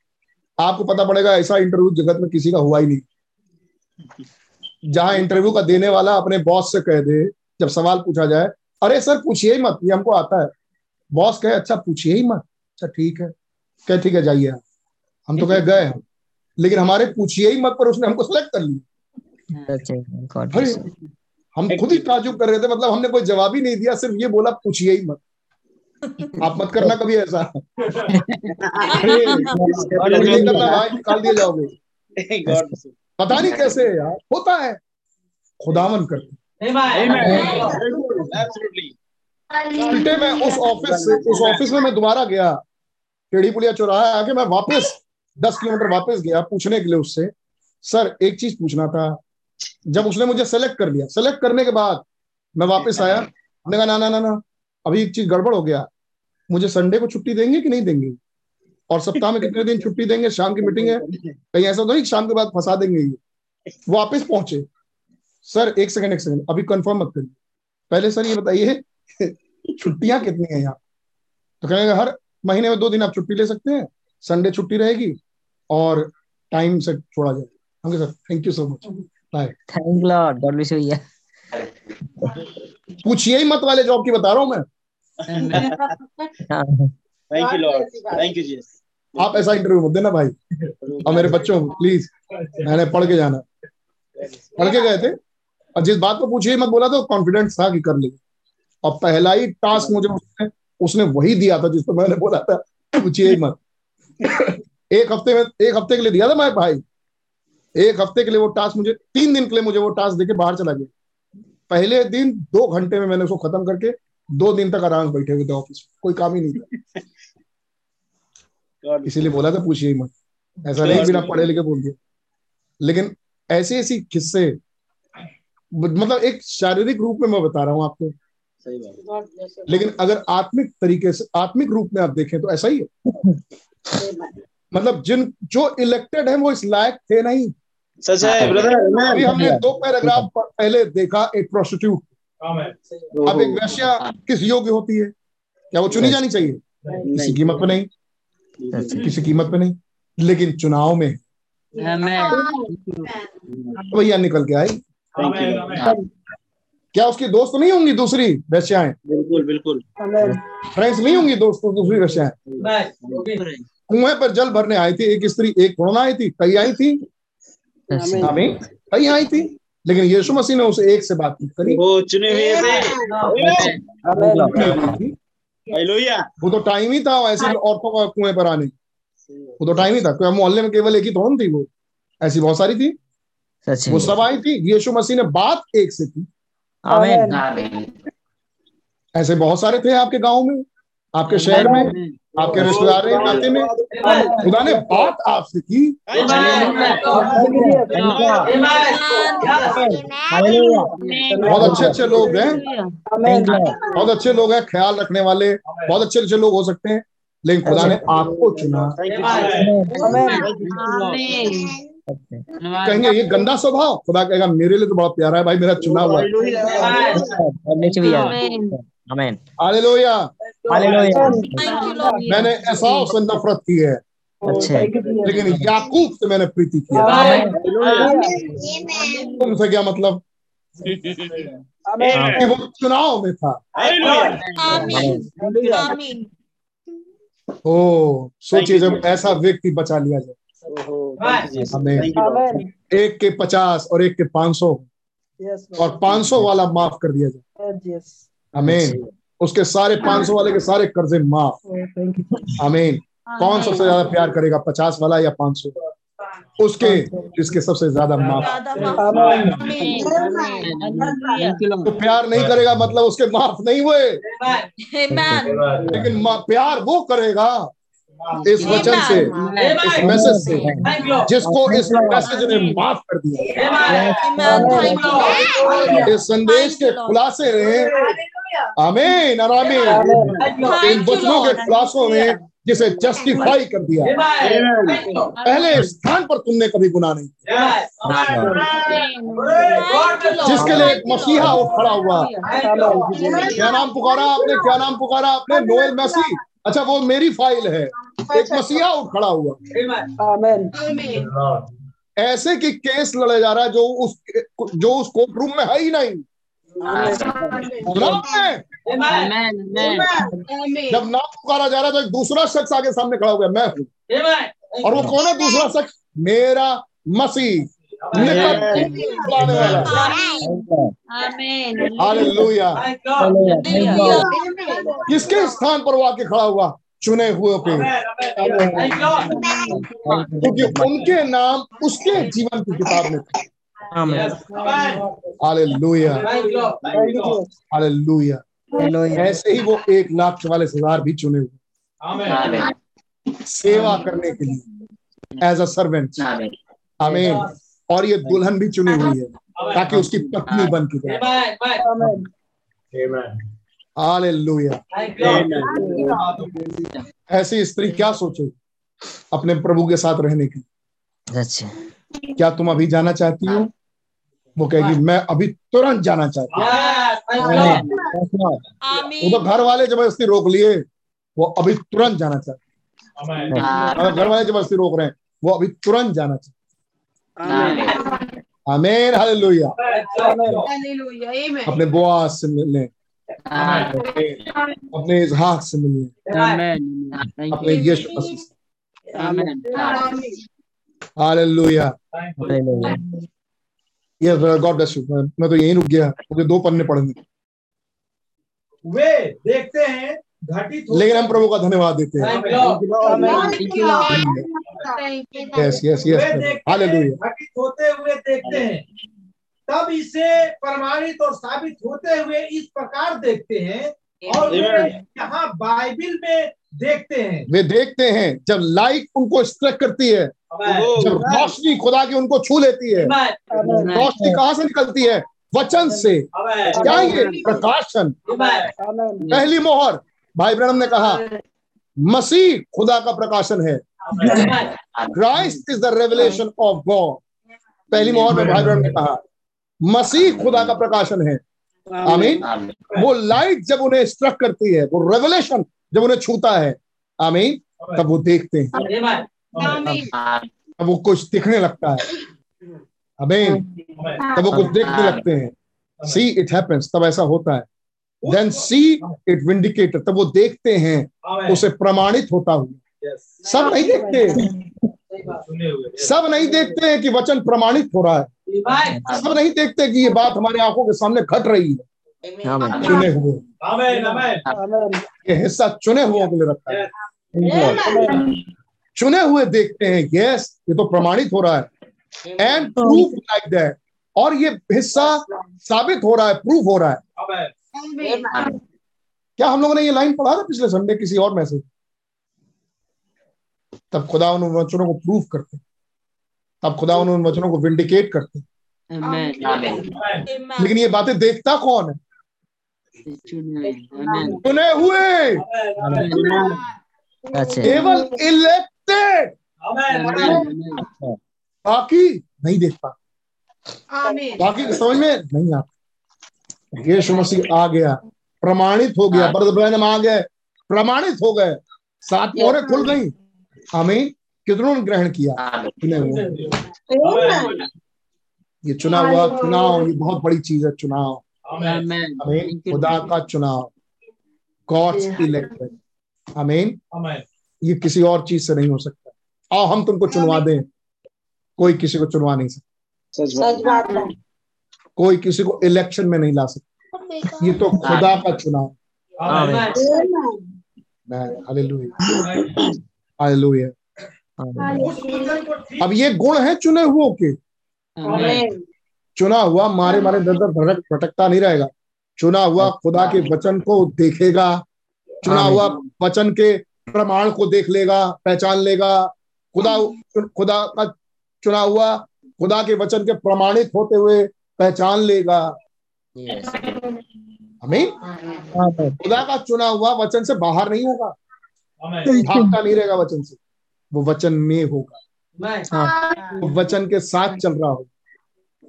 आपको पता पड़ेगा ऐसा इंटरव्यू जगत में किसी का हुआ ही नहीं। जहाँ इंटरव्यू का देने वाला अपने बॉस से कह दे जब सवाल पूछा जाए अरे सर पूछिए ही मत ये हमको आता है। बॉस कहे अच्छा पूछिए ही मत। अच्छा ठीक है। कह ठीक है जाइए आप। हम तो कहे गए हम। लेकिन हमारे पूछिए ही मत पर उसने हमको सेलेक्ट कर लिया। है। अरे हम खुद ही ताजुब कर रहे थे मतलब हमने कोई जवाब ही नहीं दिया सिर्फ़ ये बोला पूछिए ही मत। आप मत करना कभी ऐसा। भाई निकाल दिए जाओगे। पता नहीं कैसे यार होता है। खुदावन करते एब्सोल्युटली उल्टे में उस ऑफ़िस से उस ऑफ़िस में मैं दोबारा गया। टेढ़ी पुलिया चौराहा आके मैं वापस दस किलोमीटर वापस गया पूछने के लिए उससे। सर एक चीज़ पूछना था। जब उसने मुझे सेलेक्ट कर लिया। सेलेक्ट करने के बाद मैं वापस आया। मैंने कहा, ना ना ना ना, अभी एक चीज़ गड़बड़ हो गया। मुझे संडे को छुट्टी देंगे कि नहीं देंगे? और सप्ताह में कितने दिन छुट्टी देंगे? शाम की मीटिंग है। कहीं ऐसा तो नहीं शाम के बाद फंसा देंगे ये वापस पहुँचे। सर, एक सेकंड एक सेकंड अभी कंफर्म मत करिए। पहले सर ये बताइए, छुट्टियाँ कितनी है यहाँ? तो कहेंगे हर महीने में दो दिन आप छुट्टी ले सकते हैं। संडे छुट्टी रहेगी और टाइम से छोड़ा जाएगा। Okay sir thank you so much thank Lord God bless you भैया. पूछिए ही मत वाले जॉब की बता रहा हूँ मैं। हाँ, thank you Lord thank you Jesus आप ऐसा इंटरव्यू मत देना भाई। और मेरे बच्चों प्लीज़ मैंने पढ़ के जाना। पढ़ के गए थे? और जिस बात को पूछिए मत बोला तो कॉन्फिडेंस था कि कर लेंगे। और पहला ही टास्क मुझे उसने उसने वही दिया था जिसको मैंने बोला था पूछिए मत। एक हफ़्ते में एक हफ़्ते के लिए दिया था मैं भाई। एक हफ़्ते के लिए वो टास्क मुझे तीन दिन के लिए मुझे वो टास्क देके बाहर चला गया। पहले दिन दो घंटे में मैंने उसको खत्म करके दो दिन तक आराम से बैठे हुए थे ऑफ़िस कोई काम ही नहीं था। इसीलिए बोला था पूछिए ही मत। ऐसा नहीं बिना पढ़े लिखे बोल दिया। लेकिन ऐसे ऐसी किस्से मतलब एक शारीरिक रूप में मैं बता रहा हूँ आपको। सही बात। लेकिन अगर आत्मिक तरीके से आत्मिक रूप में आप देखें तो ऐसा ही है। मतलब जिन जो इलेक्टेड है वो इस लायक थे नहीं। सच है ब्रदर अभी हमने दो पैराग्राफ पहले देखा एक प्रोस्टिट्यूट अब एक वैश्या किस योग्य होती है? क्या वो चुनी जानी चाहिए? किसी कीमत पे नहीं? किसी कीमत पे नहीं? लेकिन चुनाव में। भैया निकल के आई। क्या उसकी दोस्त नहीं होंगी दूसरी वैश्याएँ? बिल्कुल बिल्कुल। फ्रेंड्स नहीं होंगी दोस्तों दूसरी वैश्याएँ? कुएँ पर जल भरने आई थी एक स्त्री एक थोड़ा आई थी कई आई थी। आमीन कई आई थी। लेकिन यीशु मसीह ने उसे एक से बात करी। वो चुने हुए थे। वो तो टाइम ही था ऐसी औरतों का कुएँ पर आने। वो तो टाइम ही था क्योंकि मोहल्ले में केवल एक ही थोड़ी थी वो। ऐसी बहुत सारी थी। वो सब आई थी। यीशु मसीह ने बात एक से की। ऐसे बहुत सारे थे आपके गाँव में। आपके शहर में आपके रिश्तेदार इलाके में? खुदा ने बात आपसे की। बहुत अच्छे अच्छे लोग हैं। बहुत अच्छे लोग हैं ख्याल रखने वाले। बहुत अच्छे अच्छे लोग हो सकते हैं लेकिन खुदा ने आपको चुना। कहेंगे ये गंदा स्वभाव? खुदा कहेगा मेरे लिए तो बहुत प्यारा है भाई मेरा चुना हुआ है। मैंने एसाव से नफरत की है। अच्छा। लेकिन याकूब से मैंने प्रीति किया। तुमसे क्या मतलब? कि वो चुनाव में था। ओ सोचिए जब ऐसा व्यक्ति बचा लिया जाए। हमें एक के पचास और एक के पाँच सौ। और पाँच सौ वाला माफ़ कर दिया जाए। अमीन उसके सारे पाँच सौ वाले के सारे कर्जे माफ़। अमीन कौन सबसे ज़्यादा प्यार करेगा पचास वाला या पाँच सौ? उसके जिसके सबसे ज़्यादा माफ़। तो प्यार नहीं करेगा मतलब उसके माफ़ नहीं हुए। लेकिन प्यार वो करेगा इस वचन से इस मैसेज से जिसको इस मैसेज ने माफ़ कर दिया। इस संदेश के खुलासे ने आमीन और आमीन। इन वचनों के खुलासों में जिसे जस्टिफाई कर दिया। पहले स्थान पर तुमने कभी गुनाह नहीं किया। जिसके लिए एक मसीहा वो खड़ा हुआ। क्या नाम पुकारा आपने? क्या नाम पुकारा आपने? Noel Massey. अच्छा वो मेरी फ़ाइल है। एक मसीहा वो खड़ा हुआ। ऐसे की केस लड़े जा रहा है जो उस जो उस कोर्ट रूम में है ही नहीं? जब नाम पुकारा जा रहा है तो एक दूसरा शख्स आगे सामने खड़ा हो गया मैं हूँ। और वो कौन है दूसरा शख्स? मेरा मसीह निकट बुलाने वाला। हालेलूया। किसके स्थान पर वो आके खड़ा हुआ? चुने हुए पे। क्योंकि उनके नाम उसके जीवन की किताब में थे हालेलुया हालेलुया ऐसे ही वो एक लाख चवालीस हज़ार भी चुने हुए सेवा करने के लिए। एज अ सर्वेंट आमीन और ये दुल्हन भी चुनी हुई है ताकि उसकी पत्नी बन के जाए हालेलुया ऐसी स्त्री क्या सोचे अपने प्रभु के साथ रहने की अच्छा क्या तुम अभी जाना चाहती हो? वो कहेगी मैं अभी तुरंत जाना चाहती हूँ। वो तो घर वाले ज़बरदस्ती रोक लिए वो अभी तुरंत जाना चाहते हैं। घर वाले ज़बरदस्ती रोक रहे हैं वो अभी तुरंत जाना चाहते हैं। आमीन। हालेलुया। अपने बुआ से मिलने। अपने इजहाक से मिलने। अपने यीशु मसीह से। हालेलुया यस गॉड ब्लेस यू मैं तो यहीं रुक गया मुझे दो पन्ने पढ़ने। वे देखते हैं घटित लेकिन हम प्रभु का धन्यवाद देते हैं। यस यस वे यस देखते हैं, हालेलुया घटित होते हुए देखते हैं। तब इसे प्रमाणित और साबित होते हुए इस प्रकार देखते हैं और यहाँ बाइबिल में देखते हैं। वे देखते हैं जब लाइट उनको स्ट्रक करती है जब रोशनी खुदा की उनको छू लेती है। रोशनी कहाँ से निकलती है? वचन से। क्या ये? प्रकाशन। पहली मोहर भाई ब्रह्म ने कहा मसीह खुदा का प्रकाशन है। Christ is the revelation of God पहली मोहर में भाई ब्रह्म ने कहा मसीह खुदा का प्रकाशन है। आमीन। वो लाइट जब उन्हें स्ट्रक करती है वो रेवलेशन जब उन्हें छूता है। आमीन। तब वो देखते हैं। तब वो कुछ दिखने लगता है। आमीन तब वो कुछ देखने लगते हैं। सी इट हैपेंस तब ऐसा होता है। देन सी इट विंडिकेटेड तब वो देखते हैं। उसे प्रमाणित होता हुआ। सब नहीं देखते। सब नहीं देखते हैं कि वचन प्रमाणित हो रहा है। सब नहीं देखते कि ये बात हमारे आँखों के सामने घट रही है। चुने हुए। आमेन आमेन। ये हिस्सा चुने हुओं के लिए रखा है। चुने हुए देखते हैं यस ये तो प्रमाणित हो रहा है। एंड प्रूफ लाइक दैट और ये हिस्सा साबित हो रहा है प्रूफ हो रहा है। क्या हम लोगों ने ये लाइन पढ़ा था पिछले संडे किसी और मैसेज तब खुदा उन वचनों को प्रूफ करते तब खुदा उन वचनों को विंडिकेट करते लेकिन ये बातें देखता कौन है? चुने हुए। अच्छा केवल इलेक्टेड आमेन बाकी? नहीं देखता बाकी समझ में? नहीं आता यीशु मसीह आ गया। प्रमाणित हो गया। बरद ब्रहणम आ गए। प्रमाणित हो गए। सात मोहरें खुल गई। हमें कितनों ने ग्रहण किया? चुने हुए? ये चुना हुआ। चुनाव ये बहुत बड़ी चीज़ है चुनाव। हमें खुदा का चुनाव। गॉड्स इलेक्टेड आमीन। आमेन ये किसी और चीज़ से नहीं हो सकता। आओ हम तुमको चुनवा दें। कोई किसी को चुनवा नहीं सकता। सच बात। है। कोई किसी को इलेक्शन में नहीं ला सकता। ये तो खुदा का चुनाव। अब ये गुण है चुने हुओं के। चुना हुआ मारे मारे दर दर भटक भटकता नहीं रहेगा। चुना हुआ खुदा के वचन को देखेगा। चुना हुआ वचन के प्रमाण को देख लेगा पहचान लेगा। खुदा खुदा का चुना हुआ खुदा के वचन के प्रमाणित होते हुए पहचान लेगा। हमें खुदा का चुना हुआ वचन से बाहर नहीं होगा। भागता नहीं रहेगा वचन से। वो वचन में होगा। वो वचन के साथ चल रहा होगा।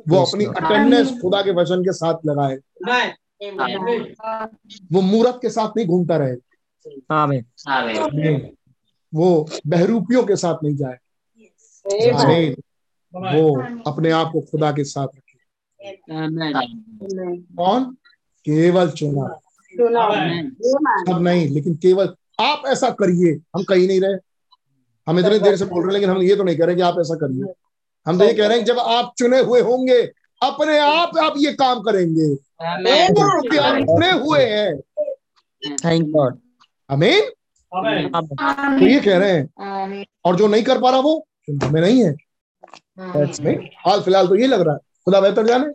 वो अपनी अटेंडेंस खुदा के वचन के साथ लगाए। वो मूरत के साथ नहीं घूमता रहे। नहीं, वो बहरूपियों के साथ नहीं जाए। आमीन। वो अपने आप को खुदा के साथ रखे। कौन? केवल चुना। सब नहीं लेकिन केवल आप ऐसा करिए हम कहीं नहीं रहे। हम इतनी देर से बोल रहे हैं लेकिन हम ये तो नहीं कह रहे कि आप ऐसा करिए। हम तो ये कह रहे हैं जब आप चुने हुए होंगे अपने आप आप ये काम करेंगे। चुने हुए हैं। थैंक गॉड अमीन तो ये कह रहे हैं। और जो नहीं कर पा रहा वो हमें नहीं है। हाल फ़िलहाल तो ये लग रहा है। खुदा बेहतर जाने।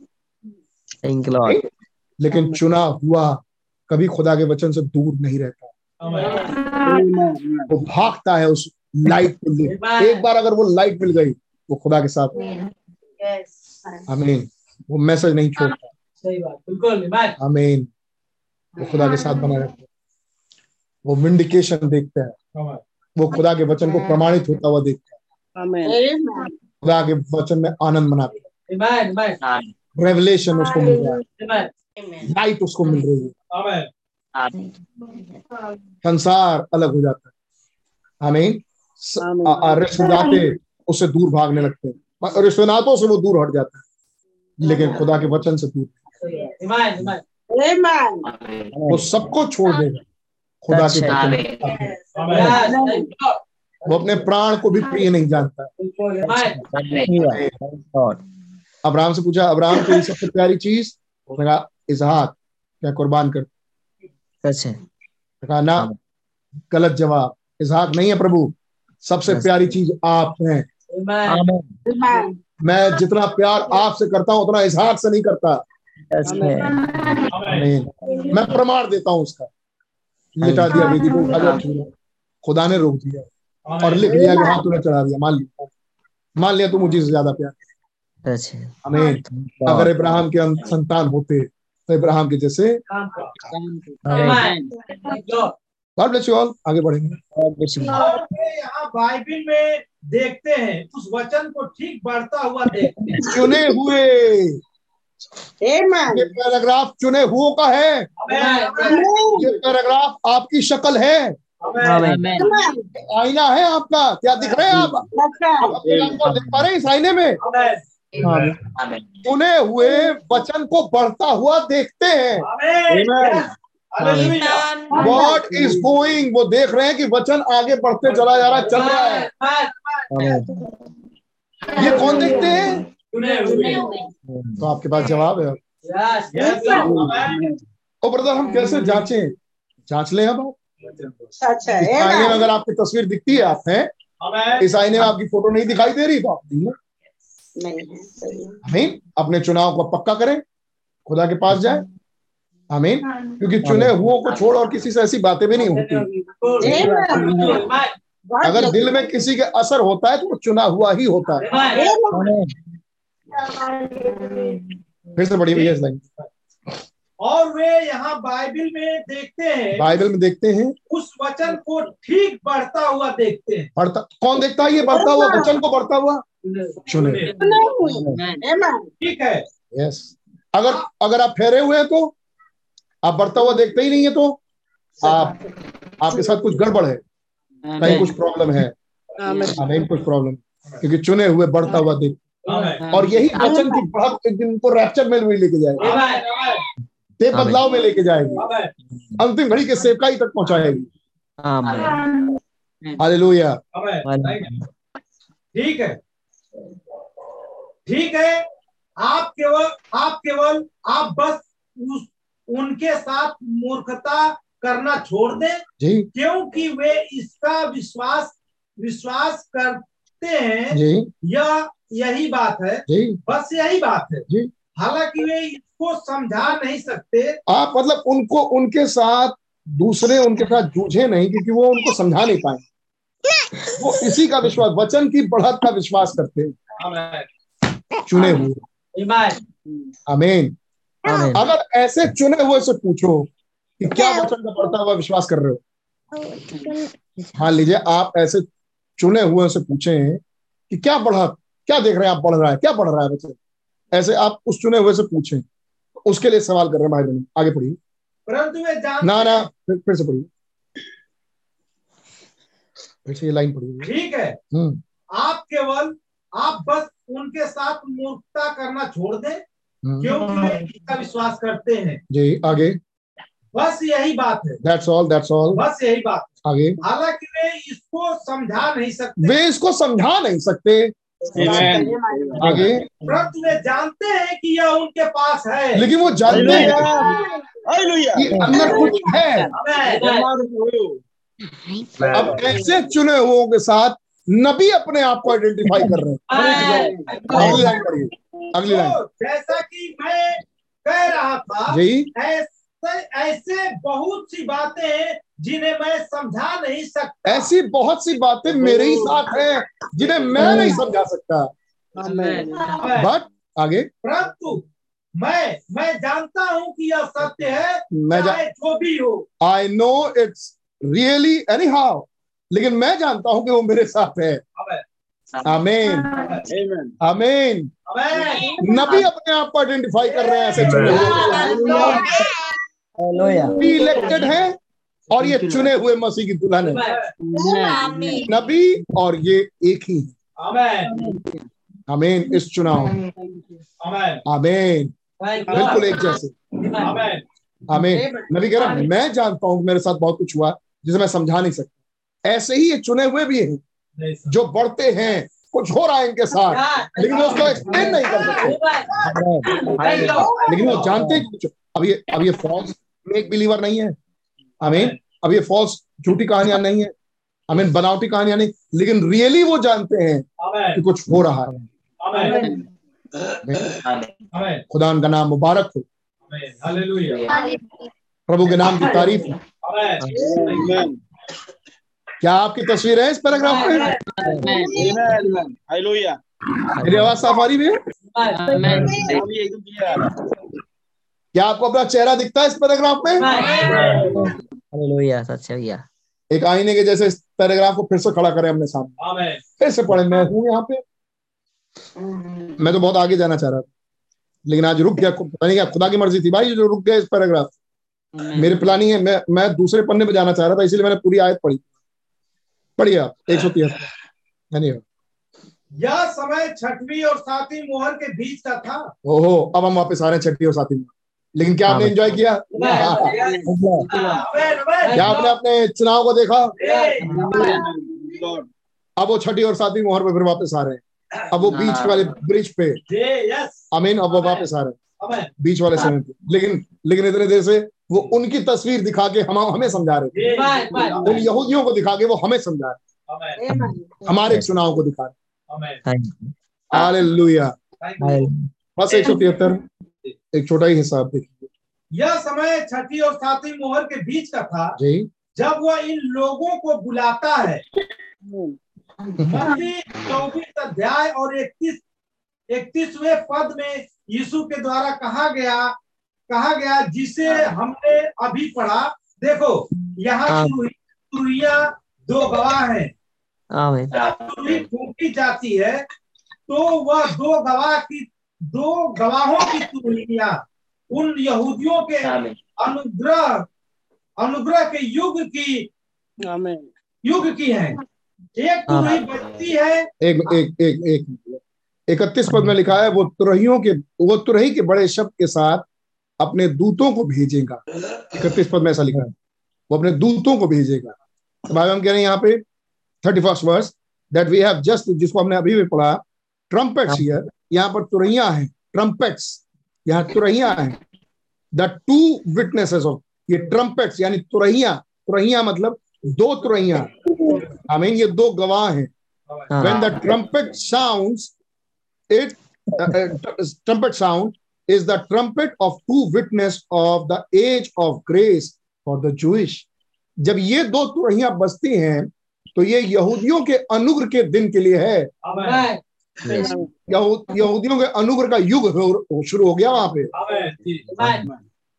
लेकिन चुना हुआ कभी खुदा के वचन से दूर नहीं रहता। वो भागता है उस लाइट को ले। एक बार अगर वो लाइट मिल गई वो खुदा के साथ। अमीन वो मैसेज नहीं छोड़ता। सही बात। बिल्कुल अमीन वो खुदा के साथ बना रहता है। वो विंडिकेशन देखते हैं। वो खुदा के वचन को प्रमाणित होता हुआ देखता है। खुदा के वचन में आनंद मनाता है। रेवलेशन उसको मिल रहा है। लाइट उसको मिल रही है। संसार अलग हो जाता है। हमें रिश्तेदाते उससे दूर भागने लगते हैं। रिश्तेनातों से वो दूर हट जाता है। लेकिन खुदा के वचन से दूर। वो सबको छोड़ देगा। खुदा के वो अपने प्राण को भी प्रिय नहीं जानता। अब्राहम से पूछा अब्राहम की सबसे प्यारी चीज़? उसने कहा क्या कुर्बान कर अच्छा कहा ना गलत जवाब। इसहाक नहीं है प्रभु सबसे प्यारी चीज़ आप हैं। मैं जितना प्यार आपसे करता हूँ उतना इसहाक से नहीं करता। मैं प्रमाण देता हूँ उसका। लिटा दिया बेटी को उठा दिया। खुदा ने रोक दिया। और लिख लिया कि हाँ तूने चढ़ा दिया। मान लिया। मान लिया तू मुझे से ज़्यादा प्यार हमें अगर इब्राहिम के संतान होते तो इब्राहिम के जैसे गॉड ब्लेस यू ऑल आगे बढ़ेंगे। यहाँ बाइबिल में देखते हैं उस वचन को ठीक बढ़ता हुआ देखते हैं। चुने हुए। ये पैराग्राफ चुने हुओं का है। ये पैराग्राफ आपकी शक्ल है। आईना है आपका। क्या दिख रहे हैं आप? अपने आप देख पा रहे हैं इस आईने में? चुने हुए वचन को बढ़ता हुआ देखते हैं। वॉट इज़ गोइंग वो देख रहे हैं कि वचन आगे बढ़ते चला जा रहा चल रहा है। ये कौन देखते हैं? तो आपके पास जवाब है। ओ ब्रदर हम कैसे जांचे? जाँच लें अब इस आईने में अगर आपकी तस्वीर दिखती है आप हैं इस आईने में आपकी फ़ोटो नहीं दिखाई दे रही तो आप नहीं नहीं। अपने चुनाव को पक्का करें खुदा के पास जाए। आमीन। क्योंकि चुने हुओं को छोड़ और किसी से ऐसी बातें भी नहीं होती। अगर दिल में किसी के असर होता है तो वो चुना हुआ ही होता है। फिर से बढ़िया भैया लाइन और वे यहाँ बाइबिल में देखते हैं। बाइबल में देखते हैं। उस वचन को ठीक बढ़ता हुआ देखते हैं। बढ़ता कौन देखता है? ये बढ़ता हुआ वचन को बढ़ता हुआ? चुने ठीक है। यस अगर अगर आप फेरे हुए हैं तो आप बढ़ता हुआ देखते ही नहीं है तो आप आपके साथ कुछ गड़बड़ है। कहीं कुछ प्रॉब्लम है। नहीं कुछ प्रॉब्लम क्योंकि चुने हुए बढ़ता हुआ देख और यही वचन की बढ़त एक दिन को रैप्चर में भी लेके जाएगी। ते बदलाव में लेके जाएगी। अंतिम घड़ी के सेवकाई तक पहुंचाएगी। हालेलुया। ठीक है। ठीक है। आप केवल आप केवल आप बस उस उनके साथ मूर्खता करना छोड़ दें क्योंकि वे इसका विश्वास विश्वास करते हैं। जी। यह यही बात है। जी। बस यही बात है। जी। हालाँकि वे इसको समझा नहीं सकते। आप मतलब उनको उनके साथ दूसरे उनके साथ जूझे नहीं क्योंकि वो उनको समझा नहीं पाए। वो इसी का विश्वास वचन की बढ़त का विश्वास करते हैं। चुने हुए। आमेन आमीन अगर ऐसे चुने हुए से पूछो कि क्या वचन का बढ़ता हुआ विश्वास कर रहे हो? मान लीजिए आप ऐसे चुने हुए से पूछे कि क्या बढ़ा क्या देख रहे हैं आप पढ़ रहा है क्या पढ़ रहा है बच्चे? ऐसे आप उस चुने हुए से पूछे। उसके लिए सवाल कर रहे हैं भाई बहन आगे पढ़िए। परंतु वे ना ना फिर, फिर से पढ़िए। फिर से ये लाइन पढ़िए। ठीक है। हम्म। आप केवल आप बस उनके साथ मूर्खता करना छोड़ दें हम्म, क्योंकि इसका विश्वास करते हैं। जी आगे। बस यही बात है। दैट्स ऑल दैट्स ऑल बस यही बात आगे। हालाँकि वे इसको समझा नहीं सकते। वे इसको समझा नहीं सकते। आगे। परंतु वे जानते हैं कि यह उनके पास है। लेकिन वो जानते हैं। कि अंदर कुछ है। अब ऐसे चुने हुओं के साथ नबी अपने आप को आइडेंटिफाई कर रहे हैं। अगली लाइन पढ़िए अगली लाइन तो जैसा कि मैं कह रहा था जी। ऐसे ऐसे बहुत सी बातें हैं जिन्हें मैं समझा नहीं सकता। ऐसी बहुत सी बातें मेरे ही साथ हैं। जिन्हें मैं नहीं समझा सकता। बट आगे। परंतु मैं मैं जानता हूँ कि यह सत्य है मैं जा, चाहे जो भी हो। I know it's really anyhow लेकिन मैं जानता हूँ कि वो मेरे साथ है। आमेन आमीन आमीन नबी अपने आप को आइडेंटिफाई कर रहे हैं ऐसे हालेलुया इलेक्टेड हैं और ये चुने हुए मसीह की दुल्हन है। नबी और ये एक ही। है आमेन इस चुनाव आमीन बिल्कुल एक जैसे। आमेन आमीन नबी कह रहा मैं जानता हूँ मेरे साथ बहुत कुछ हुआ जिसे मैं समझा नहीं सकता। ऐसे ही ये चुने हुए भी हैं जो बढ़ते हैं कुछ हो रहा है इनके साथ लेकिन वो उसको एक्सप्लेन नहीं कर सकते। लेकिन वो जानते हैं कुछ अब ये अब ये फॉल्स मेक बिलीवर नहीं है। आमीन अब ये फॉल्स झूठी कहानियाँ नहीं है। आमीन बनावटी कहानियाँ नहीं। लेकिन रियली वो जानते हैं कि कुछ हो रहा है। खुदा का नाम मुबारक हो। प्रभु के नाम की तारीफ़ हो। क्या आपकी तस्वीर है इस पैराग्राफ में? मेरी आवाज़ साफ़ आ रही है? अभी एकदम क्लियर क्या आपको अपना चेहरा दिखता है इस पैराग्राफ में? हालेलुया सच भैया। एक आईने के जैसे इस पैराग्राफ को फिर से खड़ा करें अपने सामने। फिर से पढ़े मैं हूँ यहाँ पे। मैं तो बहुत आगे जाना चाह रहा था। लेकिन आज रुक गया पता नहीं क्या खुदा की मर्ज़ी थी। भाई जो रुक गया इस पैराग्राफ मेरे प्लानिंग है मैं मैं दूसरे पन्ने पे जाना चाह रहा था इसीलिए मैंने पूरी आयत पढ़ी। पढ़िए आप एक सौ तिहत्तर। धन्यवाद यह समय छठवीं और सातवीं मोहर के बीच का था। ओहो अब हम वापस आ रहे हैं छठी और सातवीं में लेकिन क्या आपने एंजॉय किया? आमेन आमेन क्या। आपने अपने चुनाव को देखा? अब वो छठी और सातवीं मोहर पे फिर वापस आ रहे हैं। अब वो बीच वाले ब्रिज पे। अमीन अब वो वापस आ रहे हैं। बीच वाले समय पे। लेकिन लेकिन इतने देर से वो उनकी तस्वीर दिखा के हम हमें समझा रहे थे। उन यहूदियों को दिखा के वो हमें समझा रहे हमारे चुनाव को दिखा रहे आमेन हालेलुया बस एक सौ तिहत्तर एक छोटा ही हिसाब देखिए। यह समय छठी और सातवीं मोहर के बीच का था। जी। जब वह इन लोगों को बुलाता है। चौबीस अध्याय और इकतीस इकतीसवें पद में यीशु के द्वारा कहा गया कहा गया जिसे हमने अभी पढ़ा। देखो यहाँ हाँ। दो गवाह है। आमीन। जब तुरही फूंकी जाती है तो वह दो गवाह की दो गवाहों की तुरहियाँ उन यहूदियों के अनुग्रह अनुग्रह के युग की युग की है। एक तुरही बजती है। एक एक एक एक इकतीस पद में लिखा है वो तुरहियों के वो तुरही के बड़े शब्द के साथ अपने दूतों को भेजेगा। इकतीस पद में ऐसा लिखा है। वो अपने दूतों को भेजेगा। तो भाई हम कह रहे हैं यहाँ पे thirty first verse that we have just जिसको हमने अभी भी पढ़ा ट्रम्पेट्स हियर यहाँ पर तुरैया हैं ट्रम्पेट्स यहाँ तुरैया हैं। द टू विटनेसेस ऑफ़ ये ट्रम्पेट्स यानी तुरैया तुरैया मतलब दो तुरैया। आई मीन ये दो गवाह हैं। when the trumpet sounds it uh, uh, trumpet sound is the trumpet of two witness of the age of grace for the jewish. जब ये दो तुरहियाँ बजती हैं तो ये यहूदियों के अनुग्रह के दिन के लिए है। यहूदियों के अनुग्रह का युग शुरू हो गया वहाँ पे।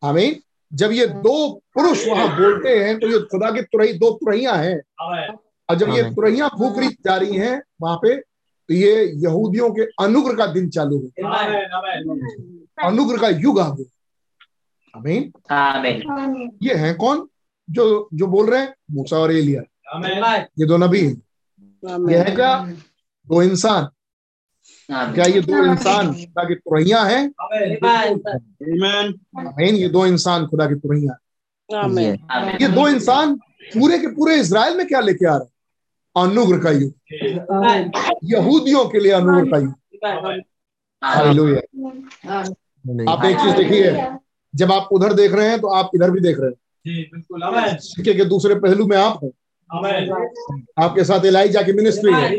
आमीन। जब ये दो पुरुष वहाँ बोलते हैं तो ये खुदा की तुरही दो तुरहिया हैं। और जब ये तुरहिया फूकरी जा रही हैं वहाँ पे तो ये यहूदियों के अनुग्रह का दिन चालू हो। अनुग्रह का युग आ गया। आमीन। आमीन ये है कौन? जो जो बोल रहे हैं मूसा और एलिया। ये दो नबी हैं। ये है क्या? दो इंसान। क्या ये दो इंसान खुदा की तुरहियाँ है? आमीन ये दो इंसान खुदा की आमीन ये दो इंसान पूरे के पूरे इसराइल में क्या लेके आ रहे हैं? अनुग्रह का युग। यहूदियों के लिए अनुग्रह का युग। आप एक चीज़ देखिए जब आप उधर देख रहे हैं तो आप इधर भी देख रहे हैं। सिक्के के दूसरे पहलू में आप हैं। आपके साथ एलाइजा की मिनिस्ट्री है।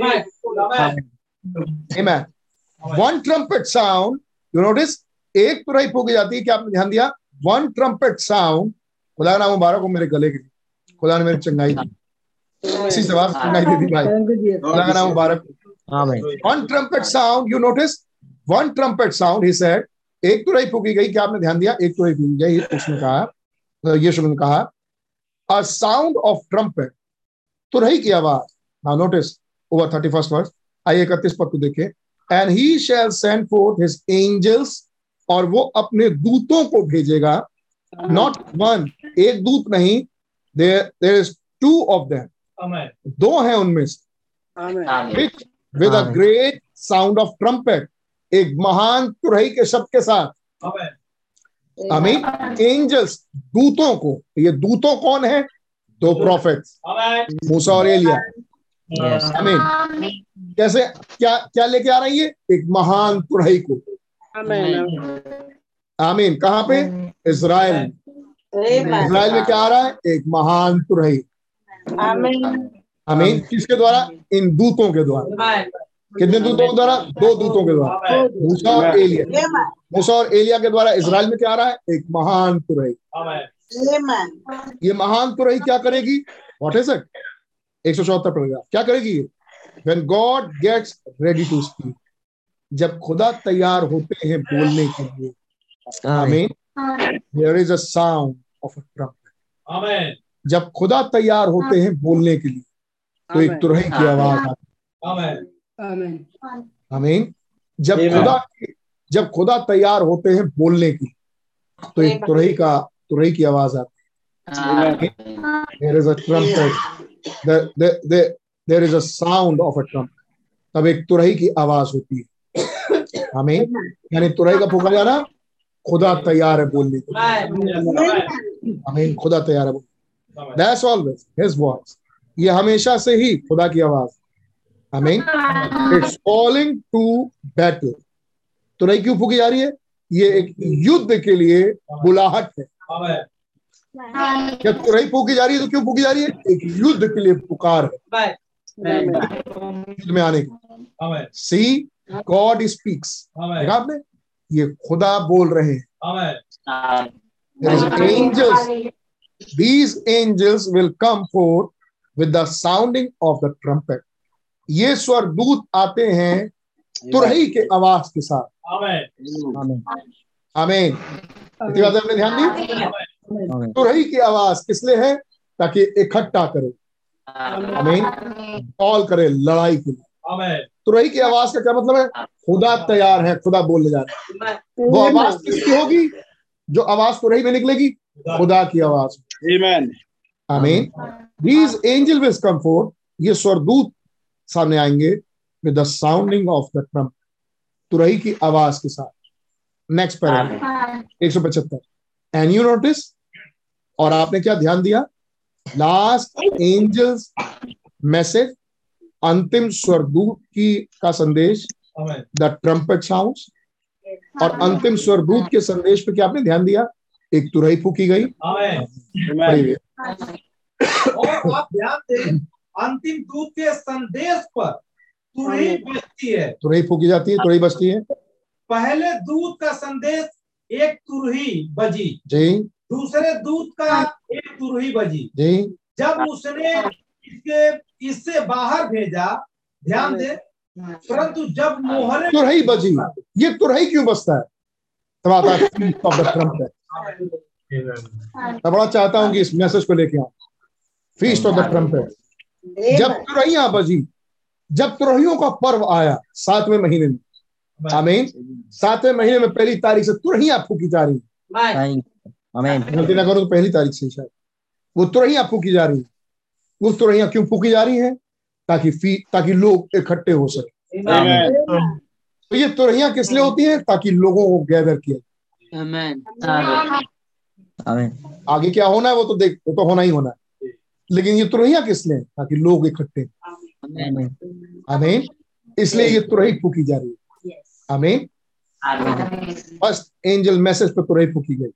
One trumpet sound, you notice, एक तुरई फूकी जाती है क्या आपने ध्यान दिया? वन ट्रम्पेट साउंड खुदा का नाम मुबारक हो मेरे गले के। लिए खुदा ने मेरी चंगाई दी। इसी से बात चंगाई दी थी भाई। खुदा का नाम मुबारक one trumpet sound you notice one trumpet sound he said एक तुरई फूकी गई क्या आपने ध्यान दिया? एक तुरई फूकी गई उसने कहा यीशु ने कहा अ साउंड ऑफ़ ट्रम्पेट तुरई की आवाज़। Notice over thirty first verse आइए इकतीस पद को देखिए and he shall send forth his angels और वो अपने दूतों को भेजेगा। नॉट वन एक दूत नहीं। There there is two of them दो हैं उनमें से। With a Amen. great sound of trumpet एक महान तुरही के शब्द के साथ। अमीन एंजल्स दूतों को। ये दूतों कौन है? दो प्रॉफिट्स मूसा और एलिया। यस कैसे क्या क्या लेके आ रही है? एक महान तुरही को। आमीन। कहाँ पे? इसराइल इसराइल में क्या आ रहा है? एक महान तुरही आमीन। किसके द्वारा? इन दूतों के द्वारा। कितने दूतों के द्वारा? दो दूतों के द्वारा। मूसा और एलिया। मूसा और एलिया के द्वारा इसराइल में क्या आ रहा है? एक महान तुरही ये महान तुरही क्या करेगी? व्हाट इज़ इट एक सौ चौहत्तर पड़ेगा क्या करेगी ये? When God gets ready to speak जब खुदा तैयार होते हैं बोलने के लिए आमीन। आमीन there is a sound of a trumpet आमीन जब खुदा तैयार होते हैं बोलने के लिए तो एक तुरही की आवाज़ आती है। आमीन। जब खुदा जब खुदा तैयार होते हैं बोलने की तो एक तुरही का तुरही की आवाज़ आती है। There is a sound of a trumpet तब एक तुरही की आवाज़ होती है। हमें यानी तुरही का पुकार जाना खुदा तैयार है बोलने के हमें खुदा तैयार है दैट्स ऑलवेज हिज वॉइस ये हमेशा से ही खुदा की आवाज़। हमें इट्स कॉलिंग टू बैटल तुरही क्यों फूकी जा रही है? ये एक युद्ध के लिए बुलाहट है। जब तुरही फूकी जा रही है तो क्यों फूकी जा रही है? एक युद्ध के लिए पुकार है। में आने की सी गॉड स्पीक्स देखा आपने? ये खुदा बोल रहे हैं। Angels. These angels will come forth with the sounding of the trumpet. ये स्वरदूत आते हैं तुरही के आवाज़ के साथ। आमीन आमीन इतनी बात आपने ध्यान दी? तुरही की आवाज़ किस लिए है? ताकि इकट्ठा करे। आमीन। कॉल करे लड़ाई के लिए। तुरही की आवाज़ का क्या मतलब है? खुदा तैयार है खुदा बोलने जा रहा है। वो आवाज़ किसकी होगी? जो आवाज़ तुरही में निकलेगी खुदा। की आवाज़। Amen. आमीन। These angel with come forth ये स्वरदूत सामने आएँगे with the sounding of the trump तुरही की आवाज़ के साथ। नेक्स्ट पैरा एक सौ पचहत्तर। एंड यू नोटिस और आपने क्या ध्यान दिया? लास्ट एंजल्स मैसेज अंतिम स्वरदूत की का संदेश द ट्रम्पेट साउंड्स और अंतिम स्वरदूत के संदेश पे क्या आपने ध्यान दिया एक तुरही फूकी गई। और आप ध्यान दें अंतिम दूत के संदेश पर तुरही बजती है तुरही फूकी जाती है तुरही बजती है पहले दूत का संदेश एक तुरही बजी जी दूसरे दूत का एक तुरही बजी। जी। जब उसने इसके इससे बाहर भेजा ध्यान दे परंतु जब मोहरे तुरही बजी। ये तुरही क्यों बजता है? तब आता है। मैं बड़ा चाहता हूँ कि इस मैसेज को लेके आऊँ। फीस्ट ऑफ़ द ट्रम्पेट जब तुरहियाँ बजी जब तुरहियों का पर्व आया सातवें महीने में। आमीन। सातवें महीने में पहली तारीख से तुरहियाँ फूकी जा रही आमीन गलती ना करो तो पहली तारीख से शायद। वो तुरहियाँ फूकी जा रही है। वो तुरहियाँ क्यों फूकी जा रही है? ताकि फ़ी ताकि लोग इकट्ठे हो सके। तो ये तुरहियाँ किस लिए होती हैं? ताकि लोगों को गैदर किया आमीन आगे क्या होना है वो तो देख वो तो होना ही होना है। लेकिन ये तुरहियाँ किस लिए? ताकि लोग इकट्ठे आमीन आमीन इसलिए ये तुरही फूकी जा रही है। आमीन फ़र्स्ट एंजल मैसेज पे तुरही फूकी गई।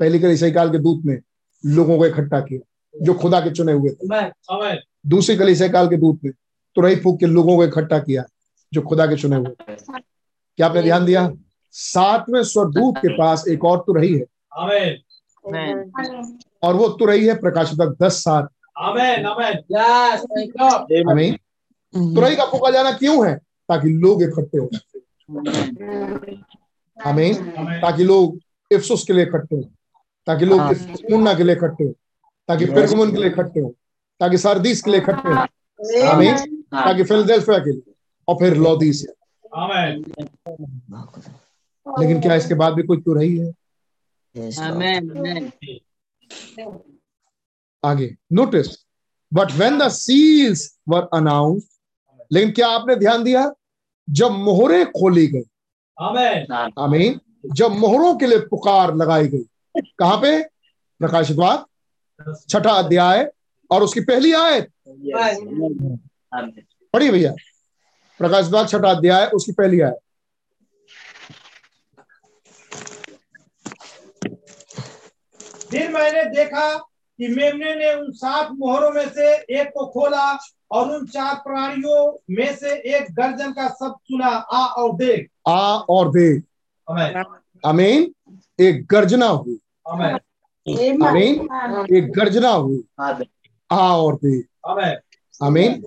पहली कली सही काल के दूत ने लोगों को इकट्ठा किया जो खुदा के चुने हुए थे। दूसरी कली सही काल के दूत ने तुरही फूक के लोगों को इकट्ठा किया जो खुदा के चुने हुए थे। क्या आपने ध्यान दिया? सातवें स्वरदूत के पास एक और तुरही है। और वो तुरही है प्रकाश तक दस सात आमेन आमेन यस थैंक यू आमीन। तुरही का फूका जाना क्यों है? ताकि लोग इकट्ठे हो। हमें ताकि लोग इफ्सुस के लिए इकट्ठे हो। ताकि लोग हाँ। मुन्ना के लिए इकट्ठे हो ताकि पेरगमुन के लिए इकट्ठे हो ताकि सरदीस के लिए इकट्ठे हो आमीन ताकि फिलडेल्फिया के लिए और फिर लौदीस आमेन। लेकिन क्या इसके बाद भी कोई तुरही है Yes, Lord. Amen. आगे notice but when the seals were announce लेकिन क्या आपने ध्यान दिया? जब मोहरे खोली गई। आमेन। आमीन। जब मोहरों के लिए पुकार लगाई गई। कहाँ पे? प्रकाशित वाक्य छठा अध्याय और उसकी पहली आयत। पढ़िए भैया। प्रकाशित वाक्य छठा अध्याय उसकी पहली आयत। फिर मैंने देखा कि मेमने ने उन सात मोहरों में से एक को खोला और उन चार प्राणियों में से एक गर्जन का शब्द सुना आ और देख। आ और देख। अमीन एक गर्जना हुई। आमेन आमीन एक गर्जना हुई। आ और आमेन आमीन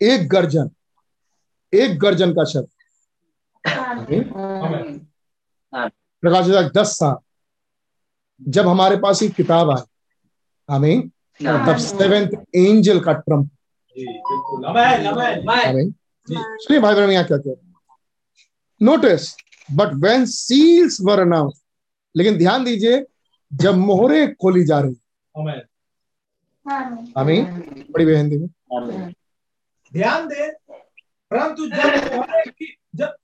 एक गर्जन। एक गर्जन का शब्द। आमीन आमेन प्रकाशित वाक्य दस साल। जब हमारे पास ये किताब आई आमीन तब सेवेंथ एंजल का ट्रंप जी बिल्कुल। आमेन आमेन आमीन सुनिए भाई बहन यहाँ क्या कह notice but when seals were announce लेकिन ध्यान दीजिए जब मोहरे खोली जा रही। आमेन। आमीन बड़ी बहन में? ध्यान दे परंतु जब मोहरों की जब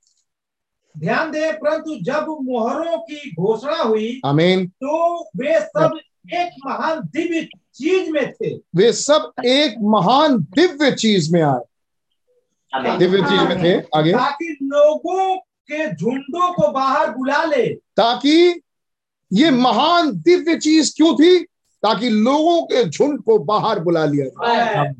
ध्यान दे परंतु जब मोहरों की घोषणा हुई आमीन। तो वे सब एक महान दिव्य चीज़ में थे। वे सब एक महान दिव्य चीज़ में आए। दिव्य चीज़ में थे। आगे। ताकि लोगों के झुंडों को बाहर बुला ले। ताकि ये महान दिव्य चीज़ क्यों थी? ताकि लोगों के झुंड को बाहर बुला लिया जाए।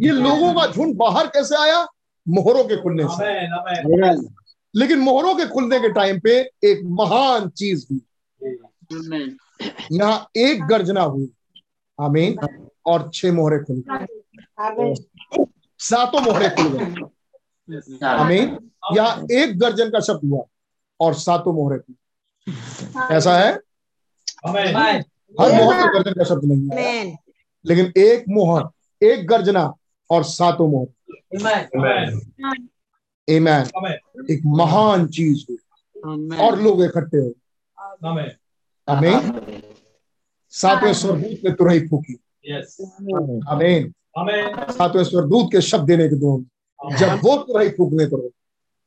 ये लोगों का झुंड बाहर कैसे आया? मोहरों के खुलने से। आमेन आमेन। लेकिन मोहरों के खुलने के टाइम पे एक महान चीज़ हुई। यहाँ एक गर्जना हुई। आमीन। और छह मोहरे खुल गए। सातों मोहरे खुल गए। आमीन। यहाँ एक गर्जन का शब्द हुआ और सातों मोहरे खुल ऐसा है? हर मोहर में गर्जन का शब्द नहीं है। लेकिन एक मोहर एक गर्जना और सातों मोहर। एमैन एक महान चीज़ हुई। और लोग इकट्ठे हो आमेन आमीन सातवें स्वरदूत ने तुरही फूकी। यस आमीन आमेन सातवें स्वरदूत के शब्द देने के दो जब वो तुरही फूकने को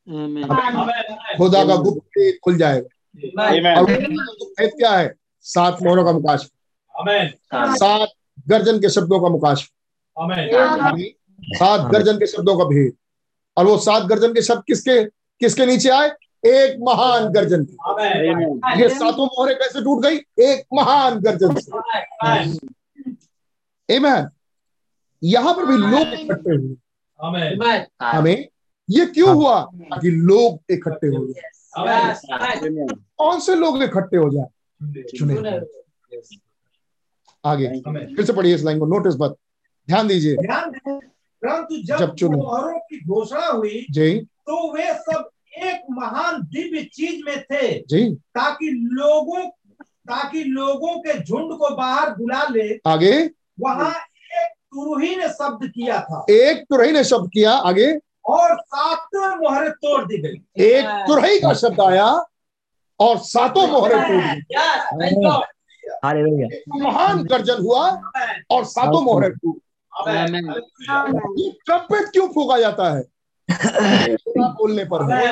आमेन खुदा का गुप्त खुल जाएगा। भेद क्या है? सात मोहरों का मुकाश। सात गर्जन के शब्दों का मुकाश। सात गर्जन के शब्दों का भेद। और वो सात गर्जन के शब्द किसके किसके नीचे आए? एक महान गर्जन की। ये सातों मोहरे कैसे टूट गई? एक महान गर्जन से। Amen. यहाँ पर भी लोग इकट्ठे हुए। हमें ये क्यों हुआ? ताकि लोग इकट्ठे हो आमेन कौन से लोग इकट्ठे हो जाए? चुने आगे। फिर से पढ़िए इस लाइन को। नोटिस पर ध्यान दीजिए। परंतु जब जब चुने। मोहरों की घोषणा हुई जी। तो वे सब एक महान दिव्य चीज़ में थे जी। ताकि लोगों ताकि लोगों के झुंड को बाहर बुला ले। आगे। वहाँ एक तुरही ने शब्द किया था। एक तुरही ने शब्द किया। आगे। और सातवें मोहरे तोड़ दी गई। एक तुरही का शब्द आया और सातों मोहरें टूट गई। हालेलुया। महान गर्जन हुआ और सातों मोहरें टूट ये ट्रम्पेट क्यों फूका जाता है? बोलने पर है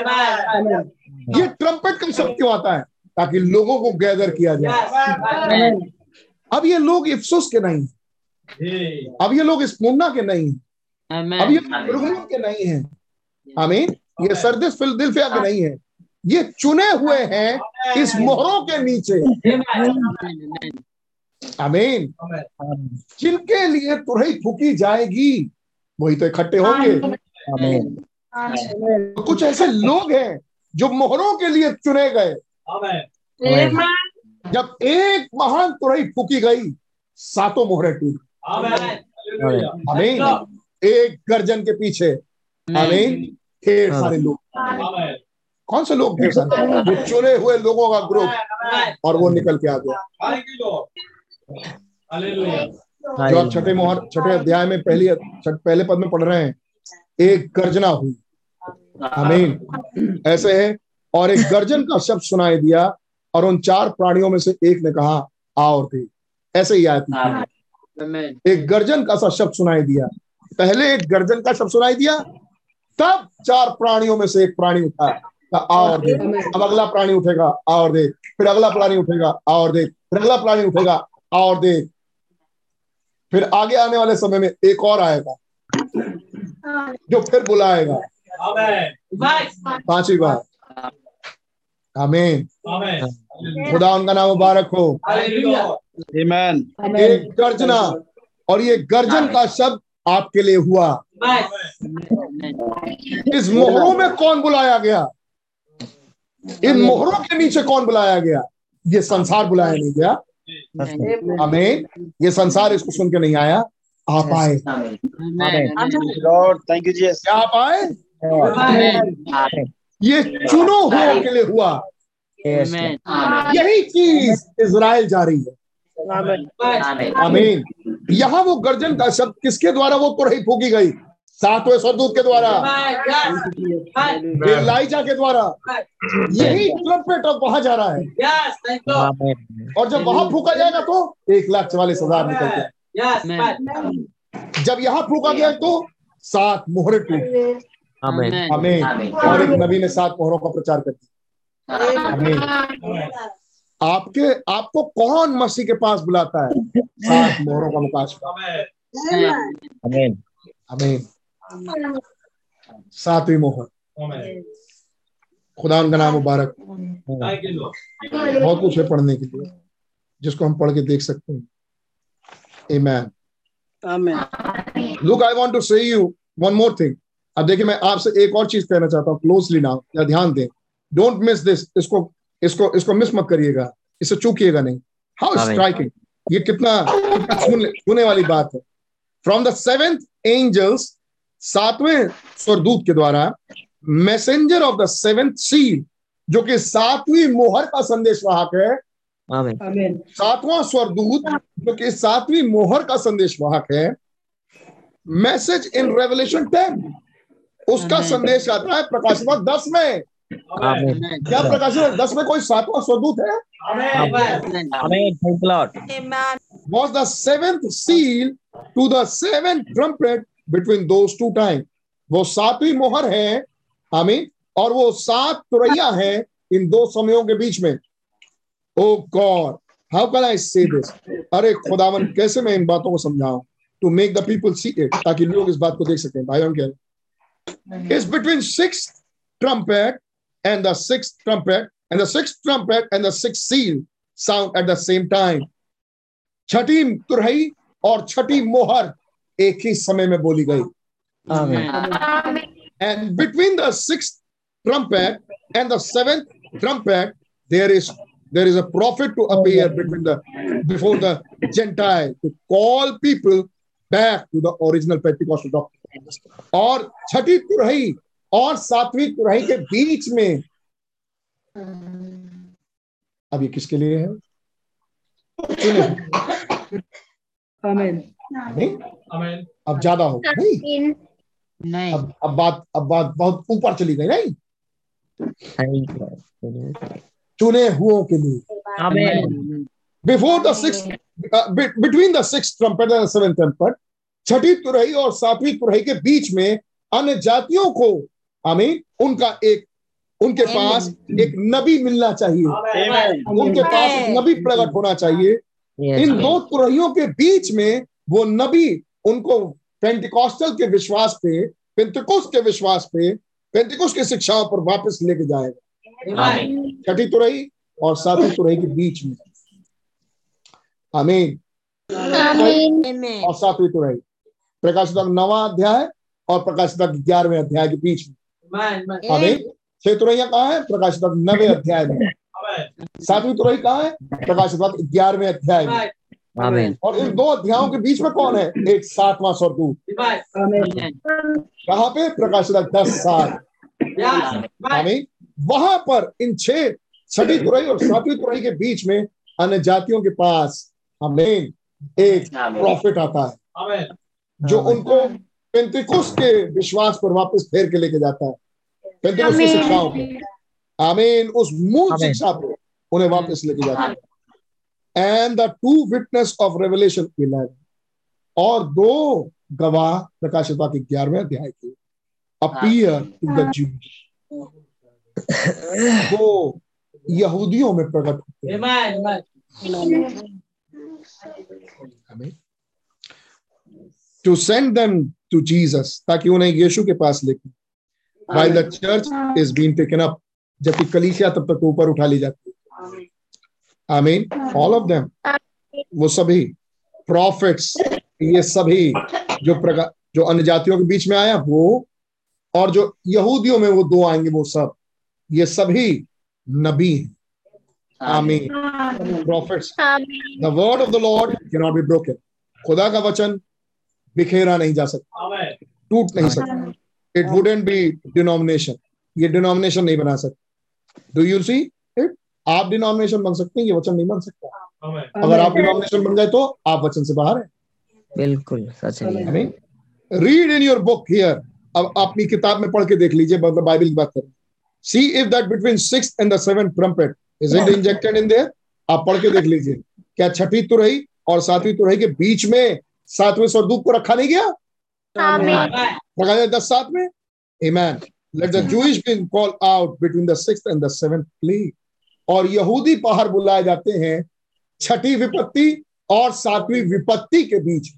ये ट्रम्पेट का शब्द क्यों आता है? ताकि लोगों को गैदर किया जाए। अब ये लोग इफ्सुस के नहीं। अब ये लोग स्पूर्णा के नहीं। हैं। अब ये लोग के नहीं है। आमीन। ये सरदिस फिलदिल्फिया के नहीं है। ये चुने हुए हैं इस मोहरों के नीचे। आमीन। जिनके लिए तुरही फूकी जाएगी वही तो इकट्ठे होंगे। आमीन। तो कुछ ऐसे लोग हैं जो मोहरों के लिए चुने गए। जब एक महान तुरही फूकी गई सातों मोहरें टूट। आमेन। आमीन एक गर्जन के पीछे। आमीन। ढेर सारे लोग। कौन से लोग ढेर सारे? वो चुने हुए लोगों का ग्रुप और वो निकल के आ गया जो आप छठे मोहर छठे अध्याय में पहली पहले पद में पढ़ रहे हैं एक गर्जना हुई। आमीन। ऐसे है। और एक गर्जन का शब्द सुनाई दिया और उन चार प्राणियों में से एक ने कहा आ और दे ऐसे ही आया एक गर्जन का सा शब्द सुनाई दिया। पहले एक गर्जन का शब्द सुनाई दिया तब चार प्राणियों में से एक प्राणी उठा। और दे अब अगला प्राणी उठेगा और दे फिर अगला प्राणी उठेगा और दे फिर अगला प्राणी उठेगा और दे फिर आगे आने वाले समय में एक और आएगा जो फिर बुलाएगा। पांचवी बार आमीन। खुदा उनका नाम मुबारक हो। एक गर्जना और ये गर्जन का शब्द आपके लिए हुआ। इस मोहरों में कौन बुलाया गया? इन मोहरों के नीचे कौन बुलाया गया? ये संसार बुलाया नहीं गया। हमें ये संसार इसको सुन के नहीं आया। आप आए। Thank you you, Jesus. क्या आप आए? ये चुनो हुओं के लिए हुआ। यही चीज़ इज़राइल जा रही है। आमीन यहाँ वो गर्जन का शब्द किसके द्वारा वो तुरही फूकी गई? सातवें स्वरदूत के द्वारा। एलाइजा के द्वारा। यही ट्रम्पेट अब वहाँ जा रहा है। और जब वहाँ फूका जाएगा तो एक लाख चवालीस हज़ार निकल गया जब यहाँ फूका गया तो सात मोहरे टूट। हमें और एक नबी ने सात मोहरों का प्रचार कर दिया। आपके आपको कौन मसीह के पास बुलाता है? सात मोहरों का मुकाशफा आमीन। हमें सातवीं मोहर। खुदा उनका नाम मुबारक बहुत कुछ है पढ़ने के लिए जिसको हम पढ़ के देख सकते हैं। Amen. Look, I want to say you one more thing. अब देखिए मैं आपसे एक और चीज़ कहना चाहता हूँ क्लोजली नाउ या ध्यान दें। डोंट मिस दिस इसको इसको इसको मिस मत करिएगा। इसे चूकिएगा नहीं। हाउ स्ट्राइकिंग ये कितना छूने वाली बात है। फ्रॉम द सेवेंथ एंजल्स सातवें स्वरदूत के द्वारा messenger of the seventh seal जो कि सातवीं मोहर का संदेश वाहक है। सातवां स्वरदूत जो कि सातवीं मोहर का संदेश वाहक है। मैसेज इन रेवलेशन टेन उसका संदेश आता है प्रकाशित दस में क्या प्रकाशित दस में कोई सातवां स्वरदूत है? Was the seventh seal to the seventh trumpet between those two time वो सातवीं मोहर है आमीन और वो सात तुरैया है इन दो समयों के बीच में। ओ God how can I say this अरे खुदावन कैसे मैं इन बातों को समझाऊं? To make the people see it ताकि लोग इस बात को देख सकें is between six trumpet and the sixth trumpet and the sixth trumpet and the sixth seal sound at the same time छठी तुरही और छठी मोहर एक ही समय में बोली गई and between the sixth trumpet and the seventh trumpet there is there is a prophet to appear between the before the gentile to call people back to the original pentecostal doctrine और छठी तुरही और सातवीं तुरही के बीच में। अब ये किसके लिए है? नहीं? अब ज़्यादा हो नहीं? नहीं। अब अब बात अब बात बहुत ऊपर चली गई नहीं? चुने हुओं के लिए। Before the six between the six trumpet and seven trumpet छठी तुरही और सातवीं तुरही के बीच में अन्य जातियों को आमीन। उनका एक उनके पास एक नबी मिलना चाहिए। उनके पास एक नबी प्रकट होना चाहिए। इन दो तुरहियों के बीच में वो नबी उनको पेंटिकॉस्टल के विश्वास पे पेंतिकुस के विश्वास पे पेंतिकुस की शिक्षाओं पर वापस लेके जाएगा। छठी तुरही और सातवीं तुरही के बीच में। आमीन। और सातवीं तुरही प्रकाशित नवा अध्याय और प्रकाशित ग्यारहवें अध्याय के बीच में। आमीन छह तुरैया कहाँ है? प्रकाशित नवे अध्याय में। सातवीं तुरही कहाँ है? प्रकाशित ग्यारहवें अध्याय में। और इन दो अध्यायों के बीच में कौन है? एक सातवां स्वर्गदूत कहाँ पे? प्रकाशित दस साल। आमीन वहाँ पर इन छह छठी तुरही और सातवीं तुरही के बीच में अन्य जातियों के पास हमें एक प्रॉफिट आता है। जो उनको पेंतिकुस के विश्वास पर वापस फेर के लेके जाता है। पेंतिकुस की शिक्षाओं पर आमीन उस मूल शिक्षा पर उन्हें वापस लेके जाता है। And the two witness of Revelation eleven और दो गवाह प्रकाशित के ग्यारहवें अध्याय के अपीयर टू द जूस वो यहूदियों में प्रकट होते हैं। To send them to Jesus ताकि उन्हें यीशु के पास लेके while the church is being taken up जबकि कलीसिया तब तक ऊपर उठा ली जाती है। आमीन ऑल ऑफ़ देम वो सभी प्रॉफिट्स ये सभी जो प्रकार जो अन्य जातियों के बीच में आया वो और जो यहूदियों में वो दो आएँगे वो सब। ये सभी नबी हैं। आमीन prophets the word of the Lord can not be broken खुदा का वचन बिखेरा नहीं जा सकता। टूट नहीं सकता। इट वुडेंट बी डिनोमिनेशन ये डिनोमिनेशन नहीं बना सकते। डू यू सी इट आप डिनोमिनेशन बन सकते हैं ये वचन नहीं बन सकता। अगर आप डिनोमिनेशन बन गए तो आप वचन से बाहर हैं। बिल्कुल सच है। Read in your book here अब अपनी किताब में पढ़ के देख लीजिए मतलब बाइबल की बात करें। See if that between six and the seven trumpet is it injected in there आप पढ़ के देख लीजिए। क्या छठी तुरही और सातवीं तुरही के बीच में सातवें स्वरदूत को रखा नहीं गया? रखा गया दस सात में Amen. Let the Jewish being called out between the sixth and the seventh plague. और यहूदी बाहर बुलाए जाते हैं छठी विपत्ति और सातवीं विपत्ति के बीच।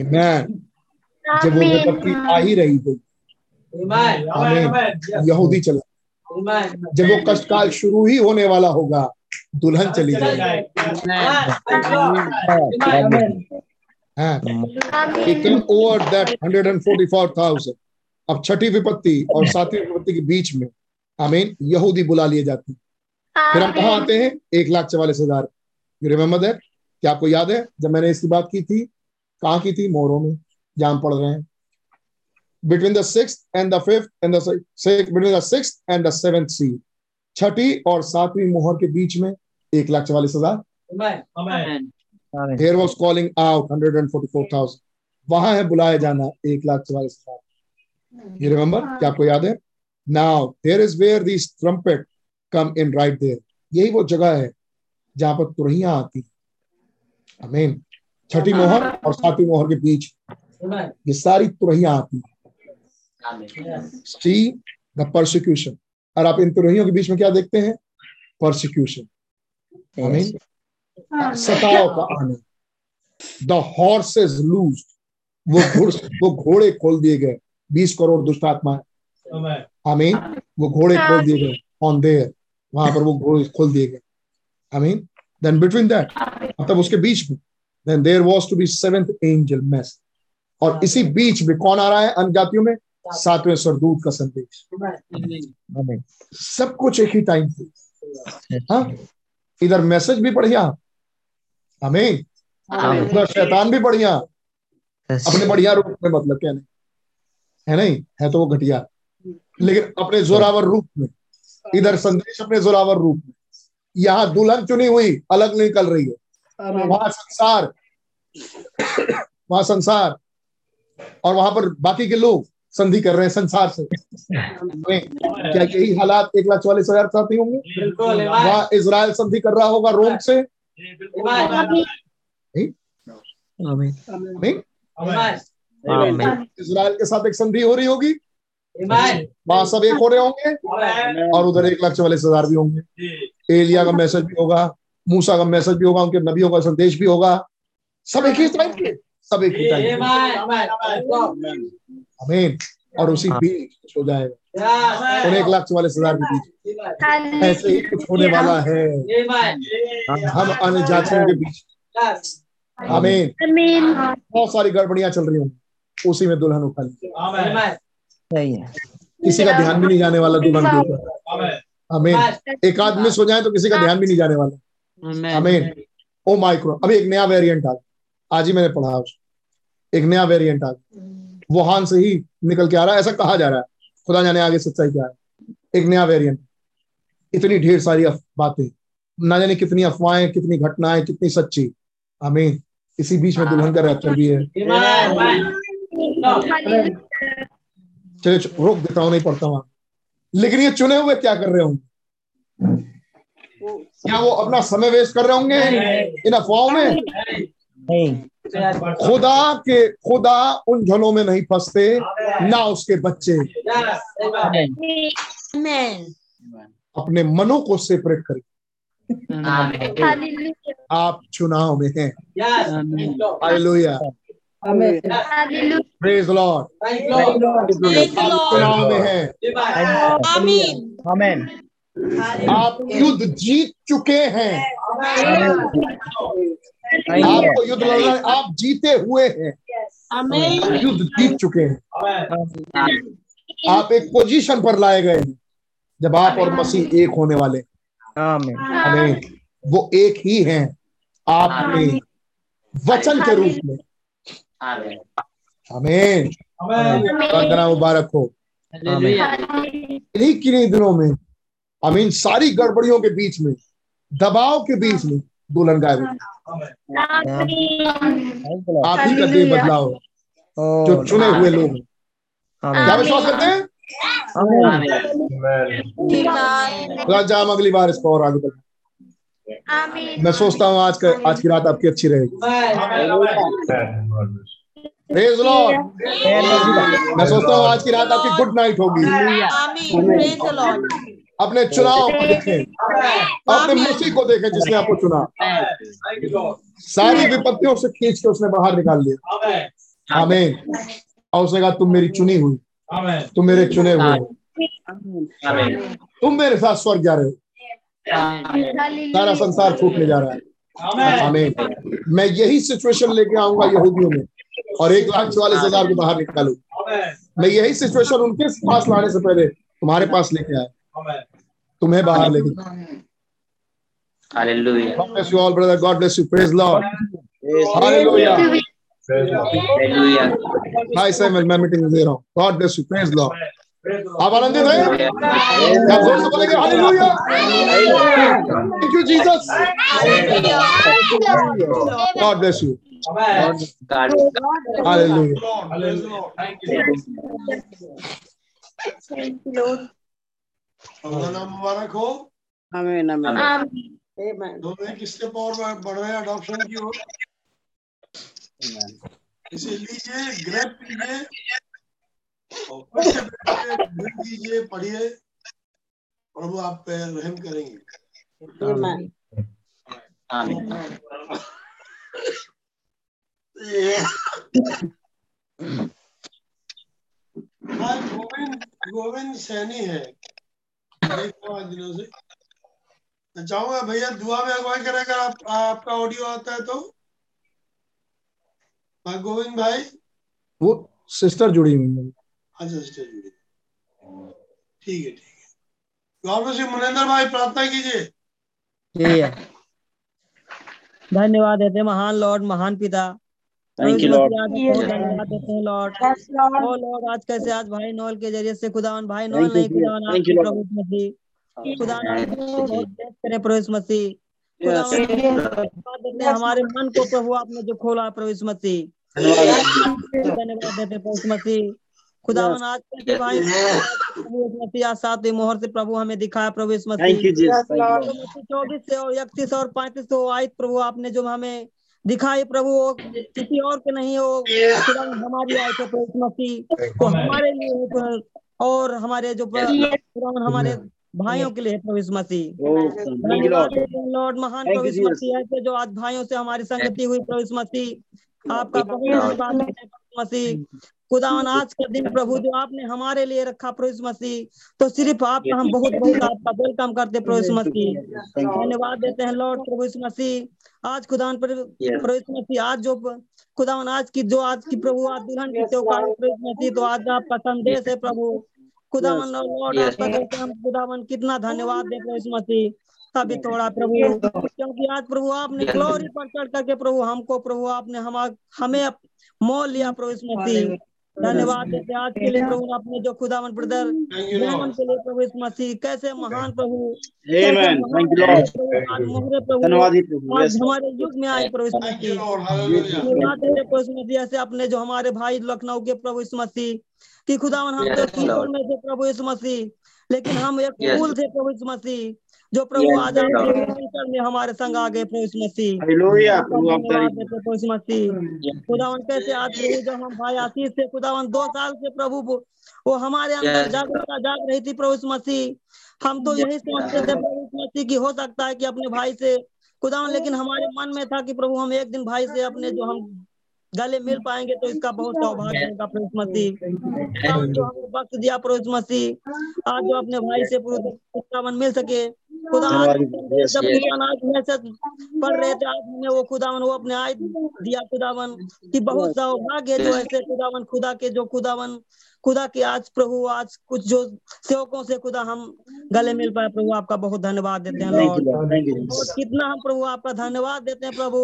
Amen. जब वो विपत्ति आ ही रही थी। यहूदी चला। जब वो कष्टकाल शुरू ही होने वाला होगा दुल्हन चली जाएगी। ओवर दैट 144,000 अब छठी विपत्ति और सातवीं विपत्ति के बीच में आमीन यहूदी बुला लिए जाते हैं। फिर हम कहा आते हैं? एक लाख चवालीस हज़ार। यू रिमेम्बर दैट क्या आपको याद है? जब मैंने इसकी बात की थी कहा की थी? मोरों में जहाँ पढ़ रहे हैं। Between the six and the fifth and between the six and the seventh see छठी और सातवीं मोहर के बीच में एक लाख चवालीस हज़ार? There was calling out hundred and forty four thousand वहाँ है बुलाया जाना एक लाख चवालीस हज़ार। यू रिमेम्बर क्या आपको याद है? Now there is where this trumpet come in right there यही वो जगह है जहाँ पर तुरहियाँ आती आमीन छठी मोहर और सातवीं मोहर के बीच ये सारी तुरहियाँ आती सी द परसिक्यूशन और आप इन तुरहियों के बीच में क्या देखते हैं? परसिक्यूशन आमीन सताव का आना। द हॉर्सेस लूज वो घोड़ वो घोड़े खोल दिए गए। बीस करोड़ दुष्ट आत्मा. आमीन वो घोड़े खोल दिए गए। ऑन देयर वहाँ पर वो घोड़े खोल दिए गए। आमीन देन बिटवीन दैट मतलब उसके बीच में then there was to be seventh angel mess और इसी बीच में कौन आ रहा है अन्य जातियों में? सातवें सरदूत का संदेश। सब कुछ एक ही टाइम पे। हाँ? इधर मैसेज भी बढ़िया। आमीन। उधर शैतान भी बढ़िया। अपने बढ़िया रूप में मतलब क्या नहीं। है नहीं? है तो वो घटिया। लेकिन अपने जोरावर रूप में। इधर संदेश अपने जोरावर रूप में। यहाँ दुल्हन चुनी हुई अलग निकल रही है। वहाँ संसार। वहाँ संसार। और वहाँ पर बाकी के लोग। संधि कर रहे हैं संसार से। क्या यही हालात एक लाख चौवालीस हज़ार साथी होंगे? बिल्कुल वहाँ इसराइल संधि कर रहा होगा रोम से? नहीं? इसराइल के साथ एक संधि हो रही होगी? वहाँ सब एक हो रहे होंगे? और उधर एक लाख चौवालीस हज़ार भी होंगे। एलिया का मैसेज भी होगा मूसा का मैसेज भी होगा उनके नबियों का संदेश भी होगा। सब एक ही टाइम के? सब एक ही टाइम के। अमीन और उसी बीच हो जाएगा और एक लाख चौवालीस हज़ार के बीच ऐसे ही कुछ होने वाला है हम अन्य जातियों के बीच आमीन आमीन बहुत सारी गड़बड़ियाँ चल रही होंगी उसी में दुल्हन उठा ली सही है किसी का ध्यान भी नहीं जाने वाला दुल्हन के ऊपर आमीन एक आध मिस हो जाए तो किसी का ध्यान भी नहीं जाने वाला आमीन ओ माइक्रो अभी एक नया वेरिएंट आ गया आज ही मैंने पढ़ा उसको एक नया वेरिएंट आ गया वुहान से ही निकल के आ रहा है, ऐसा कहा जा रहा है। खुदा जाने आगे सच्चाई क्या है। एक नया वेरिएंट इतनी ढेर सारी बातें। ना जाने कितनी अफवाहें, कितनी घटनाएँ, कितनी सच्ची। आमीन। इसी बीच में दुल्हन का रैप्चर भी है। चलिए, रोक देता हूँ, नहीं पढ़ता हूँ। लेकिन ये चुने हुए क्या कर रहे होंगे? क्या वो अपना समय वेस्ट कर रहे होंगे? इन अफवाहों में? नहीं। खुदा के खुदा उन झलों में नहीं फंसते ना उसके बच्चे। अपने मनों को सेपरेट करें। आप चुनाव में हैं। हालेलुया हालेलुया प्रेज लॉर्ड आप चुनाव में हैं। आप युद्ध जीत चुके हैं। आपको युद्ध लड़ना है आप जीते हुए हैं। युद्ध जीत चुके हैं। आप एक पोजीशन पर लाए गए हैं जब आप और मसीह एक होने वाले। हैं। आमीन हमें वो एक ही हैं आपने वचन के रूप में। हमें वंदना मुबारक हो। इन्हीं किन्हीं दिनों में हम इन सारी गड़बड़ियों के बीच में दबाव के बीच में दुल्हन गायब हो। आप ही का दे बदलाव जो चुने हुए लोग क्या विश्वास करते हैं? Amen. खुदा जा अगली बार इसको और आगे बढ़े आमीन। मैं सोचता हूँ आज का आज की रात आपकी अच्छी रहेगी। प्रेज लॉर्ड मैं सोचता हूँ आज की रात आपकी गुड नाइट होगी। अपने चुनाव को देखें। अपने मसीह को देखें जिसने आपको चुना। सारी विपत्तियों से खींच के उसने बाहर निकाल लिया आमीन और उसने कहा तुम मेरी चुनी हुई। तुम मेरे चुने हुए तुम मेरे साथ स्वर्ग जा रहे हो। सारा संसार छूटने जा रहा है। आमीन मैं यही सिचुएशन लेके आऊँगा यहूदियों में। और एक लाख चौवालीस हज़ार को बाहर निकालू। मैं यही सिचुएशन उनके पास लाने से पहले तुम्हारे पास लेके आया। तुम्हें बाहर लेके Hallelujah. God bless you all, brother. God bless you. Praise Lord. Hallelujah. Hallelujah. Hi, Simon. मैं मीटिंग दे रहा हूँ. God bless you. Praise Lord. आप आनंदित हैं? क्या जोर से बोलेंगे Hallelujah. Thank you, Jesus. God bless you. God. Hallelujah. मुबारक हो। आमीन आमीन। आमीन। दोनों एक स्टेप बढ़ रहे हैं अडॉप्शन की ओर। इसे लीजिए ग्रैब कीजिए और कीजिए पढ़िए प्रभु आप पे रहम करेंगे। आमीन। गोविंद गोविंद सैनी है। चाहूँगा भैया दुआ में अगुवाई करेगा आप, आपका ऑडियो आता है तो गोविंद भाई वो सिस्टर जुड़ी हुई है अच्छा सिस्टर जुड़ी ठीक है ठीक है गौर में श्री मुनेन्द्र भाई प्रार्थना कीजिए जी धन्यवाद देते महान लॉर्ड महान पिता। धन्यवाद देते हैं लॉर्ड ओ लॉर्ड आज कैसे आज भाई नोल के ज़रिए से खुदावन भाई नोल नहीं खुदावन आपके. प्रभु मसीह। खुदा बहुत करे प्रभु मसीह। खुदावन हमारे मन को प्रभु आपने जो खोला प्रभु मसीह। धन्यवाद देते प्रभु मसीह। खुदावन आज कैसे भाई प्रभु मसीह सातवीं मोहर से प्रभु हमें दिखाया प्रभु मसीह। यू थैंक यू चौबीस से और इकतीस और पैंतीस तो आयत प्रभु आपने जो हमें दिखाई प्रभु वो किसी और के नहीं हो हमारी आए थे प्रभु मसीह तो हमारे लिए है और हमारे जो हमारे भाइयों के लिए प्रभु मसीह। लॉर्ड लॉर्ड महान प्रभु मसीह है जो आज भाइयों से हमारी संगति हुई प्रभु मसीह। आपका बहुत मसीह। खुदावन आज का दिन प्रभु जो आपने हमारे लिए रखा यीशु मसीह तो सिर्फ़ आपका हम बहुत बहुत आपका वेलकम करते यीशु मसीह। धन्यवाद देते हैं लॉर्ड प्रभु मसीह। आज खुदावन पर मसीह आज जो खुदावन आज की जो आज की प्रभु आज दुल्हन की त्योहार यीशु मसीह तो आज आपका संदेश है प्रभु। खुदावन लॉर्ड आपका हम खुदावन कितना धन्यवाद दे यीशु मसीह। अभी थोड़ा प्रभु क्योंकि आज प्रभु आपने ग्लोरी पर चढ़ करके प्रभु हमको प्रभु आपने हम हमें मोल लिया प्रभु मसीह। धन्यवाद देते आज के लिए प्रभु आपने जो खुदावन ब्रदर जयमन के लिए प्रभु यीशु मसीह कैसे महान प्रभु कैसे आमेन महान थैंक यू लॉर्ड प्रभु, आज मोहरे प्रभु धन्यवाद प्रभु आज हमारे युग में आए प्रभु मसीह। ऐसे अपने जो हमारे भाई लखनऊ के प्रभु यीशु मसीह कि खुदावन हम तो में थे प्रभु यीशु मसीह लेकिन हम एक फूल थे प्रभु यीशु मसीह। जो प्रभु आज में हमारे संग आ गए प्रभु मसीह। हालेलुया प्रभु हैं मसीह। खुदावन कैसे आज जब हम भाई आशीष से खुदावन दो साल से प्रभु वो हमारे अंदर जागरूकता जाग रही थी प्रभु मसीह। हम तो यही सोचते थे प्रभु मसीह की हो सकता है कि अपने भाई से खुदावन लेकिन हमारे मन में था कि प्रभु हम एक दिन भाई से अपने जो हम गले मिल पाएँगे तो इसका बहुत सौभाग्य होगा प्रभु मसीह। जो हमें वक्त दिया प्रभु यीशु मसीह आज जो अपने भाई से खुदावन मिल सके खुदा जब खुदावन आज मैसेज पढ़ रहे थे आज हमने वो खुदावन वो अपने आय दिया खुदावन कि बहुत सौभाग्य जो ऐसे खुदावन खुदा के जो खुदावन खुदा के आज प्रभु आज कुछ जो सेवकों से खुदा हम गले मिल पाए प्रभु आपका बहुत धन्यवाद देते हैं लॉर्ड यू कितना हम प्रभु आपका धन्यवाद देते हैं प्रभु।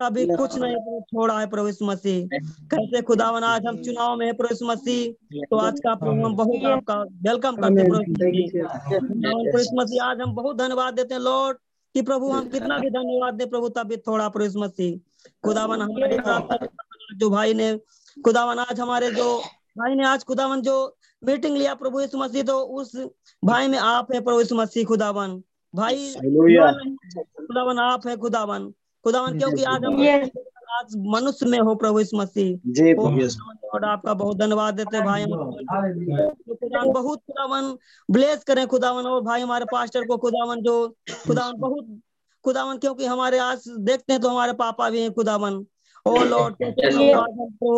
अभी कुछ नहीं प्रभु छोड़ा है प्रभु मसीह। कैसे खुदावन आज हम चुनाव में है प्रभु मसीह। तो आज का प्रभु हम बहुत आपका वेलकम करते हैं प्रभु मसीह। खुदावन प्रभु मसीह आज हम बहुत धन्यवाद देते हैं लॉर्ड कि प्रभु हम कितना भी धन्यवाद दे प्रभु तभी थोड़ा प्रभु मसीह। खुदावन हमारे साथ जो भाई ने खुदावन आज हमारे जो भाई ने आज खुदावन जो मीटिंग लिया प्रभु यीशु मसीह तो उस भाई में आप है प्रभु यीशु मसीह खुदावन। भाई हालेलुया खुदावन आप है खुदावन। खुदावन क्योंकि आज हम आज मनुष्य में हो प्रभु यीशु। मसीह लॉर्ड आपका बहुत धन्यवाद देते हैं भाई खुदावन बहुत खुदावन ब्लेस करें खुदावन। और भाई हमारे पास्टर को खुदावन जो खुदावन बहुत खुदावन क्योंकि हमारे आज देखते हैं तो हमारे पापा भी हैं खुदावन। ओ लॉर्ड प्रभु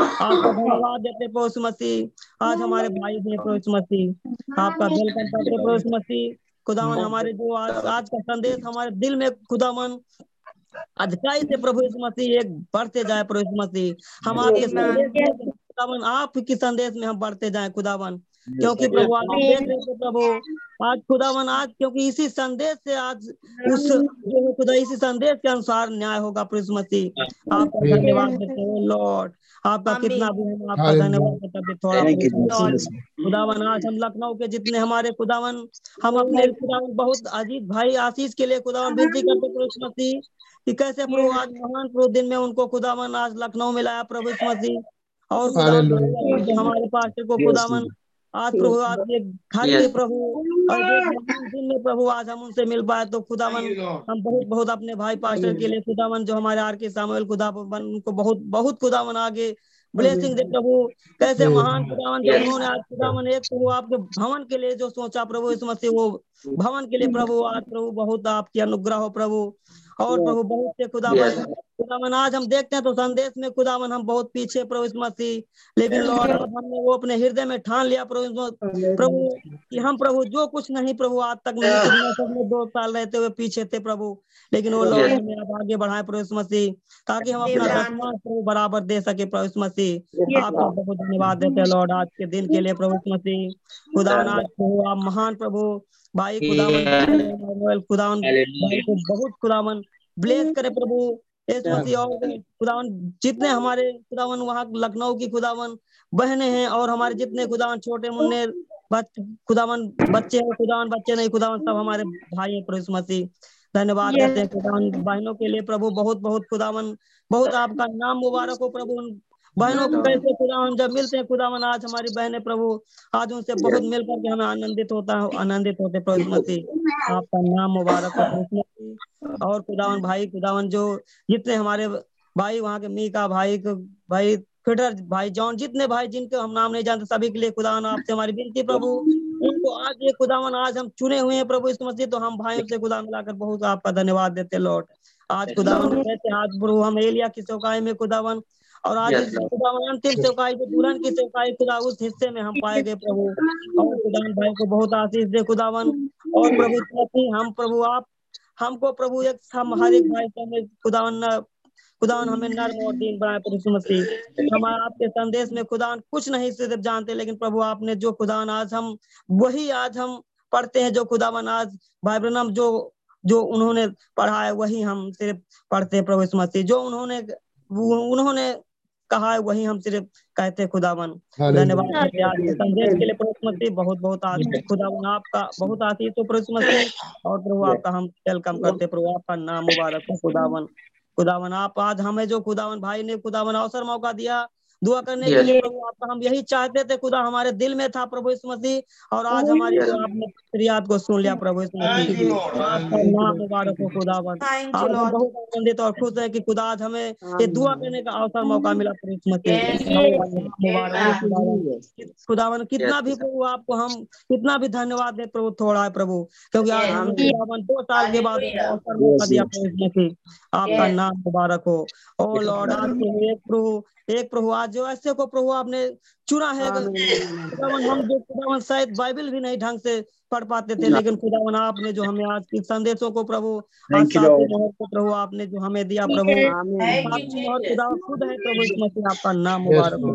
आपका धन्यवाद देते हैं यीशु मसीह। आज हमारे भाई भी हैं प्रभु मसीह। आपका वेलकम करते प्रभु यीशु मसीह। खुदावन हमारे जो आज आज का संदेश हमारे दिल में खुदावन अधिकाई से प्रभु यीशु मसीह एक बढ़ते जाए प्रभु यीशु मसीह। हम आपके संदेश में खुदावन आपके संदेश में हम बढ़ते जाए खुदावन। क्योंकि प्रभु देख रहे प्रभु आज खुदावन आज क्योंकि इसी संदेश से आज उस जो खुदा इसी संदेश के अनुसार न्याय होगा प्रभु मसीह। आपका धन्यवाद देते हैं लॉर्ड आपका कितना भी हम आपका धन्यवाद हैं थोड़ा। खुदावन आज हम लखनऊ के जितने हमारे खुदावन हम अपने खुदावन बहुत अजीत भाई आशीष के लिए खुदावन विनती करते प्रभु मसीह। कि कैसे प्रभु आज महान प्रभु दिन में उनको खुदावन आज लखनऊ में लाया प्रभु मसीह। और हमारे पास्टर को खुदावन आज प्रभु आज ये घर के प्रभु और दिन में प्रभु आज हम उनसे मिल पाए तो खुदावन हम बहुत बहुत अपने भाई पास्टर के लिए खुदावन जो हमारे आर के सामुएल खुदावन उनको बहुत बहुत खुदावन आगे ब्लेसिंग दे प्रभु। कैसे महान खुदावन जो उन्होंने आज खुदावन एक प्रभु आपके भवन के लिए जो सोचा प्रभु इस मसीह वो भवन के लिए प्रभु आज प्रभु बहुत आपकी अनुग्रह हो प्रभु। और प्रभु बहुत से खुदावन खुदावन आज हम देखते हैं तो संदेश में खुदावन हम बहुत पीछे प्रभु मसीह। लेकिन लॉर्ड हमने वो अपने हृदय में ठान लिया प्रभु प्रभु कि हम प्रभु जो कुछ नहीं प्रभु आज तक नहीं में दो साल रहते हुए पीछे थे प्रभु। लेकिन वो लॉर्ड हमें अब आगे बढ़ाए प्रभु मसीह ताकि हम अपना दसवां प्रभु बराबर दे सके प्रभु मसीह। आपका बहुत धन्यवाद देते हैं लॉर्ड आज के दिन के लिए प्रभु मसीह। खुदावन आज प्रभु आप महान प्रभु। भाई खुदावन खुदावन बहुत खुदावन। ब्लेस करे प्रभु। खुदावन जितने हमारे खुदावन वहाँ लखनऊ की खुदावन बहने हैं और हमारे जितने खुदावन छोटे मुन्ने बच- खुदावन बच्चे हैं खुदावन बच्चे नहीं खुदावन सब हमारे भाई है प्रभु मसीह। धन्यवाद करते हैं खुदावन बहनों के लिए प्रभु बहुत बहुत खुदावन बहुत आपका नाम मुबारक हो प्रभु। उन बहनों को कैसे खुदावन जब मिलते हैं खुदावन आज हमारी बहनें प्रभु आज उनसे बहुत मिल करके हमें आनंदित होता है आनंदित होते प्रभु मसीह। आपका नाम मुबारक और खुदावन भाई खुदावन जो जितने हमारे भाई वहाँ के मीका भाई भाई फिटर भाई जॉन जितने भाई जिनके हम नाम नहीं जानते सभी के लिए खुदावन आपसे हमारी विनती प्रभु। उनको आज ये खुदावन आज हम चुने हुए हैं प्रभु यीशु मसीह तो हम भाई से खुदा मिलाकर बहुत आपका धन्यवाद देते लौट आज खुदावन कहते हैं आज प्रभु हम एलिया की चौकाई में खुदावन और आज इस खुदावन चौकाई दुल्हन की चौकाई खुदा उस हिस्से में हम पाए गए प्रभु। और खुदावन भाई को बहुत आशीष दे खुदावन और प्रभु हम प्रभु आप हमको प्रभु एक हम हर एक भाई को हमें खुदावन खुदावन हमें नर्म और दीन बनाए प्रभु मसीह। हम आपके संदेश में खुदावन कुछ नहीं सिर्फ़ जानते लेकिन प्रभु आपने जो खुदावन आज हम वही आज हम पढ़ते हैं जो खुदावन आज भाई ब्रनम जो जो उन्होंने पढ़ा है वही हम सिर्फ़ पढ़ते हैं प्रभु मसीह। जो उन्होंने उन्होंने कहा है वही हम सिर्फ़ कहते हैं खुदावन। धन्यवाद। हैं संदेश के लिए प्रभु मसीह बहुत बहुत आशीष। खुदावन आपका बहुत आशीष हो प्रभु यीशु मसीह। और प्रभु आपका हम वेलकम करते हैं। प्रभु आपका नाम मुबारक हो खुदावन। खुदावन आप आज हमें जो खुदावन भाई ने खुदावन अवसर मौका दिया दुआ करने के लिए प्रभु आपका हम यही चाहते थे खुदा हमारे दिल में था प्रभु यीशु मसीह और आज हमारी आपने फरियाद को सुन लिया प्रभु यीशु मसीह मुबारक हो Lord. बहुत आनंदित और खुश है कि खुदा आज हमें ये दुआ करने का अवसर मौका मिला प्रभु यीशु मसीह मुबारक हो खुदावन कितना भी प्रभु आपको हम कितना भी धन्यवाद दे प्रभु थोड़ा है प्रभु क्योंकि आज हमें खुदावन दो साल के बाद अवसर मौका दिया प्रभु यीशु मसीह। आपका नाम मुबारक हो। ओ लॉर्ड आज के लिए एक प्रभु एक प्रभु आज जो ऐसे को प्रभु आपने चुना है खुदावन हम जो खुदावन शायद बाइबल भी नहीं ढंग से पढ़ पाते थे लेकिन खुदावन आपने जो हमें आज के संदेशों को प्रभु को प्रभु आपने जो हमें दिया प्रभु खुदा खुद है प्रभु मसीह आपका नाम मुबारक हो।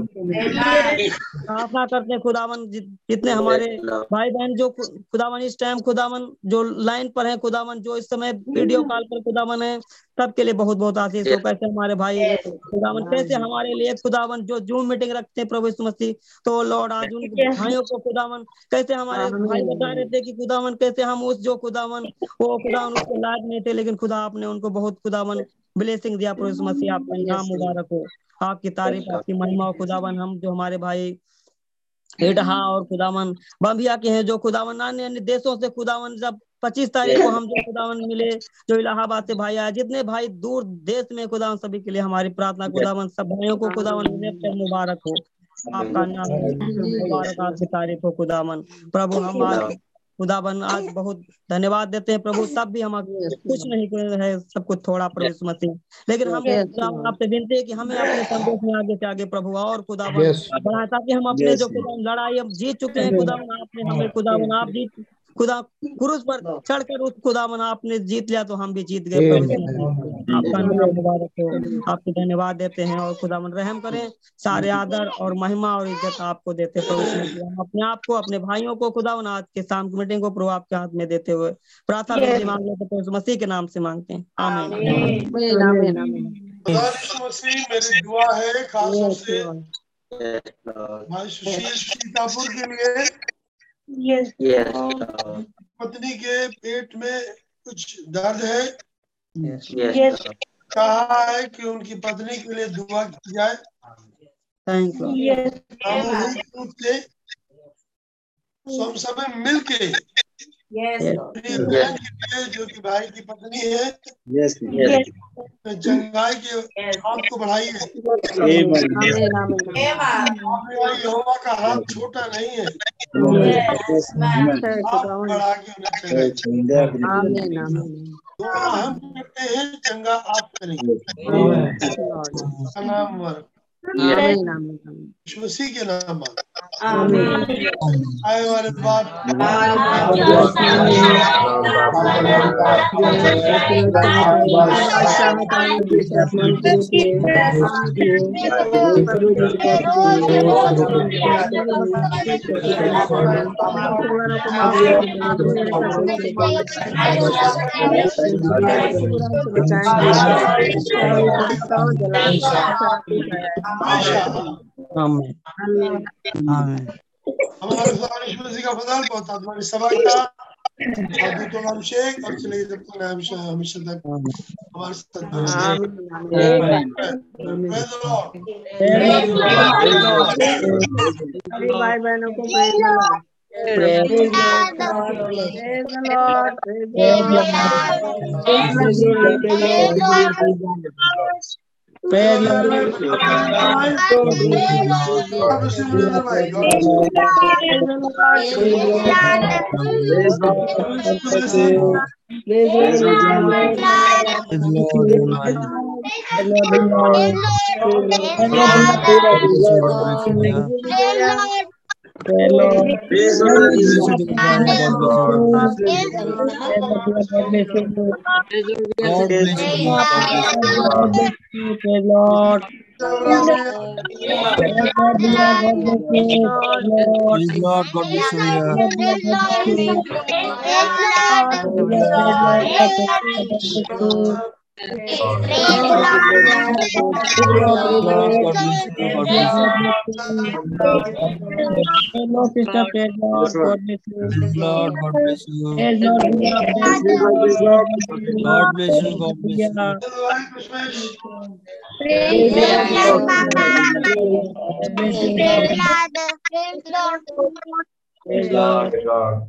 प्रार्थना करते हैं खुदावन जितने हमारे भाई बहन जो खुदावन इस टाइम खुदावन जो लाइन पर है खुदावन जो इस समय वीडियो कॉल पर खुदावन है सबके लिए बहुत बहुत आशीष हो। कैसे हमारे भाई खुदावन कैसे हमारे लिए खुदावन जो जूम मीटिंग रखते हैं प्रभु मसीह तो लॉर्ड आज उन भाइयों को खुदावन कैसे हमारे भाई बता रहे थे कि खुदावन कैसे हम उस जो खुदावन वो खुदावन उसके लायक नहीं थे लेकिन खुदा आपने उनको बहुत खुदावन ब्लेसिंग दिया प्रभु मसीह आपका नाम मुबारक हो। आपकी तारीफ़ आपकी महिमा और खुदावन हम जो हमारे भाई हेडहा और खुदावन बम्बिया के हैं जो खुदावन अन्य अन्य देशों से खुदावन जब पच्चीस तारीख को हम जो खुदावन मिले जो इलाहाबाद से भाई आए जितने भाई दूर देश में खुदावन सभी के लिए हमारी प्रार्थना खुदावन सब भाइयों को खुदावन मुबारक हो। आपका नाम तारीफ़ हो खुदावन प्रभु हम खुदाबन आज बहुत धन्यवाद देते हैं प्रभु। तब भी हम कुछ नहीं कर रहे सब कुछ थोड़ा प्रभु मसीह। लेकिन हम आपसे विनती है कि हमें अपने संदेश में आगे से आगे प्रभु और खुदाबन बढ़ाए ताकि हम अपने जो खुदावन लड़ाई हम जीत चुके हैं खुदावन आपने हमें खुदावन आप जीत खुदा क्रूस पर चढ़कर उस खुदावन आपने जीत लिया तो हम भी जीत गए। आपका मुबारक हो आपको धन्यवाद देते हैं और खुदावन रहम करें। सारे आदर और महिमा और इज़्ज़त आपको देते हैं। हम अपने आप को अपने भाइयों को खुदावन आज के शाम की मीटिंग को प्रभु आपके हाथ में देते हुए प्रार्थना मांग लेते यीशु मसीह के नाम से मांगते हैं। आमीन। खुदा मेरी दुआ है खास से। भाई सुशील सीतापुर के लिए पत्नी के पेट में कुछ दर्द है? कहा है कि उनकी पत्नी के लिए दुआ की जाए? थैंक यू सामूहिक रूप से सब समय मिलके लिए जो कि भाई की पत्नी है। Yes, yes. के हाथ को बढ़ाइए Amen. यहोवा का हाथ छोटा नहीं है। Yes। Yes, हम करते हैं चंगा आप करेंगे नाम के नाम पर। आए हमारे बाप आमीन आमीन हमारे खुदा यीशु मसीह का फजल बहुत आत्मा की सभा का और तो नाम शेख और चले जब तक हमेशा हमेशा तक हमारे साथ बने रहें। Praise the Lord. सभी भाई बहनों को praise the Lord. Lord, the Lord. Praise the Lord. Praise Lord. God bless you, भाई। God bless you. Lord. Bless you. Lord, bless you. Lord. God bless you. Lord bless you. Lord bless you. Lord, bless you. Lord. Praise Lord.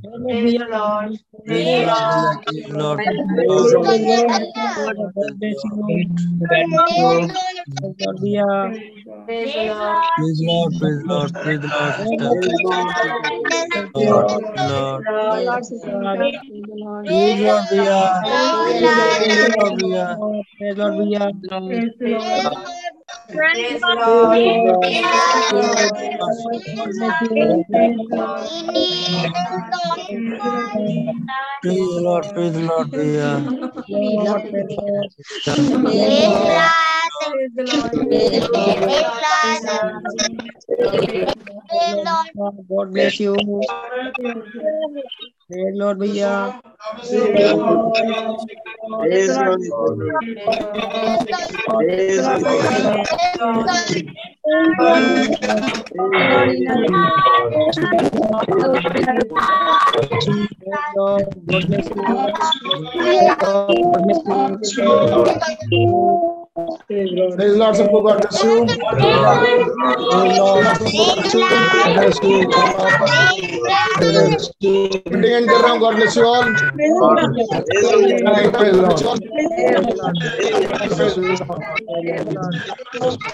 God bless you. Hallelujah. Praise Lord. Praise Lord. Praise the Lord, sister. Lord. Lord. Lord. Praise Lord, Priya. Praise Lord, Priya. Praise Lord. Priya. Praise the Lord. Praise the Lord, Priya. Lord, praise Lord. God bless you. Praise Lord, भैया. God bless you. God bless you. Praise Lord, सबको God bless you. Praise Lord. God bless you. Meeting end कर रहा हूँ. God bless you all. Praise Lord. Praise Lord.